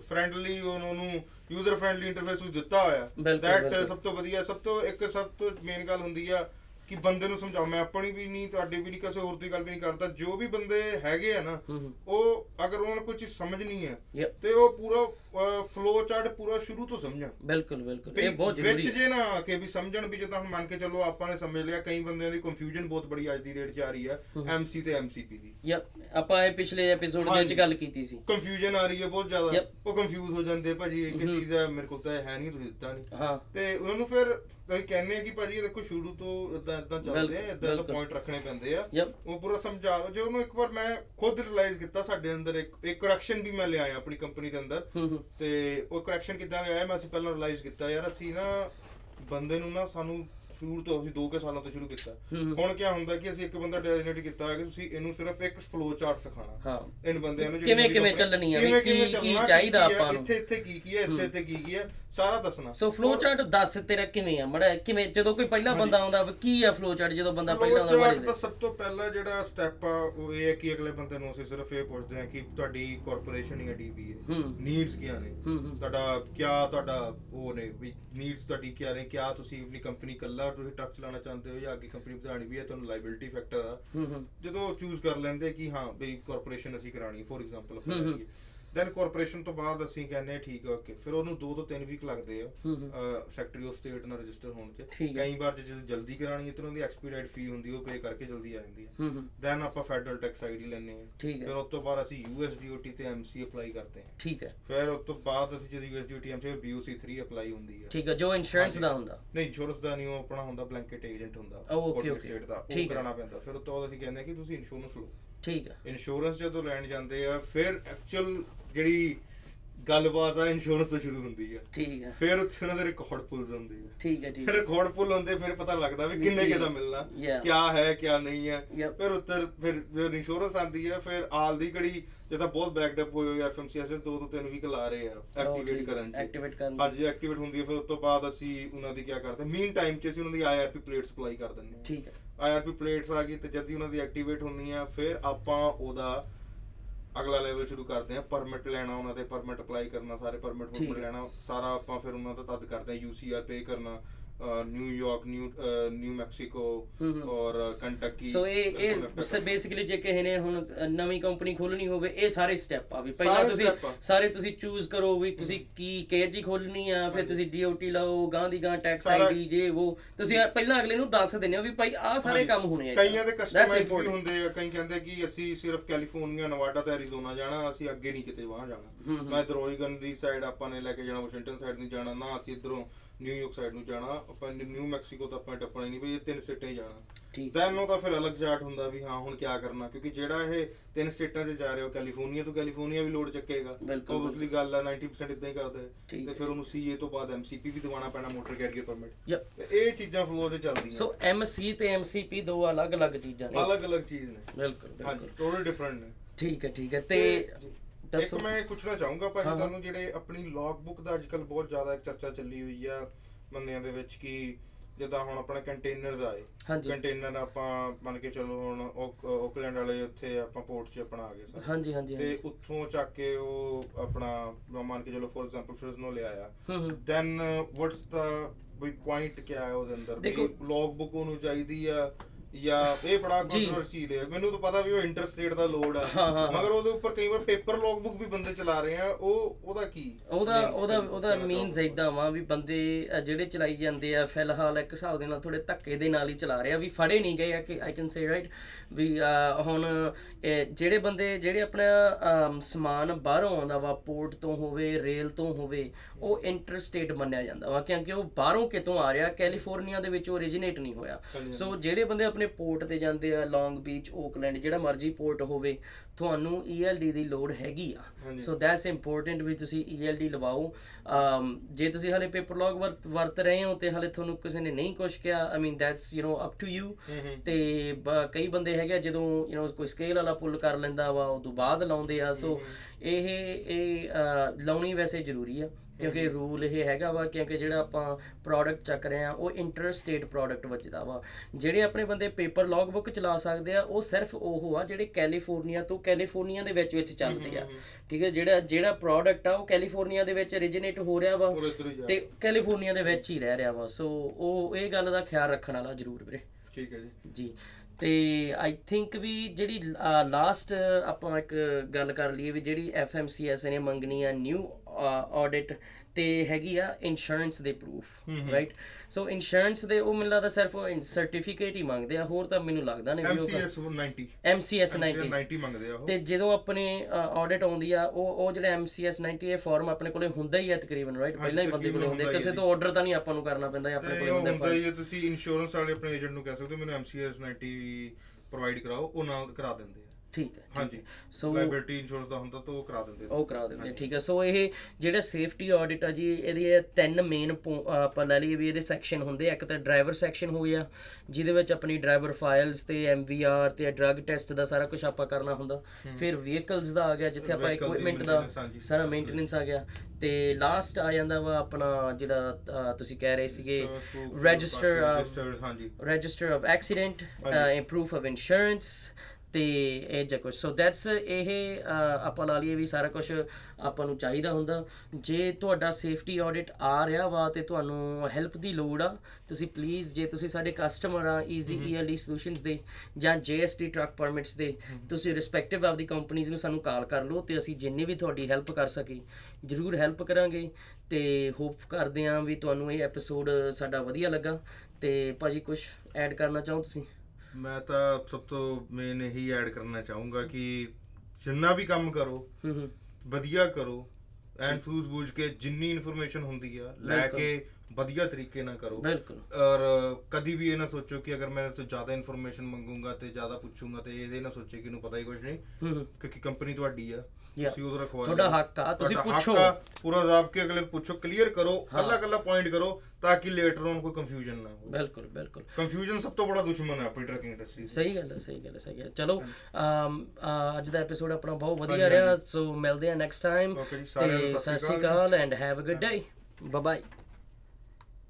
ਫ੍ਰੈਂਡਲੀ ਉਹਨੂੰ ਯੂਜ਼ਰ ਫ੍ਰੈਂਡਲੀ ਇੰਟਰਫੇਸ ਦਿੱਤਾ ਹੋਇਆ। ਬਿਲਕੁਲ। ਸਭ ਤੋਂ ਵਧੀਆ ਸਭ ਤੋਂ ਇੱਕ ਸਭ ਤੋਂ ਮੇਨ ਗੱਲ ਹੁੰਦੀ ਆ ਕਿ ਬੰਦੇ ਨੂੰ ਸਮਝਾਓ ਮੈਂ ਆਪਣੀ ਵੀ ਨਹੀਂ ਤੁਹਾਡੀ ਵੀ ਨਹੀਂ ਕਿਸੇ ਹੋਰ ਦੀ ਗੱਲ ਵੀ ਨਹੀਂ ਕਰਦਾ ਜੋ ਵੀ ਬੰਦੇ ਹੈਗੇ ਆ ਨਾ ਹੂੰ, ਹੂੰ। ਉਹ ਅਗਰ ਉਹਨਾਂ ਨੂੰ ਕੋਈ ਚੀਜ਼ ਸਮਝਣੀ ਹੈ Yep. ਤੇ ਉਹ ਪੂਰਾ ਫਲੋ ਚਾਰਟ ਪੂਰਾ ਸ਼ੁਰੂ ਤੋਂ ਸਮਝਣ ਬਿਲਕੁਲ ਬਿਲਕੁਲ। ਇਹ ਬਹੁਤ ਜ਼ਰੂਰੀ ਵਿੱਚ ਜੇ ਨਾ ਕੇ ਵੀ ਸਮਝਣ ਵੀ ਜਿੱਦਾਂ ਹੁਣ ਮੰਨ ਕੇ ਚੱਲੋ ਆਪਾਂ ਨੇ ਸਮਝ ਲਿਆ ਕਈ ਬੰਦਿਆਂ ਦੀ ਕੰਫਿਊਜ਼ਨ ਬਹੁਤ ਬੜੀ ਅੱਜ ਦੀ ਡੇਟ 'ਚ ਆ ਰਹੀ ਹੈ ਐਮਸੀ ਤੇ ਐਮਸੀਪੀ ਦੀ। ਯਾ ਆਪਾਂ ਇਹ ਪਿਛਲੇ ਐਪੀਸੋਡ ਦੇ ਵਿੱਚ। ਗੱਲ ਕੀਤੀ ਸੀ। ਕੰਫਿਊਜ਼ਨ ਆ ਰਹੀ ਹੈ ਬਹੁਤ ਜ਼ਿਆਦਾ. ਉਹ ਕੰਫਿਊਜ਼ ਹੋ ਜਾਂਦੇ ਭਾਜੀ ਇੱਕ ਚੀਜ਼ ਹੈ ਮੇਰੇ ਕੋਲ ਤਾਂ ਇਹ ਹੈ ਨਹੀਂ ਤੁਸੀਂ ਦਿੱਤਾ ਨਹੀਂ। ਹਾਂ। ਤੇ ਉਹਨਾਂ ਨੂੰ ਫਿਰ ਅਸੀਂ ਕਹਿੰਦੇ ਆ ਕਿ ਭਾਜੀ ਇਹ ਦੇਖੋ ਸ਼ੁਰੂ ਤੋਂ ਇਦਾਂ ਇਦਾਂ ਚੱਲਦੇ ਆ ਇਦਾਂ ਬਿਲਕੁਲ। ਪੁਆਇੰਟ ਰੱਖਣੇ ਪੈਂਦੇ ਆ. ਉਹ ਪੂਰਾ ਸਮਝਾ ਜੇ ਉਹਨੂੰ ਇੱਕ ਵਾਰ ਮੈਂ ਖੁਦ ਰਿਅਲਾਈਜ਼ ਕੀਤਾ ਸਾਡੇ ਅੰਦਰ ਇੱਕ ਇੱਕ ਕਰੈਕਸ਼ਨ ਵੀ ਮੈਂ ਲਿਆਇਆ ਆਪਣੀ ਕੰਪਨੀ ਦੇ ਅੰਦਰ। ਤੇ ਉਹ ਕਰੈਕਸ਼ਨ ਕਿੱਦਾਂ ਲਿਆਇਆ ਮੈਂ ਅਸੀਂ ਪਹਿਲਾਂ ਰਿਅਲਾਈਜ਼ ਕੀਤਾ ਯਾਰ ਅਸੀਂ ਨਾ ਬੰਦੇ ਨੂੰ ਨਾ ਸਾਨੂੰ ਸ਼ੁਰੂ ਤੋਂ ਅਸੀਂ 2 ਕੇ ਸਾਲਾਂ ਤੋਂ ਸ਼ੁਰੂ ਕੀਤਾ। ਹੂੰ। ਹੁਣ ਕੀ ਹੁੰਦਾ ਕਿ ਅਸੀਂ ਇੱਕ ਬੰਦਾ ਡੈਜ਼ਿਗਨੇਟ ਕੀਤਾ ਹੈ ਕਿ ਤੁਸੀਂ ਇਹਨੂੰ ਸਿਰਫ ਇੱਕ ਫਲੋ ਚਾਰਟ ਸਿਖਾਣਾ ਹਾਂ। ਇਨ ਬੰਦਿਆਂ ਨੂੰ ਕਿਵੇਂ- ਜਿਹੜੀ ਕਿਵੇਂ ਚੱਲਣੀ ਕਿਵੇਂ- ਕੀ- ਕੀ ਚਾਹੀਦਾ ਹੈ, ਆਪਾਂ ਨੂੰ। ਇੱਥੇ ਇੱਥੇ ਕੀ ਕੀ ਹੈ ਇੱਥੇ ਇੱਥੇ ਕੀ ਕੀ ਹੈ। ਸਾਰਾ ਦੱਸਣਾ। ਸੋ ਫਲੋ ਚਾਰਟ ਦੱਸ ਤੇਰਾ ਕਿਵੇਂ ਆ? ਮੜਾ ਕਿਵੇਂ? ਜਦੋਂ ਕੋਈ ਪਹਿਲਾ ਬੰਦਾ ਆਉਂਦਾ ਵੀ ਕੀ ਆ ਫਲੋ ਚਾਰਟ ਜਦੋਂ ਬੰਦਾ ਪਹਿਲਾ ਆਉਂਦਾ ਚਾਰਟ what is ਦਾ? ਸਭ ਤੋਂ ਪਹਿਲਾ ਜਿਹੜਾ ਸਟੈਪ ਆ ਉਹ ਇਹ ਹੈ ਕਿ ਅਗਲੇ ਬੰਦੇ ਨੂੰ ਅਸੀਂ ਸਿਰਫ ਇਹ ਪੁੱਛਦੇ ਹਾਂ ਕਿ ਤੁਹਾਡੀ ਕਾਰਪੋਰੇਸ਼ਨ ਜਾਂ ਡੀਬੀ ਹੈ। ਹੂੰ। ਨੀਡਸ ਕੀ ਨੇ? ਤੁਹਾਡਾ ਕਿਆ ਤੁਹਾਡਾ ਉਹ ਨੇ ਵੀ ਨੀਡਸ ਤੁਹਾਡੀ ਕੀ ਨੇ? ਕਿਆ ਤੁਸੀਂ ਆਪਣੀ ਕੰਪਨੀ ਕੱਲਾ ਤੁਸੀਂ ਟਰੱਕ ਚਲਾਉਣਾ ਚਾਹੁੰਦੇ ਹੋ ਜਾਂ ਅੱਗੇ ਕੰਪਨੀ ਵਧਾਉਣੀ ਵੀ ਹੈ? ਤੁਹਾਨੂੰ ਲਾਇਬਿਲਿਟੀ ਫੈਕਟਰ ਆ। ਜਦੋਂ ਚੂਜ਼ ਕਰ ਲੈਂਦੇ ਕਿ ਹਾਂ ਬਈ ਕਾਰਪੋਰੇਸ਼ਨ ਅਸੀਂ ਕਰਾਣੀ ਫੋਰ ਐਗਜ਼ਾਮਪਲ ਹੂੰ। ਦੈਨ ਕਾਰਪੋਰੇਸ਼ਨ ਤੋਂ ਬਾਅਦ ਅਸੀਂ ਕਹਿੰਦੇ ਠੀਕ ਹੈ ਓਕੇ ਫਿਰ ਉਹਨੂੰ 2 ਤੋਂ 3 ਵੀਕ ਲੱਗਦੇ ਆ। ਸੈਕਟਰੀ ਆਫ ਸਟੇਟ ਨਾਲ ਰਜਿਸਟਰ ਹੋਣ ਹੈ। ਕਈ ਵਾਰ ਜੇ ਜਲਦੀ ਕਰਾਣੀ ਹੈ ਤਾਂ ਉਹਦੀ ਐਕਸਪੀਡਾਈਟ ਫੀ ਹੁੰਦੀ ਉਹ ਪੇ ਕਰਕੇ ਜਲਦੀ ਆ ਜਾਂਦੀ ਹੈ ਦੈਨ ਆਪਾਂ ਫੈਡਰਲ ਟੈਕਸ ਆਈਡੀ ਲੈਣੇ ਆ। ਫਿਰ ਉਸ ਤੋਂ ਬਾਅਦ ਅਸੀਂ ਯੂਐਸਡੀਓਟੀ ਤੇ ਐਮਸੀ ਅਪਲਾਈ ਕਰਦੇ ਹਾਂ ਠੀਕ ਹੈ ਫਿਰ ਉਸ ਤੋਂ ਬਾਅਦ ਅਸੀਂ ਜਦੋਂ ਯੂਐਸਡੀਓਟੀ ਐਮਸੀ BOC 3 ਅਪਲਾਈ ਹੁੰਦੀ ਹੈ ਠੀਕ ਹੈ ਜੋ ਇੰਸ਼ੋਰੈਂਸ। ਦਾ ਹੁੰਦਾ ਨਹੀਂ ਇੰਸ਼ੋਰੈਂਸ ਦਾ ਨਹੀਂ ਉਹ ਆਪਣਾ ਹੁੰਦਾ ਬਲੈਂਕਟ ਏਜੰਟ ਹੁੰਦਾ corporate okay. state ਦਾ ਉਹ। ਕਰਾਉਣਾ ਪੈਂਦਾ ਫਿਰ ਉਸ ਤੋਂ ਬਾਅਦ ਅਸੀਂ ਕਹਿੰਦੇ ਕਿ ਤੁਸੀਂ ਇੰਸ਼ੋਰੈਂਸ ਲਓ ਠੀਕ ਹੈ ਇੰਸ਼ੋਰੈਂਸ ਜਦੋਂ ਲੈਣ ਜਾਂਦੇ ਆ ਫਿਰ ਐਕਚੁਅਲ ਜਿਹੜੀ ਗੱਲਬਾਤ ਆ ਇੰਸ਼ੋਰੈਂਸ ਤੋਂ ਸ਼ੁਰੂ ਹੁੰਦੀ ਆ। ਠੀਕ ਹੈ ਫਿਰ ਉੱਥੇ ਉਹਨਾਂ ਦੇ ਰਿਕਾਰਡ ਪੁੱਲਸ ਹੁੰਦੇ ਆ। ਠੀਕ ਹੈ ਠੀਕ ਫਿਰ ਰਿਕਾਰਡ ਪੁੱਲ ਹੁੰਦੇ ਫਿਰ ਪਤਾ ਲੱਗਦਾ ਵੀ ਕਿੰਨੇ ਕਿਦਾ ਮਿਲਣਾ. ਕਿਆ ਹੈ ਕਿਆ ਨਹੀਂ ਹੈ. ਫਿਰ ਉੱਤਰ ਫਿਰ ਫਿਰ ਇੰਸ਼ੋਰੈਂਸ ਆਂਦੀ ਹੈ ਫਿਰ ਆਲ ਦੀ ਘੜੀ ਜਦੋਂ ਬਹੁਤ ਬੈਕਡ ਅਪ ਹੋਏ ਹੋਏ ਐਫਐਮਸੀਐਸ ਦੇ ਦੋ ਤੋਂ ਤਿੰਨ ਵੀਕ ਲਾ ਰਹੇ ਆ ਐਕਟੀਵੇਟ। ਕਰਨ ਚ। Activate ਕਰਨ। ਹਾਂਜੀ ਐਕਟੀਵੇਟ ਹੁੰਦੀ ਹੈ ਫਿਰ ਉਸ ਤੋਂ ਬਾਅਦ ਅਸੀਂ ਉਹਨਾਂ ਦੀ ਕੀ ਕਰਦੇ ਮੀਨ ਟਾਈਮ ਚ ਅਸੀਂ ਉਹਨਾਂ ਦੀ ਆਈਆਰਪੀ ਪਲੇਟ ਸਪਲਾਈ ਕਰ ਦਿੰਦੇ ਹਾਂ ਠੀਕ ਹੈ ਆਈਆਰਪੀ ਪਲੇਟਸ ਆ ਗਈ ਤੇ ਜਦ ਹੀ ਉਹਨਾਂ ਦੀ ਐਕਟੀਵੇਟ ਹੁੰਦੀ ਆ ਫਿਰ ਆਪਾਂ ਉਹਦਾ ਅਗਲਾ ਲੈਵਲ ਸ਼ੁਰੂ ਕਰਦੇ ਆ ਪਰਮਿਟ ਲੈਣਾ ਉਹਨਾਂ ਦੇ ਪਰਮਿਟ ਅਪਲਾਈ ਕਰਨਾ ਸਾਰੇ ਪਰਮਿਟ ਪਰਮਿਟ। ਲੈਣਾ ਸਾਰਾ ਆਪਾਂ ਫਿਰ ਉਹਨਾਂ ਦਾ ਤਦ ਕਰਦੇ ਆ ਯੂਸੀਆਰ ਪੇ ਕਰਨਾ ਨਿਊਯਾਰਕ ਨਿਊ ਨਿਊ ਮੈਕਸੀਕੋ। ਔਰ ਕੰਟਕੀ ਸੋ ਇਹ ਇਹ ਬੇਸਿਕਲੀ ਜੇ ਕਿਸੇ ਨੇ ਹੁਣ ਨਵੀਂ ਕੰਪਨੀ ਖੋਲਣੀ ਹੋਵੇ ਇਹ ਸਾਰੇ ਸਟੈਪ ਆ ਵੀ ਪਹਿਲਾਂ ਤੁਸੀਂ। ਸਾਰੇ ਤੁਸੀਂ ਚੂਜ਼ ਕਰੋ ਵੀ ਤੁਸੀਂ ਕੀ ਕੇਜੀ ਖੋਲਣੀ ਆ ਫਿਰ ਤੁਸੀਂ ਡੀਓਟੀ ਲਾਓ ਗਾਂ ਦੀ ਗਾਂ ਟੈਕਸ ਆਈਡੀ ਜੇ ਉਹ ਤੁਸੀਂ ਪਹਿਲਾਂ ਅਗਲੇ ਨੂੰ ਦੱਸ ਦਿੰਦੇ ਹੋ ਵੀ ਭਾਈ ਆਹ ਸਾਰੇ। ਕੰਮ ਹੋਣੇ ਆ ਕਈਆਂ ਦੇ ਕਸਟਮਾਈਜ਼ ਵੀ. ਹੁੰਦੇ ਆ ਕਈ ਕਹਿੰਦੇ ਕਿ ਅਸੀਂ ਸਿਰਫ ਕੈਲੀਫੋਰਨੀਆ ਨਵਾਡਾ ਤੇ ਐਰੀਜ਼ੋਨਾ ਜਾਣਾ ਅਸੀਂ ਅੱਗੇ ਨਹੀਂ ਕਿਤੇ ਵਾਂ ਹੂੰ, ਜਾਣਾ ਹੂੰ। ਨਾ ਇਧਰ ਓਰੀਗਨ ਦੀ ਸਾਈਡ ਆਪਾਂ ਨੇ ਲੈ ਕੇ ਜਾਣਾ ਵਾਸ਼ਿੰਗਟਨ ਸਾਈਡ ਨਹੀਂ ਜਾਣਾ ਨਾ ਅਸੀਂ ਇਧਰੋਂ ਨਿਊਯਾਰਕ ਸਾਈਡ ਨੂੰ ਜਾਣਾ ਆਪਾਂ ਨੇ ਨਿਊ ਮੈਕਸੀਕੋ ਤਾਂ ਆਪਾਂ ਨੇ ਟੱਪਣਾ ਨਹੀਂ ਵੀ ਇਹ ਤਿੰਨ ਸਟੇਟਾਂ ਹੀ ਜਾਣਾ। ਠੀਕ। ਦੈਨ ਉਹ ਤਾਂ ਫਿਰ ਅਲੱਗ ਚਾਰਟ ਹੁੰਦਾ ਵੀ ਹਾਂ ਹੁਣ ਕੀ ਕਰਨਾ ਕਿਉਂਕਿ ਜਿਹੜਾ ਇਹ ਤਿੰਨ ਸਟੇਟਾਂ 'ਚ ਜਾ ਰਹੇ ਹੋ ਕੈਲੀਫੋਰਨੀਆ ਤੋਂ ਕੈਲੀਫੋਰਨੀਆ ਵੀ ਲੋਡ ਚੱਕੇਗਾ। Obviously ਗੱਲ ਆ 90% ਇਦਾਂ ਹੀ ਕਰਦਾ ਹੈ। ਤੇ ਫਿਰ ਉਹਨੂੰ ਸੀਏ ਤੋਂ ਬਾਅਦ ਐਮਸੀਪੀ ਵੀ ਦਿਵਾਉਣਾ ਪੈਣਾ ਮੋਟਰ ਕੈਰੀਅਰ ਪਰਮਿਟ ਇਹ ਚੀਜ਼ਾਂ ਫਲੋ 'ਚ ਚੱਲਦੀਆਂ। ਸੋ ਐਮਸੀ ਤੇ ਐਮਸੀਪੀ ਦੋ ਅਲੱਗ-ਅਲੱਗ ਚੀਜ਼ਾਂ ਨੇ। ਅਲੱਗ-ਅਲੱਗ ਚੀਜ਼ ਨੇ। ਬਿਲਕੁਲ ਹਾਂਜੀ ਬਿਲਕੁਲ ਟੋਟਲ ਡਿਫਰੈਂਟ ਨੇ। ਠੀਕ ਹੈ ਠੀਕ ਹੈ। ਤੇ ਇੱਕ ਦੱਸੋ ਮੈਂ ਇਹ ਪੁੱਛਣਾ ਚਾਹੂੰਗਾ ਭਾਜੀ। ਤੁਹਾਨੂੰ ਜਿਹੜੇ ਆਪਣੀ ਲੌਗ ਬੁੱਕ ਦਾ ਅੱਜਕੱਲ ਬਹੁਤ ਜ਼ਿਆਦਾ ਚਰਚਾ ਚੱਲੀ ਹੋਈ ਆ ਬੰਦਿਆਂ ਦੇ ਵਿੱਚ ਕਿ ਜਿੱਦਾਂ ਹੁਣ ਆਪਣੇ ਕੰਟੇਨਰਸ ਆਏ। ਕੰਟੇਨਰ ਆਪਾਂ ਮੰਨ ਕੇ ਚੱਲੋ ਹੁਣ ਓਕ- ਓਕਲੈਂਡ ਵਾਲੇ ਉੱਥੇ ਆਪਾਂ ਪੋਰਟ 'ਚ ਆਪਣਾ ਆ ਗਏ ਸਾਰੇ। ਹਾਂਜੀ ਹਾਂਜੀ ਤੇ। ਉੱਥੋਂ ਚੱਕ ਕੇ ਉਹ ਆਪਣਾ ਮੰਨ ਕੇ ਚੱਲੋ ਫੋਰ ਐਗਜ਼ਾਮਪਲ ਫ੍ਰਿਜ਼ਨੋ ਲਿਆਇਆ। ਹੂੰ ਹੂੰ। ਦੈਨ ਵਾਟਸ ਦਾ ਵੀ ਪੁਆਇੰਟ ਕਿਆ ਹੈ ਉਹਦੇ ਅੰਦਰ? ਦੇਖੋ- ਲੌਗ ਬੁੱਕ ਉਹਨੂੰ ਚਾਹੀਦੀ ਆ ਜਾਂ ਇਹ ਬੜਾ ਜੀ। ਕੰਟਰੋਵਰਸੀ ਹੈ ਮੈਨੂੰ ਤਾਂ ਪਤਾ ਵੀ ਉਹ ਇੰਟਰਸਟੇਟ ਦਾ ਲੋਡ ਆ। ਹਾਂ, ਹਾਂ, ਮਗਰ ਉਹਦੇ ਉੱਪਰ ਕਈ ਵਾਰ ਪੇਪਰ ਲੌਗ ਬੁੱਕ ਵੀ ਬੰਦੇ ਚਲਾ ਰਹੇ ਆ। ਉਹ ਉਹਦਾ ਕੀ ਉਹਦਾ means ਉਹਦਾ ਕੀ ਉਹਦਾ ਕਹਿਣਾ ਮੀਨਸ ਚਾਹੋਗੇ? ਇਦਾਂ ਵਾ ਵੀ ਬੰਦੇ ਅ, ਜਿਹੜੇ ਚਲਾਈ ਜਾਂਦੇ ਆ ਫਿਲਹਾਲ ਇੱਕ ਹਿਸਾਬ ਦੇ ਨਾਲ ਥੋੜੇ ਧੱਕੇ ਦੇ ਨਾਲ ਹੀ ਚਲਾ ਰਹੇ ਆ। ਵੀ ਫੜੇ ਨਹੀਂ ਗਏ ਆ ਕਿ ਆਈ ਕੈਨ ਸੇ ਰਾਈਟ ਵੀ ਅ, ਹੁਣ ਇਹ ਜਿਹੜੇ ਬੰਦੇ ਜਿਹੜੇ ਆਪਣਾ ਅਮ, ਸਮਾਨ ਬਾਹਰੋਂ ਆਉਂਦਾ ਵਾ ਪੋਰਟ ਤੋਂ ਹੋਵੇ ਰੇਲ ਤੋਂ ਹੋਵੇ ਉਹ ਇੰਟਰਸਟੇਟ ਮੰਨਿਆ ਜਾਂਦਾ ਵਾ। ਕਿਉਂਕਿ ਉਹ ਬਾਹਰੋਂ ਕਿਤੋਂ ਆ ਰਿਹਾ ਕੈਲੀਫੋਰਨੀਆ ਦੇ ਵਿੱਚ ਓਰੀਜਿਨੇਟ ਨਹੀਂ ਹੋਇਆ। ਸੋ ਜਿਹੜੇ ਬੰਦੇ ਆਪਣੇ ਪੋਰਟ ਤੇ ਜਾਂਦੇ ਆ ਲੌਂਗ ਬੀਚ ਓਕਲੈਂਡ ਜਿਹੜਾ ਮਰਜ਼ੀ ਪੋਰਟ ਹੋਵੇ ਤੁਹਾਨੂੰ ELD ਦੀ ਲੋੜ ਹੈਗੀ ਆ ਹਾਂਜੀ। ਸੋ ਦੈਟਸ ਇੰਪੋਰਟੈਂਟ ਵੀ ਤੁਸੀਂ ELD ਲਵਾਓ ਅਮ, ਜੇ ਤੁਸੀਂ ਹਲੇ ਪੇਪਰ ਲੌਗ ਵਰਤ ਵਰਤ ਰਹੇ ਹੋ ਤੇ ਹਲੇ ਤੁਹਾਨੂੰ ਕਿਸੇ ਨੇ ਨਹੀਂ ਕੁਝ ਕਿਹਾ I mean that's you know up to you ਹੂੰ ਹੂੰ ਤੇ ਬ- ਕਈ ਬੰਦੇ ਹੈਗੇ ਆ ਜਦੋਂ ਯੂ نو ਕੋਈ ਸਕੇਲ ਵਾਲਾ ਪੁੱਲ ਕਰ ਲੈਂਦਾ ਵਾ ਉਸ ਤੋਂ ਬਾਅਦ ਲਾਉਂਦੇ ਆ ਸੋ ਇਹ ਇਹ ਅ, ਲਾਉਣੀ ਵੈਸੇ ਜ਼ਰੂਰੀ ਆ ਕਿਉਂਕਿ ਰੂਲ ਇਹ ਹੈਗਾ ਵਾ ਕਿਉਂਕਿ ਜਿਹੜਾ ਆਪਾਂ ਪ੍ਰੋਡਕਟ ਚੱਕ ਰਹੇ ਆ ਉਹ ਇੰਟਰ ਸਟੇਟ ਪ੍ਰੋਡਕਟ ਵੱਜਦਾ ਵਾ। ਜਿਹੜੇ ਆਪਣੇ ਬੰਦੇ ਪੇਪਰ ਲੌਗ ਬੁੱਕ ਚਲਾ ਸਕਦੇ ਆ ਉਹ ਸਿਰਫ ਉਹ ਆ ਜਿਹੜੇ ਕੈਲੀਫੋਰਨੀਆ ਤੋਂ ਕੈਲੀਫੋਰਨੀਆ ਦੇ ਵਿੱਚ ਵਿੱਚ ਚੱਲਦੇ ਆ। ਠੀਕ ਹੈ ਜਿਹੜਾ ਜਿਹੜਾ ਪ੍ਰੋਡਕਟ ਆ ਉਹ ਕੈਲੀਫੋਰਨੀਆ ਦੇ ਵਿੱਚ originate ਹੋ ਰਿਹਾ ਵਾ ਤੇ ਕੈਲੀਫੋਰਨੀਆ ਦੇ ਵਿੱਚ ਹੀ ਰਹਿ ਰਿਹਾ ਵਾ। ਸੋ ਉਹ ਇਹ ਗੱਲ ਦਾ ਖਿਆਲ ਰੱਖਣ ਵਾਲਾ ਜ਼ਰੂਰ ਵੀਰੇ। ਠੀਕ ਹੈ ਜੀ। ਜੀ। ਤੇ ਆਈ ਥਿੰਕ ਵੀ ਜਿਹੜੀ ਲਾਸਟ ਆਪਾਂ ਇੱਕ ਗੱਲ ਕਰ ਲਈਏ ਵੀ ਜਿਹੜੀ ਐਫਐਮਸੀਐਸ ਨੇ ਮੰਗਣੀ ਆ ਨਿਊ ਆਡਿਟ ਤੇ ਹੈਗੀ ਆ ਇੰਸ਼ੋਰੈਂਸ ਦੇ ਪ੍ਰੂਫ ਰਾਈਟ ਸੋ ਇੰਸ਼ੋਰੈਂਸ ਦੇ ਉਹ ਮੈਨੂੰ ਲੱਗਦਾ ਸਿਰਫ ਸਰਟੀਫਿਕੇਟ ਹੀ ਮੰਗਦੇ ਆ ਹੋਰ ਤਾਂ ਮੈਨੂੰ ਲੱਗਦਾ ਨਹੀਂ ਵੀ ਉਹ MCS 90 ਐਮਸੀਐਸ 90 90 ਮੰਗਦੇ ਆ ਉਹ। ਤੇ ਜਦੋਂ ਆਪਣੇ ਆਡਿਟ ਆਉਂਦੀ ਆ ਉਹ ਉਹ ਜਿਹੜਾ ਐਮਸੀਐਸ 90 ਇਹ ਫਾਰਮ ਆਪਣੇ ਕੋਲੇ ਹੁੰਦਾ ਹੀ ਆ ਤਕਰੀਬਨ ਰਾਈਟ ਪਹਿਲਾਂ ਹੀ ਬੰਦੇ ਕੋਲੇ ਹੁੰਦੇ ਕਿਸੇ ਤੋਂ ਆਰਡਰ ਤਾਂ ਨਹੀਂ ਆਪਾਂ ਨੂੰ ਕਰਨਾ ਪੈਂਦਾ ਆਪਣੇ ਕੋਲੇ ਹੁੰਦੇ ਹੁੰਦਾ ਹੀ ਹੈ, ਤੁਸੀਂ ਇੰਸ਼ੋਰੈਂਸ ਵਾਲੇ ਆਪਣੇ ਏਜੰਟ ਨੂੰ ਕਹਿ ਸਕਦੇ ਹੋ ਮੈਨੂੰ MCS 90 ਪ੍ਰੋਵਾਈਡ ਕਰਾਓ ਉਹ ਨਾਲ ਕਰਾ ਦਿੰਦੇ ਆ। ਠੀਕ ਹੈ ਹਾਂਜੀ ਸੋ ਲਾਇਬਿਲਟੀ ਇੰਸ਼ੋਰੈਂਸ ਦਾ ਹੁੰਦਾ ਤਾਂ ਉਹ ਕਰਾ ਦਿੰਦੇ ਉਹ ਕਰਾ ਦਿੰਦੇ ਠੀਕ ਹੈ। ਸੋ ਇਹ ਜਿਹੜਾ ਸੇਫਟੀ ਆਡਿਟ ਆ ਜੀ ਇਹਦੇ ਇਹ ਤਿੰਨ ਮੇਨ ਆਪਾਂ ਲੈ ਲਈਏ ਵੀ ਇਹਦੇ ਸੈਕਸ਼ਨ ਹੁੰਦੇ ਆ। ਇੱਕ ਤਾਂ ਡਰਾਈਵਰ ਸੈਕਸ਼ਨ ਹੋ ਗਿਆ ਜਿਹਦੇ ਵਿੱਚ ਆਪਣੀ ਡਰਾਈਵਰ ਫਾਈਲਸ ਤੇ ਐਮਵੀਆਰ ਤੇ ਡਰੱਗ ਟੈਸਟ ਦਾ ਸਾਰਾ ਕੁਝ ਆਪਾਂ ਕਰਨਾ ਹੁੰਦਾ। ਫਿਰ ਵਹੀਕਲਸ ਦਾ ਆ ਗਿਆ ਜਿੱਥੇ ਆਪਾਂ ਇਕਵਿਪਮੈਂਟ ਦਾ। ਸਾਰਾ ਮੇਨਟੇਨੈਂਸ ਆ ਗਿਆ। ਤੇ ਲਾਸਟ ਆ ਜਾਂਦਾ ਵਾ ਆਪਣਾ ਜਿਹੜਾ ਤੁਸੀਂ ਕਹਿ ਰਹੇ ਸੀਗੇ ਰਜਿਸਟਰ ਰਜਿਸਟਰਸ ਹਾਂਜੀ। of accident uh, proof of insurance ਤੇ ਇਹ ਜਿਹਾ ਕੁਝ ਸੋ ਦੈਟਸ ਇਹ ਆਪਾਂ ਲਾ ਲਈਏ ਵੀ ਸਾਰਾ ਕੁਝ ਆਪਾਂ ਨੂੰ ਚਾਹੀਦਾ ਹੁੰਦਾ। ਜੇ ਤੁਹਾਡਾ ਸੇਫਟੀ ਆਡਿਟ ਆ ਰਿਹਾ ਵਾ ਤੇ ਤੁਹਾਨੂੰ ਹੈਲਪ ਦੀ ਲੋੜ ਆ ਤੁਸੀਂ ਪਲੀਜ਼ ਜੇ ਤੁਸੀਂ ਸਾਡੇ ਕਸਟਮਰ ਆ ਈਜ਼ੀ ਈਐਲਡੀ ਸੋਲੂਸ਼ਨਸ ਦੇ ਜਾਂ ਜੀਐਸਟੀ ਟਰੱਕ ਪਰਮਿਟਸ ਦੇ ਤੁਸੀਂ ਰਿਸਪੈਕਟਿਵ ਆਫ ਦੀ ਕੰਪਨੀਆਂ ਨੂੰ ਸਾਨੂੰ ਕਾਲ ਕਰ ਲਓ ਤੇ ਅਸੀਂ ਜਿੰਨੀ ਵੀ ਤੁਹਾਡੀ ਹੈਲਪ ਕਰ ਸਕੀ ਜਰੂਰ ਹੈਲਪ ਕਰਾਂਗੇ ਤੇ ਹੋਪ ਕਰਦੇ ਆਂ ਵੀ ਤੁਹਾਨੂੰ ਇਹ ਐਪੀਸੋਡ ਸਾਡਾ ਵਧੀਆ ਲੱਗਾ। ਤੇ ਭਾਜੀ ਕੁਝ ਐਡ ਕਰਨਾ ਚਾਹੋ ਤੁਸੀਂ? ਮੈਂ ਤਾਂ ਸਭ ਤੋਂ ਮੇਨ ਇਹੀ ਐਡ ਕਰਨਾ ਚਾਹੂੰਗਾ ਕਿ ਜਿੰਨਾ ਵੀ ਕੰਮ ਕਰੋ ਹੂੰ ਵਧੀਆ ਕਰੋ ਐਂਡ ਸੂਝ ਬੂਝ ਕੇ ਜਿੰਨੀ ਇਨਫੋਰਮੇਸ਼ਨ ਹੁੰਦੀ ਆ ਲੈ। ਕੇ ਵਧੀਆ ਤਰੀਕੇ ਨਾਲ ਕਰੋ ਬਿਲਕੁਲ ਔਰ ਕਦੀ ਵੀ ਇਹ ਨਾ ਸੋਚੋ ਕਿ ਅਗਰ ਮੈਂ ਤੋਂ ਜ਼ਿਆਦਾ ਇਨਫੋਰਮੇਸ਼ਨ ਮੰਗੂੰਗਾ ਤੇ ਜ਼ਿਆਦਾ ਪੁੱਛੂੰਗਾ ਤੇ ਇਹਦੇ ਨਾ ਸੋਚੇ ਕਿ ਇਹਨੂੰ ਪਤਾ ਹੀ ਕੁਝ ਨਹੀਂ ਕਿਉਂਕਿ ਕੰਪਨੀ ਤੁਹਾਡੀ ਆ. ਤੁਸੀਂ ਉਹਦਾ ਰਖਵਾ ਤੁਹਾਡਾ ਹੱਕ ਆ, ਤੁਸੀਂ ਪੁੱਛੋ। ਪੂਰਾ ਜ਼ਾਬ ਕੇ ਅਗਲੇ ਪੁੱਛੋ ਕਲੀਅਰ ਕਰੋ ਕੱਲਾ ਕੱਲਾ ਪੁਆਇੰਟ ਕਰੋ ਤਾਂ ਕਿ ਲੇਟਰ ਔਨ ਕੋਈ ਕੰਫਿਊਜ਼ਨ ਨਾ ਹੋਵੇ। ਬਿਲਕੁਲ ਬਿਲਕੁਲ। ਕੰਫਿਊਜ਼ਨ ਸਭ ਤੋਂ ਬੜਾ ਦੁਸ਼ਮਣ ਹੈ ਆਪਣੀ ਟਰੱਕਿੰਗ ਇੰਡਸਟਰੀ ਸਹੀ ਗੱਲ ਹੈ ਸਹੀ ਗੱਲ ਹੈ ਸਹੀ ਗੱਲ ਹੈ। ਚਲੋ ਅੱਜ ਦਾ ਐਪੀਸੋਡ ਆਪਣਾ ਬਹੁਤ ਵਧੀਆ ਰਿਹਾ ਸੋ ਮਿਲਦੇ ਆ ਨੈਕਸਟ ਟਾਈਮ ਤੇ ਸਤਿ ਸ਼੍ਰੀ ਅਕਾਲ। And have a good day bye bye